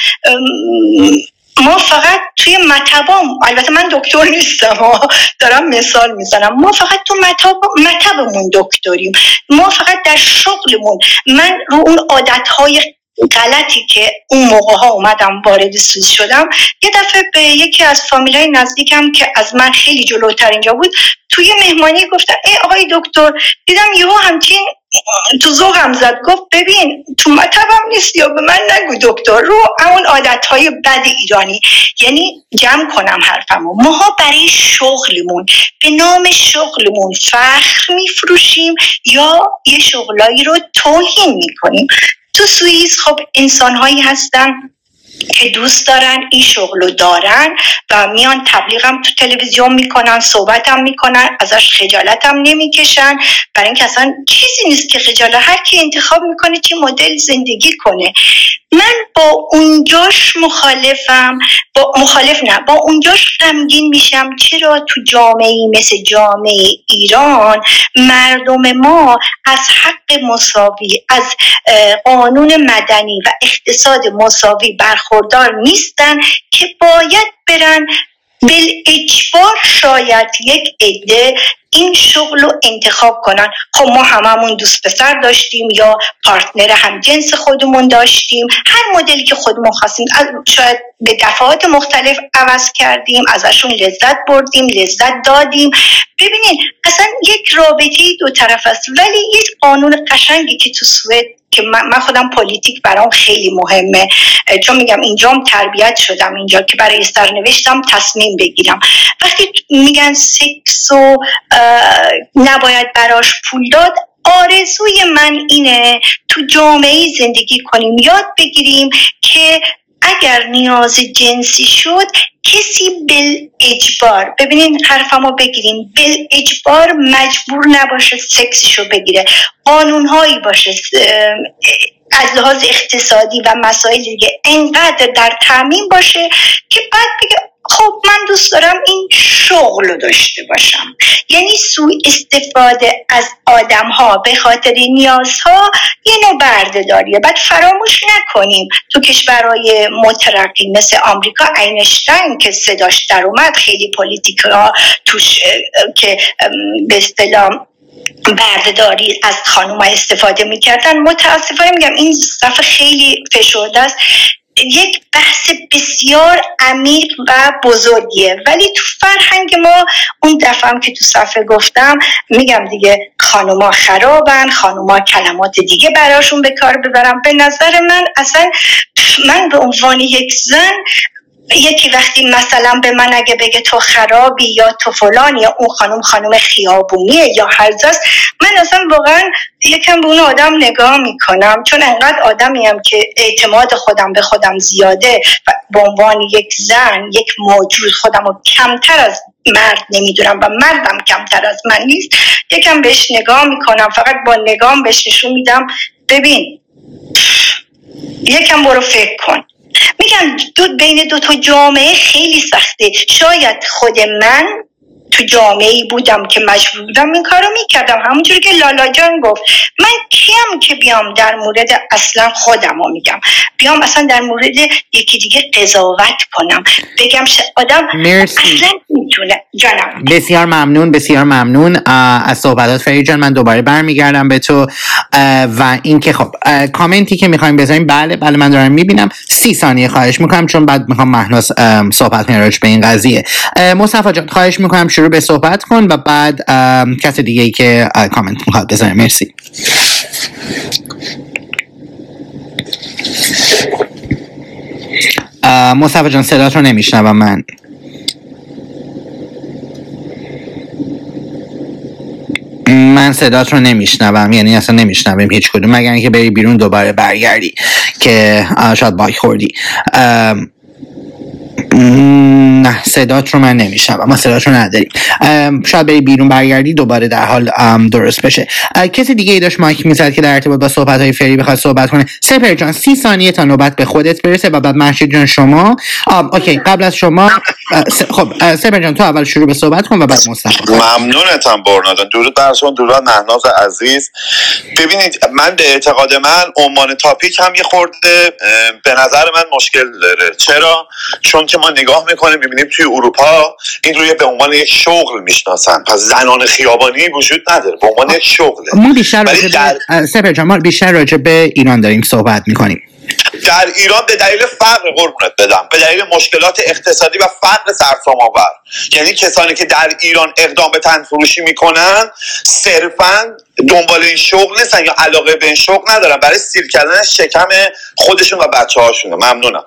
ما فقط توی مطبام البته من دکتر نیستم ها، دارم مثال می‌زنم. ما فقط تو مطب مطبمون دکتریم. ما فقط در شغلمون. من رو اون عادتهای غلطی که اون موقع ها اومدم وارد سوئیس شدم یه دفعه به یکی از فامیلای نزدیکم که از من خیلی جلوتر اینجا بود توی مهمانی گفتن ای آقای دکتر دیدم یهو همچین تو ذوقم زد گفت ببین تو مطبم نیست یا به من نگو دکتر رو همون عادت های بد ایرانی یعنی جمع کنم حرفمو. ماها برای شغلمون به نام شغلمون فخر میفروشیم یا یه شغلایی رو توهین می‌کنیم. تو سوئیس خب انسانهایی هستن. که دوست دارن این شغل رو دارن و میان تبلیغم تو تلویزیون می‌کنن صحبتم می‌کنن ازش خجالتم نمی‌کشن. برای اینکه اصلا چیزی نیست که خجالت هر کی انتخاب می‌کنه چه مدل زندگی کنه. من با اونجاش مخالفم با مخالف نه با اونجاش غمگین میشم. چرا تو جامعه مثل جامعه ایران مردم ما از حق مساوی از قانون مدنی و اقتصاد مساوی برخوردار نیستن که باید برن. بل اجبار شاید یک عده این شغل رو انتخاب کنن. خب ما هممون دوست پسر داشتیم یا partner هم جنس خودمون داشتیم. هر مدلی که خودمون خواستیم شاید به دفعات مختلف عوض کردیم ازشون لذت بردیم لذت دادیم. ببینید اصلا یک رابطه دو طرف است. ولی یک قانون قشنگی که تو سوئد که من خودم politik برام خیلی مهمه. چون میگم اینجام تربیت شدم اینجا که برای سرنوشتم تصمیم بگیرم. وقتی میگن سکس و نباید براش پول داد آرزوی من اینه تو جامعه زندگی کنیم. یاد بگیریم که اگر نیاز جنسی شد کسی بل اجبار ببینین حرفمو بگیرین بل اجبار مجبور نباشه سکسشو بگیره. قانونهایی باشه از لحاظ اقتصادی و مسائل دیگه. انقدر در تعمین باشه که بعد بگه خب من دوست دارم این شغل رو داشته باشم. یعنی سوء استفاده از آدم ها به خاطر نیازها یه نوع بردهداریه. بعد فراموش نکنیم تو کشورهای مترقی مثل آمریکا اینشتین که صداش در اومد خیلی پلیتیکا توش که به اصطلاح بردهداری از خانوم استفاده می‌کردن. متاسفانه میگم این صفحه خیلی فشرده است. یک بحث بسیار عمیق و بزرگیه. ولی تو فرهنگ ما اون دفعه که تو صفحه گفتم میگم دیگه خانوما خرابن خانوما کلمات دیگه براشون به کار ببرم به نظر من اصلا من به عنوان یک زن یکی وقتی مثلا به من اگه بگه تو خرابی یا تو فلان یا اون خانم خانم خیابونیه یا هرزاست من اصلا واقعا یکم به اون آدم نگاه می‌کنم. چون انقدر آدمیم که اعتماد خودم به خودم زیاده و به عنوان یک زن یک موجود خودم رو کمتر از مرد نمی‌دونم و مردم کمتر از من نیست یکم بهش نگاه می‌کنم. فقط با نگام بهش نشون میدم. ببین یکم برو فکر کن. میگم دو بین دو تا جامعه خیلی سخته. شاید خود من تو جامعه ای بودم که مجبور بودم این کارو می‌کردم. همونجوری که لالا جان گفت من کیم که بیام در مورد اصلا خودم رو میگم؟ بیام اصلا در مورد یکی دیگه قضاوت کنم. بگم آدم مرسی. اصلا می‌تونه. جانم. بسیار ممنون بسیار ممنون. از صحبتات فرید جان من دوباره برمیگردم به تو. و اینکه خب کامنتی که می‌خوایم بذاریم بله بله من دارم می‌بینم. سی ثانیه خواهش می‌کنم چون بعد می‌خوام مهناز صحبت کنیم به این قضیه. مصطفی جان خواهش می‌کنم شروع به صحبت کن و بعد کس دیگه ای که کامنت می‌خواد بذاره مرسی. مصطفی جان صدات رو نمیشنوم من. من صدات رو نمیشنوم یعنی اصلا نمیشنویم هیچ کدوم مگر اینکه بری بیرون دوباره برگردی که شاید باک خوردی. نه صدات رو من نمیشنوم ما صدات رو نداریم. شاید بری بیرون برگردی دوباره در حال درست بشه. کسی دیگه ای داشت مایک می‌زد که در ارتباط با صحبت های فری بخواد صحبت کنه. سپر جان سی ثانیه تا نوبت به خودت برسه و بعد محشید جان شما. اوکی قبل از شما خب سپر جان تو اول شروع به صحبت کن و بعد مصطفی ممنونتم برنا جان درود بر شما درود مهناز عزیز. ببینید من به اعتقاد من عنوان تاپیک هم یه خورده به نظر من مشکل داره. چرا؟ چون که ما نگاه می‌کنیم می‌بینیم توی اروپا این روی به عنوان یک شغل می‌شناسن. پس زنان خیابانی وجود نداره. به عنوان یک شغله. ما بیشتر راجع در... ما بیشتر راجع به ایران داریم صحبت می‌کنیم. در ایران به دلیل فقر قربونت بدم. به دلیل مشکلات اقتصادی و فقر سرسام آور یعنی کسانی که در ایران اقدام به تن فروشی می‌کنن صرفا دنبال این شغل نیستن یا علاقه به این شغل ندارن. برای سیر کردن شکم خودشون و بچه هاشونه ممنونم.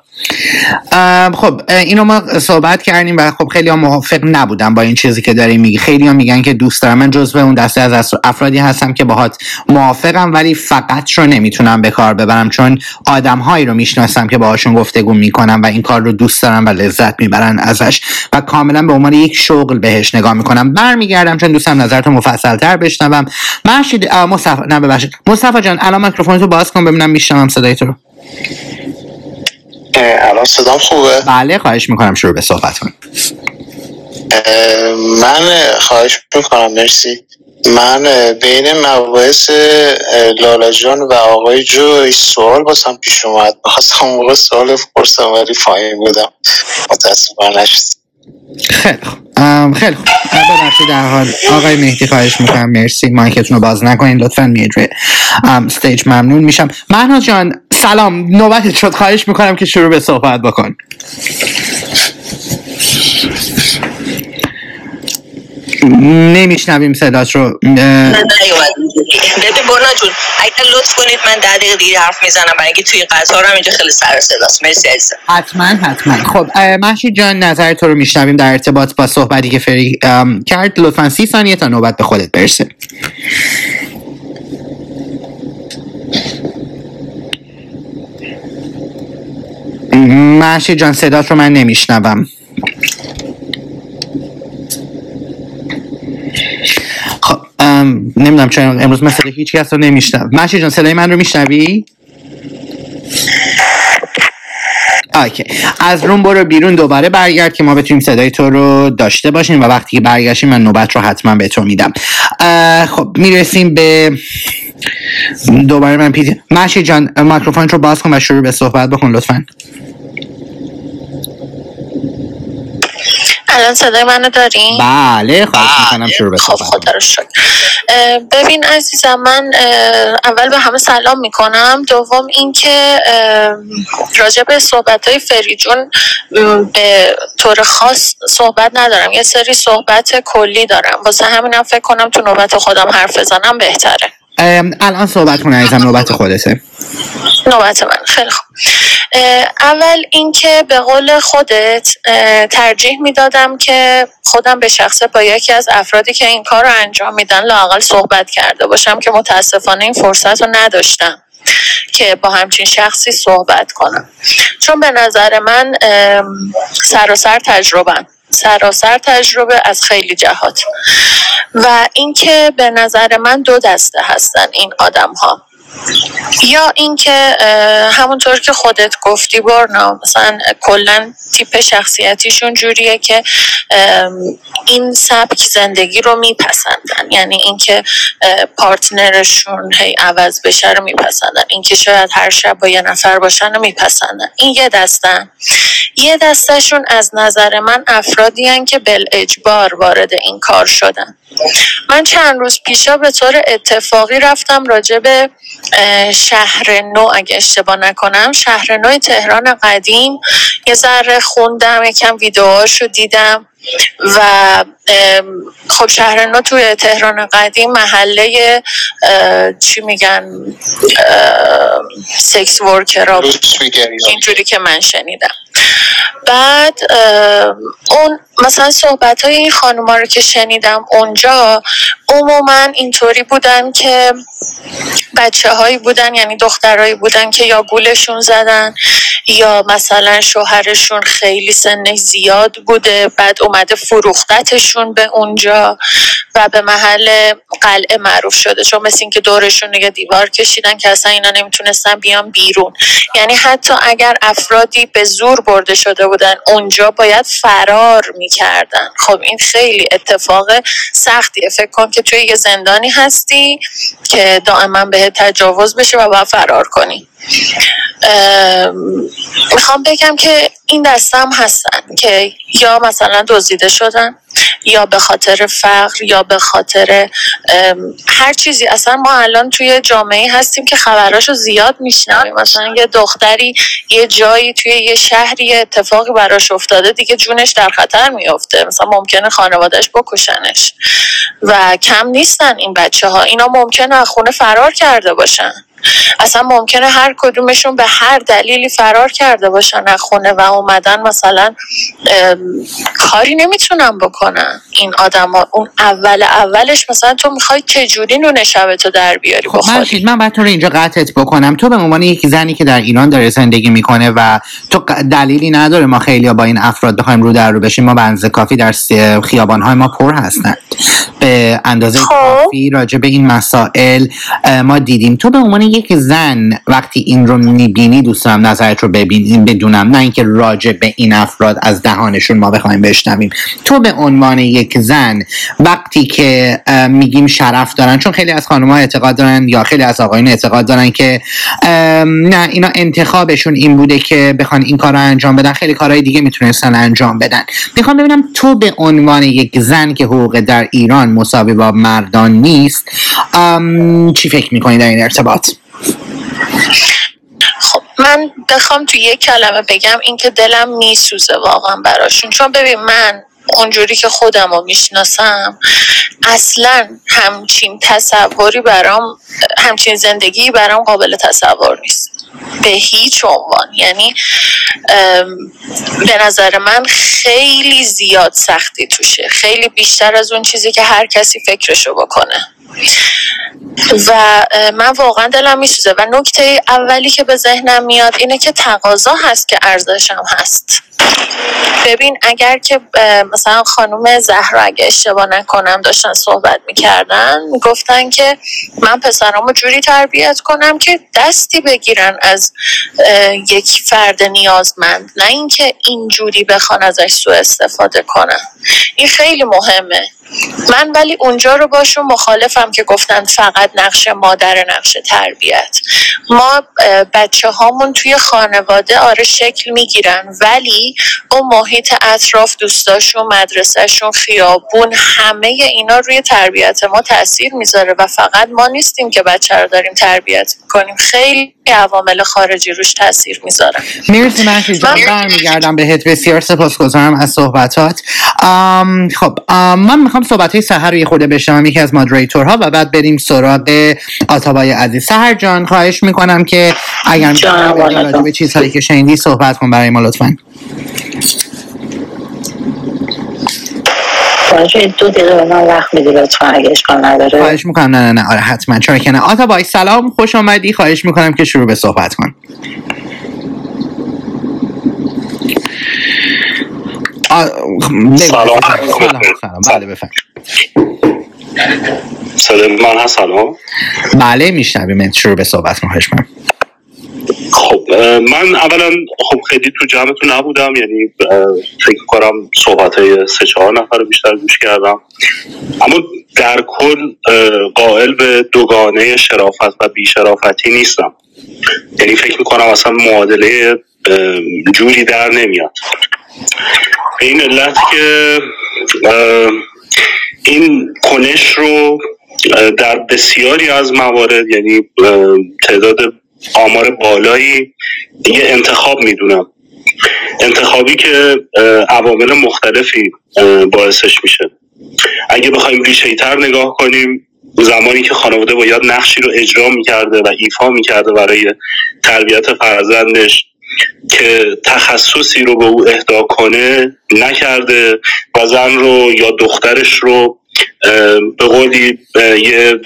خب اینو ما صحبت کردیم و خب خیلی ها موافق نبودن با این چیزی که داری میگی. خیلی ها میگن که دوست دارم. من جزو اون دسته از افرادی هستم که باهات موافقم ولی فقط رو نمی‌تونم به کار ببرم چون آدم هایی رو می‌شناسم که باهاشون گفتگو می‌کنم و این کار رو دوست دارم و لذت می‌برن ازش و کاملا به عنوان یک شغل بهش نگاه می‌کنم. برمیگردم چون دوستم نظرتو مفصل تر بشنوم. محشید اه، مصطفی نه ببخشید. مصطفی جان الان میکروفون تو باز کن ببینم میشنوم صدای تو رو. الان صدام خوبه؟ بله خواهش می‌کنم شروع به صحبت کن اه، من خواهش می‌کنم مرسی. من بین مباحث اه، لالا جان و آقای جو سوال باسم پیش اومد. بخواستم اون موقع سوال بپرسم ولی پایین بودم. متاسفانه نشد خیلی خوب. اه، ببخشید در حال. آقای مهدی خواهش می‌کنم. مرسی. مایکتون رو باز نکنین. لطفا میید روی ام، استیج ممنون میشم. مهناز جان سلام. نوبتت شد. خواهش می‌کنم که شروع به صحبت بکن. نمیشنویم صدات رو. ببین برنا جون اگر لطف کنید من ده دقیقه دیگه حرف می‌زنم برای اینکه توی قطارم اینجا خیلی سر صداست. مرسی عزیزم. حتما حتما. خب اه، محشید جان نظر تو رو میشنویم در ارتباط با صحبتی که فری کرد. لطفا سی ثانیه تا نوبت به خودت برسه. محشید جان صدات رو من نمیشنوم. خب نمی‌دونم چرا امروز من صدای هیچ کس رو نمیشنوم. محشید جان صدای من رو میشنوی؟ آکه از روم برو بیرون دوباره برگرد که ما بتونیم صدای تو رو داشته باشیم و وقتی که برگشتیم من نوبت رو حتما به تو میدم. خب می‌رسیم به دوباره من پیزی مشی جان میکروفون رو باز کن و شروع به صحبت بکن لطفا. الان صدای منو دارین؟ بله خواهش می‌کنم شروع به خب صحبت. خدا رو شکر. اه، ببین عزیزم من اول به همه سلام می‌کنم. دوم اینکه راجع به صحبت های فریجون به طور خاص صحبت ندارم. یه سری صحبت کلی دارم. واسه همینم فکر کنم تو نوبت خودم حرف بزنم بهتره. الان صحبت کن عزیزم نوبت خودته. نوبت من. خیلی خوب. اول اینکه به قول خودت ترجیح می‌دادم که خودم به شخصه با یکی از افرادی که این کار رو انجام میدن لاقل صحبت کرده باشم که متاسفانه این فرصت رو نداشتم که با همچین شخصی صحبت کنم. چون به نظر من سراسر تجربه سراسر تجربه از خیلی جهات. و اینکه به نظر من دو دسته هستن این آدم ها یا اینکه همونطور که خودت گفتی برنا مثلا کلا تیپ شخصیتیشون جوریه که این سبک زندگی رو میپسندن. یعنی اینکه پارتنرشون هی عوض بشه رو میپسندن. اینکه شاید هر شب با یه نفر باشن رو میپسندن. این یه دستن یه دستشون از نظر من افرادی هن که بل اجبار وارد این کار شدن. من چند روز پیشا به طور اتفاقی رفتم راجع به شهر نو اگه اشتباه نکنم. شهر نو تهران قدیم. یه ذره خوندم یکم ویدیوهاشو دیدم و خب شهر نو توی تهران قدیم محله چی میگن سکس ورکرا بود. اینجوری که من شنیدم. بعد اون مثلا صحبت های این خانوما رو که شنیدم اونجا عموما اینطوری بودن که بچه هایی بودن یعنی دخترهایی بودن که یا گولشون زدن یا مثلا شوهرشون خیلی سنش زیاد بوده بعد اومده فروختتشون به اونجا و به محل قلعه معروف شده. چون مثل اینکه دورشون یه دیوار کشیدن که اصلا اینا نمی‌تونستن بیان بیرون. یعنی حتی اگر افرادی به زور برده شده بودن اونجا باید فرار می‌کردن. خب این خیلی اتفاق سختیه. فکر کن که توی یه زندانی هستی که دائما به تجاوز بشه و باید فرار کنی. می‌خوام بگم که این دسته هم هستن که یا مثلا دزدیده شدن یا به خاطر فقر یا به خاطر هر چیزی. اصلا ما الان توی جامعه هستیم که خبراشو زیاد میشنویم. مثلا یه دختری یه جایی توی یه شهری اتفاقی براش افتاده دیگه جونش در خطر میفته مثلا ممکنه خانوادهش بکشنش. و کم نیستن این بچه ها اینا ممکنه از خونه فرار کرده باشن. اصلا ممکنه هر کدومشون به هر دلیلی فرار کرده باشن از خونه و اومدن مثلا کاری نمی‌تونن بکنن این آدما. اون اول اولش مثلا تو می‌خوای چجوری نون شبتو در بیاری خب من من باید تو رو اینجا قطعت بکنم. تو به عنوان یک زنی که در ایران داره زندگی می‌کنه و تو دلیلی نداره ما خیلی با این افراد بخوایم رو در رو بشیم. ما بنز کافی در خیابان های ما پر هستند به اندازه خب. کافی راجع به این مسائل ما دیدیم. تو به عنوان یک زن وقتی این رو می‌بینی دوست دارم نظرت رو ببینیم بدونم. نه اینکه راجع به این افراد از دهانشون ما بخوایم بشنویم. تو به عنوان یک زن وقتی که میگیم شرف دارن چون خیلی از خانم ها اعتقاد دارن یا خیلی از آقایون اعتقاد دارن که نه اینا انتخابشون این بوده که بخوان این کار رو انجام بدن. خیلی کارهای دیگه می‌تونستن انجام بدن. می‌خوام ببینم تو به عنوان یک زن که حقوق در ایران مساوی با مردان نیست. چی فکر می‌کنی در این ارتباط؟ خب من بخوام تو یک کلمه بگم اینکه دلم میسوزه واقعا براشون. چون ببین من اونجوری که خودم رو می‌شناسم اصلا همچین تصوری برام همچین زندگی برام قابل تصور نیست. به هیچ عنوان. یعنی به نظر من خیلی زیاد سختی توشه. خیلی بیشتر از اون چیزی که هر کسی فکرشو بکنه. و من واقعا دلم میسوزه. و نکته اولی که به ذهنم میاد اینه که تقاضا هست که ارزشم هست. ببین اگر که مثلا خانم زهرا اگه اشتباه نکنم داشتن صحبت می‌کردن می‌گفتن که من پسرامو جوری تربیت کنم که دستی بگیرن از یک فرد نیازمند. نه اینکه اینجوری بخوان ازش سوء استفاده کنن. این خیلی مهمه. من ولی اونجا رو باشون مخالفم که گفتن فقط نقش مادر نقش تربیت. ما بچه هامون توی خانواده آره شکل می‌گیرن ولی اون محیط اطراف دوستاشون مدرسهشون خیابون همه اینا روی تربیت ما تاثیر می‌ذاره و فقط ما نیستیم که بچه رو داریم تربیت می‌کنیم. خیلی عوامل خارجی روش تاثیر می‌ذاره. مرسی من برمیگردم بهت. بسیار سپاسگزارم از صحبتات. خب من می‌خوام صحبت های سهر رو یه خورده بشنوم. یکی از مادریتورها و بعد بریم سراغ آتابای عزیز. سهر جان خواهش می‌کنم که اگر به چیزهایی که شنیدی صحبت کن برای ما لطفا. دو دقیقه به من وقت میدی لطفا اگه اشکال نداره. خواهش می‌کنم. نه نه نه. آره حتما. چرا که نه. آتا بای سلام خوش آمدی. خواهش می‌کنم که شروع به صحبت کن. سلام. سلام سلام. بله بفرم سلام من هست؟ سلام. بله میشنویم. شروع به صحبت کن. خواهش خب من اولا خب خیلی تو جمعتون نبودم یعنی فکر کنم صحبت های سه چهار نفر بیشتر گوش کردم. اما در کل قائل به دوگانه شرافت و بیشرافتی نیستم. یعنی فکر می‌کنم اصلا معادله جوری در نمیاد. به این علت که این کنش رو در بسیاری از موارد یعنی تعداد آمار بالایی یه انتخاب می‌دونم. انتخابی که عوامل مختلفی باعثش میشه. اگه بخوایم ریشه تر نگاه کنیم زمانی که خانواده باید نقشی رو اجرا می‌کرده و ایفا می‌کرده برای تربیت فرزندش که تخصصی رو به او اهدا کنه نکرده و زن رو یا دخترش رو به قولی یه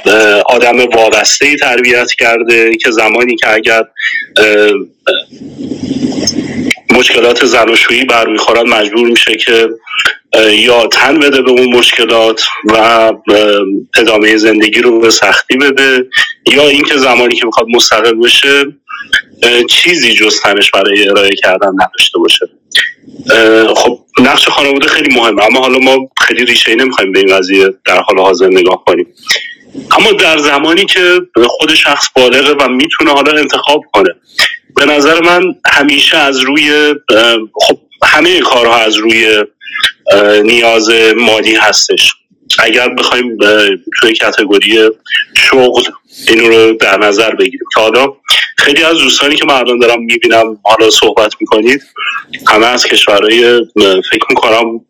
آدم وابسته تربیت کرده که زمانی که اگر مشکلات زناشویی برمیخورد مجبور میشه که یا تن بده به اون مشکلات و ادامه زندگی رو به سختی بده یا اینکه زمانی که می‌خواد مستقل بشه چیزی جز تنش برای ارائه کردن نداشته باشه. خب نقش خانواده خیلی مهمه اما حالا ما خیلی ریشه ای نمی‌خوایم به این قضیه در حال حاضر نگاه کنیم. اما در زمانی که خود شخص بالغه و می‌تونه حالا انتخاب کنه به نظر من همیشه از روی خب همه کارها از روی نیاز مالی هستش. اگر بخوایم توی کتگوری شغل این رو در نظر بگیریم. که حالا خیلی از دوستانی که من الان دارم می‌بینم حالا صحبت می‌کنید همه از کشورهای فکر می‌کنم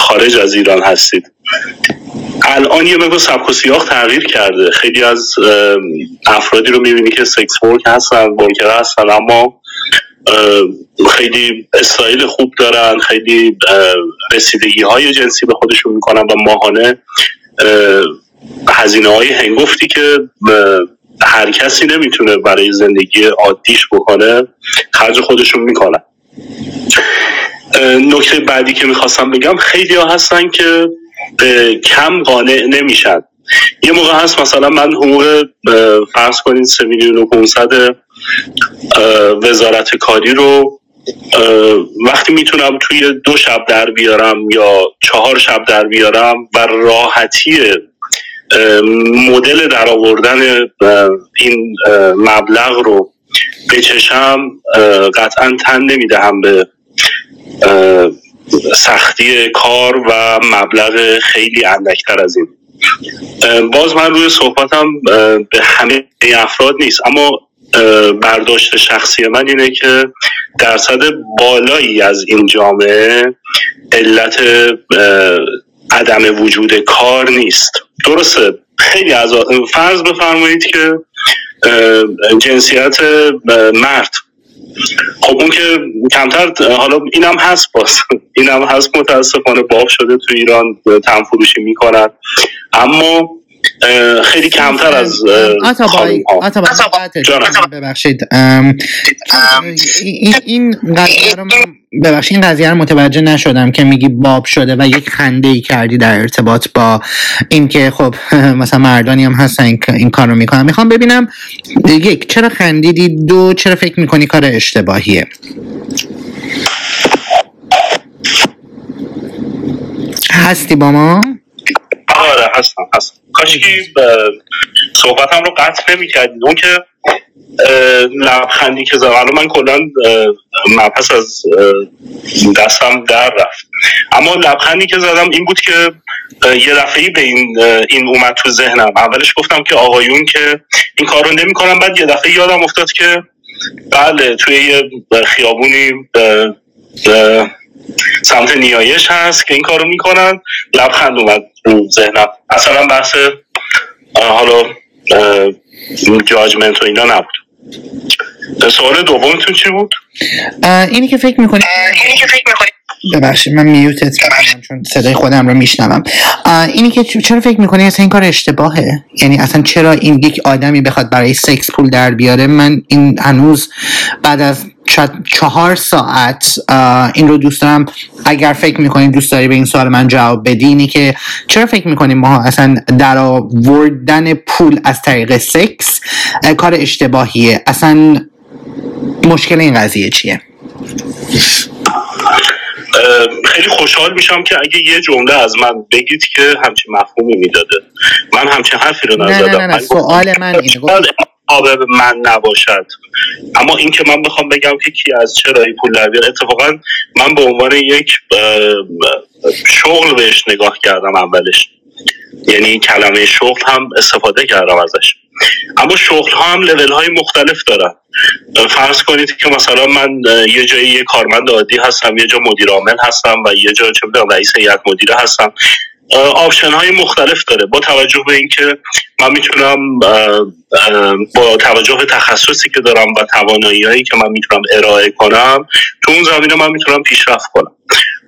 خارج از ایران هستید. الان یه مقدار سبک و سیاق تغییر کرده. خیلی از افرادی رو می‌بینی که سکس ورک هستن ورکر هستن اما خیلی استایل خوب دارن خیلی رسیدگی های جنسی به خودشون می‌کنن و ماهانه هزینه های هنگفتی که هر کسی نمی‌تونه برای زندگی عادیش بکنه خرج خودشون می‌کنن. نکته بعدی که می‌خواستم بگم خیلی ها هستن که به کم قانع نمیشن. یه موقع هست مثلا من حقوق فرض کنید سه میلیون و 500 وزارت کاری رو وقتی می‌تونم توی دو شب در بیارم یا چهار شب در بیارم و راحتی مدل در آوردن این مبلغ رو بچشم قطعا تن نمی‌دهم به سختی کار و مبلغ خیلی اندکتر از این. باز من روی صحبتم به همه افراد نیست اما برداشت شخصی من اینه که درصد بالایی از این جامعه علت عدم وجود کار نیست. درسته. خیلی از فرض بفرمایید که جنسیت مرد. خب اون که کمتر حالا اینم هست باز. اینم هست متاسفانه باب شده تو ایران تن فروشی می‌کنن. اما خیلی کمتر از ببخشید. این قضیه رو ببخشید این قضیه رو متوجه نشدم که میگی باب شده و یک خنده ای کردی در ارتباط با اینکه خب مثلا مردانی هم هستن این کار رو می‌کنن. می‌خوام ببینم یک چرا خندیدی؟ دو چرا فکر می‌کنی کار اشتباهیه؟ هستی با ما؟ آره هستم هستم. کاش که صحبتم رو قطع نمی کردید اون که لبخندی که زدم. من کلا مبحث از دستم در رفت. اما لبخندی که زدم این بود که یه دفعه به این, این اومد تو ذهنم. اولش گفتم که آقایون که این کار رو نمی کنم بعد یه دفعه یادم افتاد که بله توی یه خیابونی سمت نیایش هست که این کارو می‌کنن. لبخند اومد رو ذهنم. اصلا بحث حالا جاجمنت و اینا نبود. سوال دومتون چی بود؟ اینی که فکر می‌کنی اینی که فکر می‌کنی ببخشید من میوتت کردم چون صدای خودم رو میشنوم. اینی که چرا فکر می‌کنی اصلا این کار اشتباهه؟ یعنی اصلا چرا این یک آدمی بخواد برای سکس پول در بیاره؟ من این هنوز بعد از چهار ساعت این رو دوست دارم. اگر فکر می‌کنی دوست داری به این سوال من جواب بدی اینی که چرا فکر می‌کنیم ما اصلا در آوردن پول از طریق سکس کار اشتباهیه؟ اصلا مشکل این قضیه چیه؟ خیلی خوشحال میشم که اگه یه جمله از من بگید که همچین مفهومی می‌داده. من همچین حرفی رو نزدم. نه نه نه, سوال من اینه. به من نباشد. اما این که من بخوام بگم که کی از چه راهی پول در اتفاقا من به عنوان یک شغل بهش نگاه کردم اولش. یعنی کلمه شغل هم استفاده کردم ازش. اما شغل ها هم لول های مختلف دارن. فرض کنید که مثلا من یه جایی یه کارمند عادی هستم یه جا مدیر عامل هستم و یه جا چه رئیس هیئت مدیره هستم. آپشن های مختلف داره. با توجه به اینکه من می‌تونم با توجه به تخصصی که دارم و توانایی هایی که من می‌تونم ارائه کنم تو اون زمینه من می‌تونم پیشرفت کنم.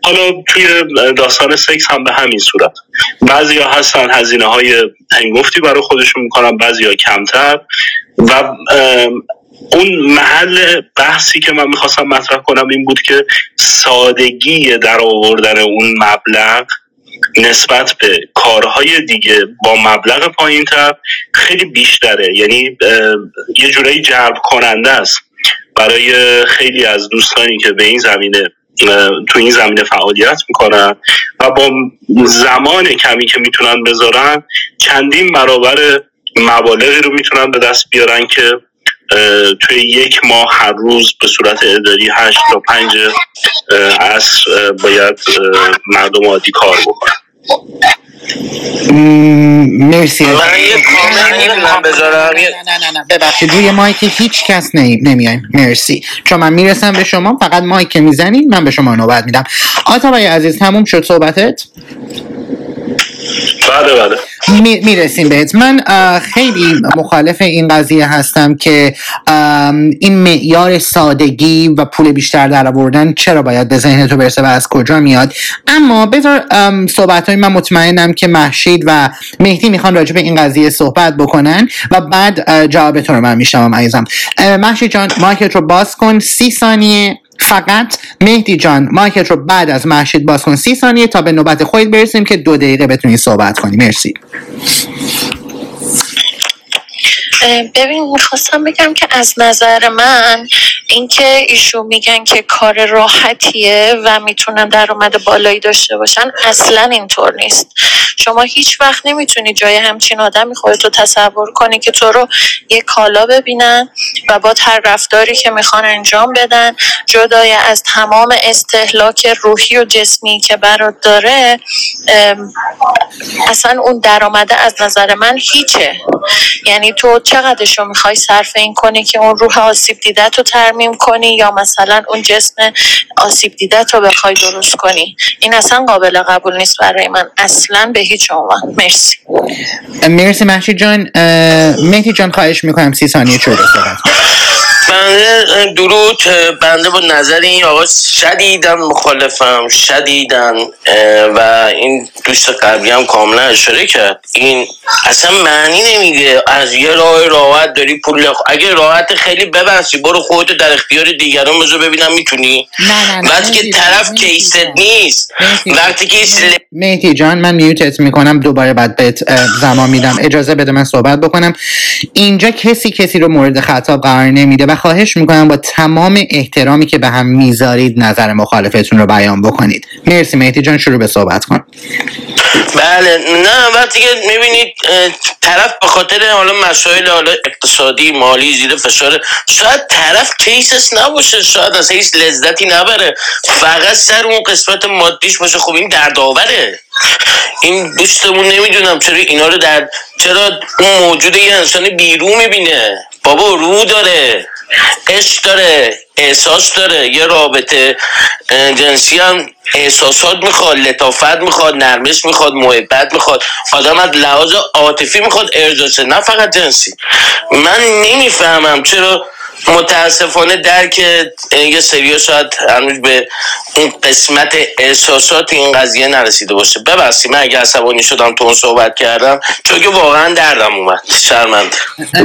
حالا توی داستان سکس هم به همین صورت. بعضی ها هستن هزینه های هنگفتی برای خودشون می‌کنن بعضی ها کمتر. و اون محل بحثی که من می‌خواستم مطرح کنم این بود که سادگی در آوردن اون مبلغ نسبت به کارهای دیگه با مبلغ پایین تر خیلی بیشتره. یعنی یه جورایی جلب کننده است برای خیلی از دوستانی که به این زمینه تو این زمینه فعالیت می‌کنن و با زمان کمی که می‌تونن بذارن چندین برابر مبالغی رو می‌تونن به دست بیارن که توی یک ماه هر روز به صورت اداری هشت تا پنج عصر باید مردم عادی کار بکنن. مرسی. من یه کامنت می‌تونم بذارم. ببخشید روی مایک هیچ کس نمیایم مرسی. چون من می‌رسم به شما فقط مایک که می‌زنید من به شما نوبت میدم. آتابای عزیز تموم شد صحبتت؟ بله بله. می‌رسیم بهت. من خیلی مخالف این قضیه هستم که این معیار سادگی و پول بیشتر در آوردن چرا باید به ذهن تو برسه و از کجا میاد؟ اما بذار صحبت های من مطمئنم که محشید و مهدی می‌خوان راجع به این قضیه صحبت بکنن و بعد جواب تو رو من میشنوم عزیزم. محشید جان مایکت رو باز کن. سی ثانیه. فقط مهدی جان مایکت رو بعد از محشید باز کن سی ثانیه تا به نوبت خودت برسیم که دو دقیقه بتونی صحبت کنی. مرسی. ببین می‌خواستم بگم که از نظر من اینکه ایشون میگن که کار راحتیه و می‌تونن درآمد بالایی داشته باشن اصلا اینطور نیست. شما هیچ وقت نمی‌تونی جای همچین آدمی خودتو تصور کنی که تو رو یه کالا ببینن و با هر رفتاری که می‌خوان انجام بدن جدای از تمام استهلاک روحی و جسمی که برات داره اصلا اون درآمده از نظر من هیچه. یعنی تو چقدرش رو می‌خوای صرف این کنی که اون روح آسیب دیده رو ترمیم کنی یا مثلا اون جسم آسیب دیده رو بخوای درست کنی. این اصلا قابل قبول نیست برای من. اصلا به هیچ عنوان. مرسی. مرسی محشید جان. مهدی جان خواهش می‌کنم سی ثانیه صحبت بنده درود بنده با نظر این آقا شدیدن مخالفم شدیدن و این دوست قبلی هم کاملا اشاره کرد. این اصلا معنی نمیده. از یه راه راحت داری پول اگه راحت خیلی ببنسی برو خودتو در اختیار دیگران بذار ببینم می‌تونی. وقتی که طرف کیست نیست. وقتی که مهدی جان من میوتت می‌کنم دوباره بعد بهت زمان میدم. اجازه بده من صحبت بکنم. اینجا کسی کسی رو مورد خطاب قرار نمیده و خواهش می‌کنم با تمام احترامی که به هم می‌ذارید نظر مخالفتون رو بیان بکنید. مرسی مهدی جان شروع به صحبت کن. بله. نه وقتی که می‌بینید طرف به خاطر حالا مسائل حالا اقتصادی مالی زیر فشار شاید طرف کیسس نباشه. شاید از هیچ لذتی نبره. فقط سر اون قسمت مادیش باشه. خب این دردآوره. این دوستمون نمی‌دونم چرا اینا رو در چرا اون موجود یه انسان بیرون می‌بینه. بابا رو داره. عشق داره احساس داره. یه رابطه جنسی هم احساسات می‌خواد لطافت می‌خواد نرمش می‌خواد محبت می‌خواد. آدم از لحاظ عاطفی می‌خواد ارجاشه نه فقط جنسی. من نمی‌فهمم چرا متاسفانه درک یه سریا شاید هنوز به این قسمت احساسات این قضیه نرسیده باشه. ببخشید من اگه عصبانی شدم تو اون صحبت کردم چون که واقعا دردم اومد. شرمند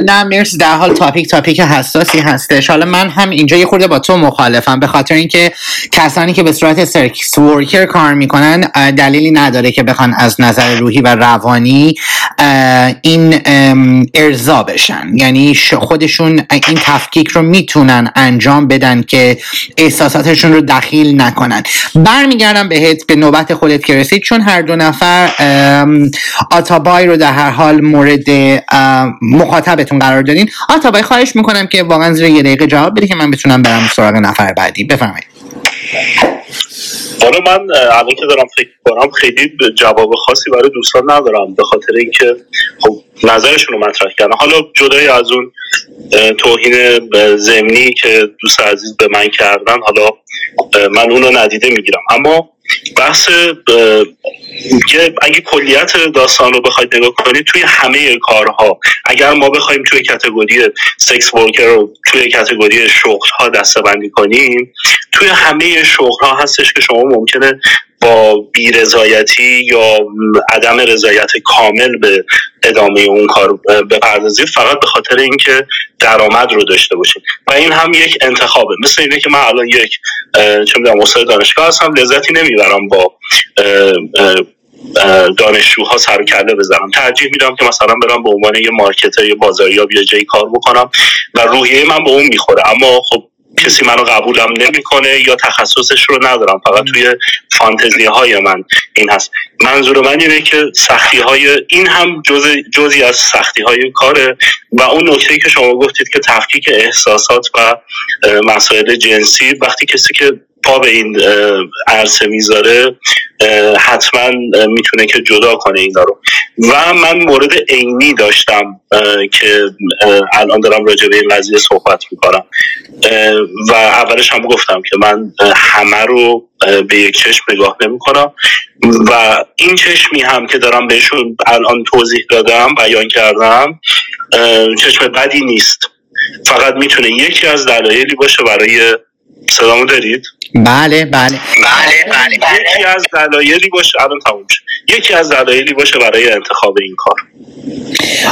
نه مرسی. در حال تاپیک تاپیک حساسی هستش. حالا من هم اینجا یه خورده با تو مخالفم به خاطر اینکه کسانی که به صورت سرکس ورکر کار می‌کنن دلیلی نداره که بخوان از نظر روحی و روانی این ارضا بشن. یعنی خودشون این تفکیک رو می‌تونن انجام بدن که احساساتشون رو دخیل نکنن. برمیگردم بهت به نوبت خودت که رسید چون هر دو نفر آتابای رو در هر حال مورد مخاطبتون قرار دادین. آتابای خواهش می‌کنم که واقعا زیر یه دقیقه جواب بده که من بتونم برم سراغ نفر بعدی. بفرمایید. حالا من الان که دارم فکر کنم خیلی جواب خاصی برای دوستان ندارم به خاطر اینکه خب نظرشون رو مطرح کردن. حالا جدای از اون توهین زمینی که دوست عزیز به من کردن حالا من اون رو ندیده می‌گیرم. اما بحث اگه کلیت داستان رو بخواید نگاه کنید توی همه کارها اگر ما بخوایم توی کتگوری سکس ورکر رو توی کتگوری شغل ها دسته بندی کنیم توی همه شغل ها هستش که شما ممکنه با بیرضایتی یا عدم رضایت کامل به ادامه اون کار بپردازید فقط به خاطر اینکه درآمد رو داشته باشید و این هم یک انتخابه. مثل اینه که من الان یک چه می‌دونم استاد دانشگاه هستم لذتی نمی‌برم با دانشجوها سر کله بزنم. ترجیح میدم که مثلا برم به عنوان یه مارکتر یا بازاریاب یا جایی کار بکنم و روحیه من به اون می‌خوره. اما خب کسی منو قبولم نمی‌کنه یا تخصصش رو ندارم. فقط توی فانتزی های من این هست. منظور من اینه که سختی های این هم جز جزی از سختی های کاره و اون نکته که شما گفتید که تفکیک احساسات و مسائل جنسی وقتی کسی که به این عرصه می‌ذاره حتما می‌تونه که جدا کنه اینا رو. و من مورد عینی داشتم که الان دارم راجع به این قضیه صحبت می‌کنم. و اولش هم گفتم که من همه رو به یک چشم نگاه نمی‌کنم. و این چشمی هم که دارم بهشون الان توضیح دادم بیان کردم چشم بدی نیست. فقط می‌تونه یکی از دلایلی باشه برای صدامو دارید؟ بله بله. بله بله یکی از دلایلی باشه الان تموم شد. یکی از دلایلی باشه برای انتخاب این کار.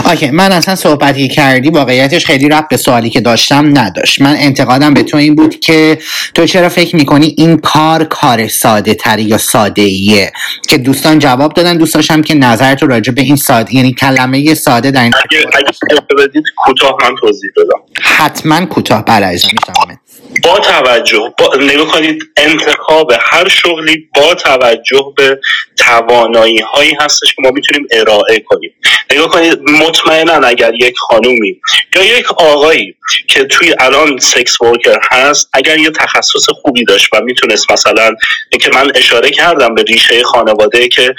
اوکی من اصلا صحبتی کردی واقعیتش خیلی ربط به سوالی که داشتم نداشت. من انتقادم به تو این بود که تو چرا فکر می‌کنی این کار کار ساده تری یا ساده ایه که دوستان جواب دادن دوست داشتم که نظرت رو راجع به این ساده یعنی کلمه ساده در این اگه اگه بدید کوتاه من توضیح بدم. حتما کوتاه بله. با توجه با نگاه کنید انتخاب هر شغلی با توجه به توانایی هایی هستش که ما می‌تونیم ارائه کنیم. نگاه کنید مطمئنا اگر یک خانومی یا یک آقایی که توی الان سکس ورکر هست اگر یه تخصص خوبی داشت و می‌تونست مثلا که من اشاره کردم به ریشه خانواده که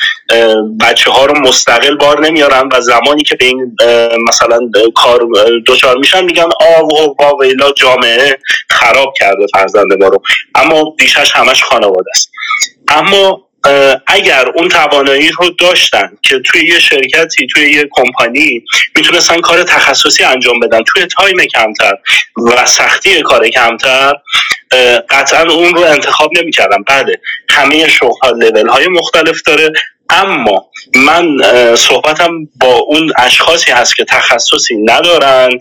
بچه ها رو مستقل بار نمیارن و زمانی که به این مثلا کار دچار میشن میگن آه و واویلا جامعه خراب کرده فرزند ما رو. اما ریشش همش خانواده است. اما اگر اون توانایی رو داشتن که توی یه شرکتی توی یه کمپانی می‌تونستن کار تخصصی انجام بدن توی تایم کمتر و سختی کار کمتر قطعا اون رو انتخاب نمی‌کردم بله همه شغل ها لیول های مختلف داره اما من صحبتم با اون اشخاصی هست که تخصصی ندارند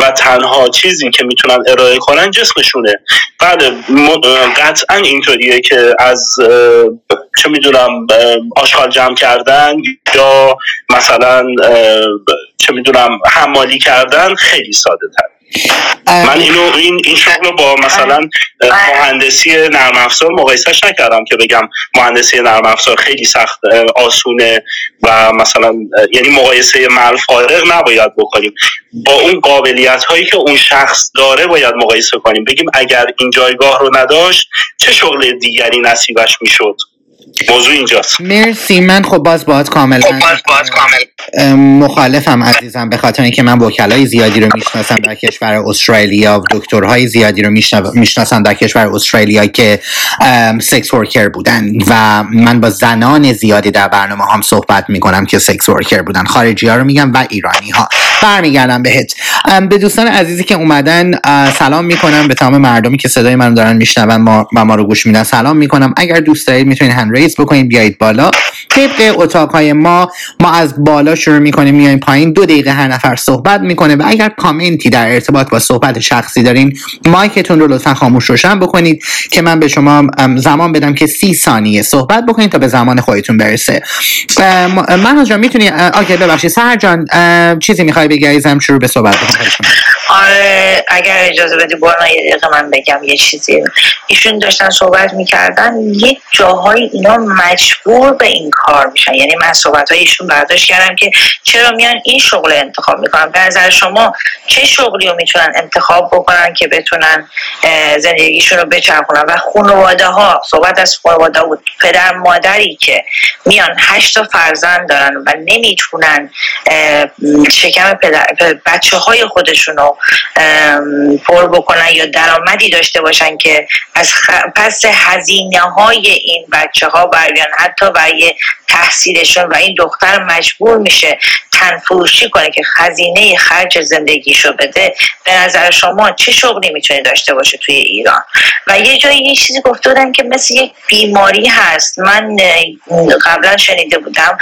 و تنها چیزی که می‌تونن ارائه کنن جسمشونه. بله قطعا اینطوریه که از چه می‌دونم آشغال جمع کردن یا مثلا چه می‌دونم حمالی کردن خیلی ساده تر من اینو این این شغل رو با مثلا اه، مهندسی نرم افزار مقایسهش نکردم که بگم مهندسی نرم افزار خیلی سخت آسونه و مثلا یعنی مقایسه مل فارغ نباید بکنیم. با اون قابلیت هایی که اون شخص داره باید مقایسه کنیم. بگیم اگر این جایگاه رو نداشت چه شغل دیگری نصیبش می‌شد؟ موضوع اینجاست. مرسی. من خب باز باید کاملا اه، مخالفم عزیزم به خاطر اینکه من وکلای زیادی رو می‌شناسم در کشور استرالیا و دکترهای زیادی رو میشنا- می‌شناسم در کشور استرالیا که سکس ورکر بودن و من با زنان زیادی در برنامه هم صحبت می‌کنم که سکس ورکر بودن. خارجی ها رو میگم و ایرانی ها برمیگردم بهت. به دوستان عزیزی که اومدن سلام می‌کنم. به تمام مردمی که صدای من دارن میشنون ما و ما رو گوش میدن سلام می‌کنم. اگر دوست دارید می‌تونید هند بکنید بیایید بالا. طبق اتاقهای ما ما از بالا شروع می‌کنیم میایم پایین. دو دقیقه هر نفر صحبت می‌کنه و اگر کامنتی در ارتباط با صحبت شخصی دارین مایکتون رو لطفا خاموش روشن بکنید که من به شما زمان بدم که سی ثانیه صحبت بکنید تا به زمان خودتون برسه. من جان می‌تونی اوکی ببخشید. سهر جان چیزی می‌خوای بگی شروع به صحبت بکن. آره اگر اجازه بدی برنا یه دقیقه من بگم یه چیزی. ایشون داشتن صحبت می‌کردن یک جاهای اینا مجبور به این کار میشن. یعنی من صحبت های ایشون برداشت کردم که چرا میان این شغل انتخاب می‌کنن. به نظر شما چه شغلی رو می‌تونن انتخاب بکنن که بتونن زندگیشون رو بچرخونن؟ و خانواده ها صحبت از خانواده بود. پدر مادری که میان هشت تا فرزند دارن و نمی‌تونن شکم پدر بچه های خودشون رو پر بکنن یا درآمدی داشته باشن که از خ- پس هزینه های این بچه ها برگن حتی برای تحصیلشون و این دختر مجبور میشه تنفروشی کنه که هزینه خرج زندگیشو بده به نظر شما چه شغلی می‌تونه داشته باشه توی ایران؟ و یه جایی یه چیزی گفته بودن که مثل یک بیماری هست. من قبلا شنیده بودم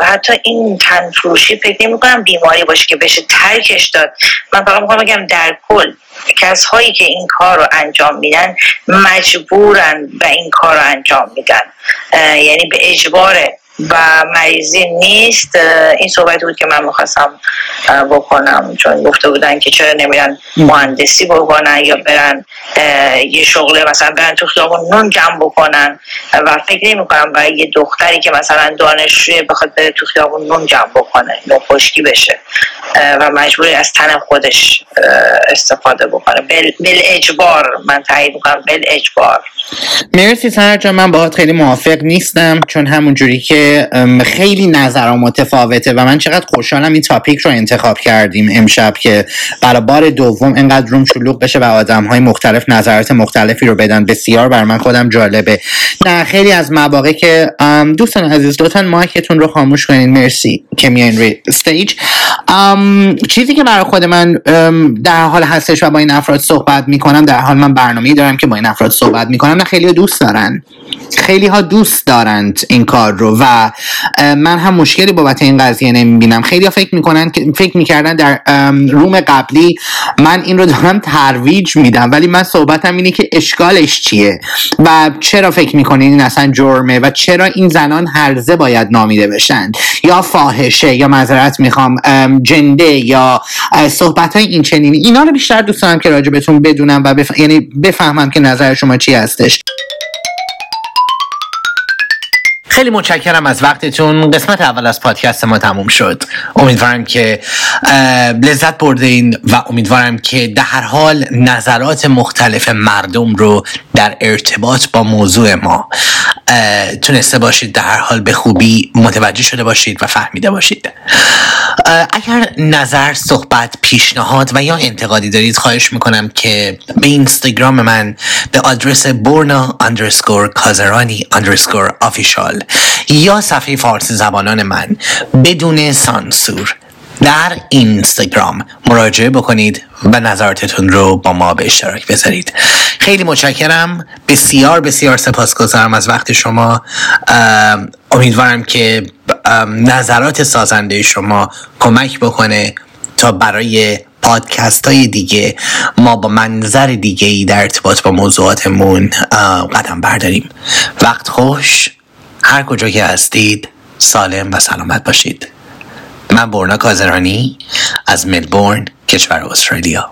و حتی این تنفروشی فکر نمی کنم بیماری باشه که بشه ترکش داد. من فقط می‌خوام بگم در کل کسهایی که این کار رو انجام میدن مجبورن و این کار رو انجام میدن. یعنی به اجبار و مریضی نیست. این صحبت بود که من می‌خواستم بکنم. چون گفته بودن که چرا نمیرن مهندسی بکنن یا برن یه شغل مثلا برن تو خیابون نون جمع بکنن. و فکر نمی کنم برای یه دختری که مثلا دانشجوی بخواد بره تو خیابون نون جمع بکنه نون خشکی بشه و مجبوری از تن خودش استفاده بکنه. بل, بل اجبار. من تایید می‌کنم بل اجبار. مرسی سهر جان من باهات خیلی موافق نیستم چون همون جوری که خیلی نظرم متفاوته و من چقدر خوشحالم این تاپیک رو انتخاب کردیم امشب که برای بار دوم اینقدر روم شلوغ بشه و آدم های مختلف نظرات مختلفی رو بدن. بسیار بر من خودم جالبه. نه خیلی از مواقع که دوستان عزیز لطفا مایکتون رو خاموش کنین. مرسی که میان روی استیج چیزی که برای خود من در حال هستش و با این افراد صحبت می‌کنم در حال من برنامه دارم که با این افراد صحبت می‌کنم نه خیلی دوست دارن. خیلی ها دوست دارند این کار رو و من هم مشکلی بابت این قضیه نمی‌بینم. خیلی فکر می‌کنن فکر می‌کردن در روم قبلی من این رو دارم ترویج میدم ولی من صحبتم اینه که اشکالش چیه و چرا فکر می‌کنین این اصلا جرمه و چرا این زنان هرزه باید نامیده بشن؟ یا فاحشه یا معذرت می‌خوام جنده یا صحبت های این چنینی اینا رو بیشتر دوست که راجع بهتون بدونم و بف... یعنی بفهمم که نظر شما چی هستش. خیلی متشکرم از وقتتون. قسمت اول از پادکست ما تموم شد. امیدوارم که لذت بردین و امیدوارم که در هر حال نظرات مختلف مردم رو در ارتباط با موضوع ما تونسته باشید در هر حال به خوبی متوجه شده باشید و فهمیده باشید. اگر نظر صحبت پیشنهاد و یا انتقادی دارید خواهش می‌کنم که به اینستاگرام من به آدرس برنا underscore کازرانی underscore official یا صفحه فارسی زبانان من بدون سانسور در اینستاگرام مراجعه بکنید و نظراتتون رو با ما به اشتراک بذارید. خیلی متشکرم. بسیار بسیار سپاسگزارم از وقت شما. امیدوارم که نظرات سازنده شما کمک بکنه تا برای پادکست های دیگه ما با منظر دیگه ای در ارتباط با موضوعاتمون قدم برداریم. وقت خوش. هر کجا که هستید سالم و سلامت باشید. من برنا کازرانی از ملبورن کشور استرالیا.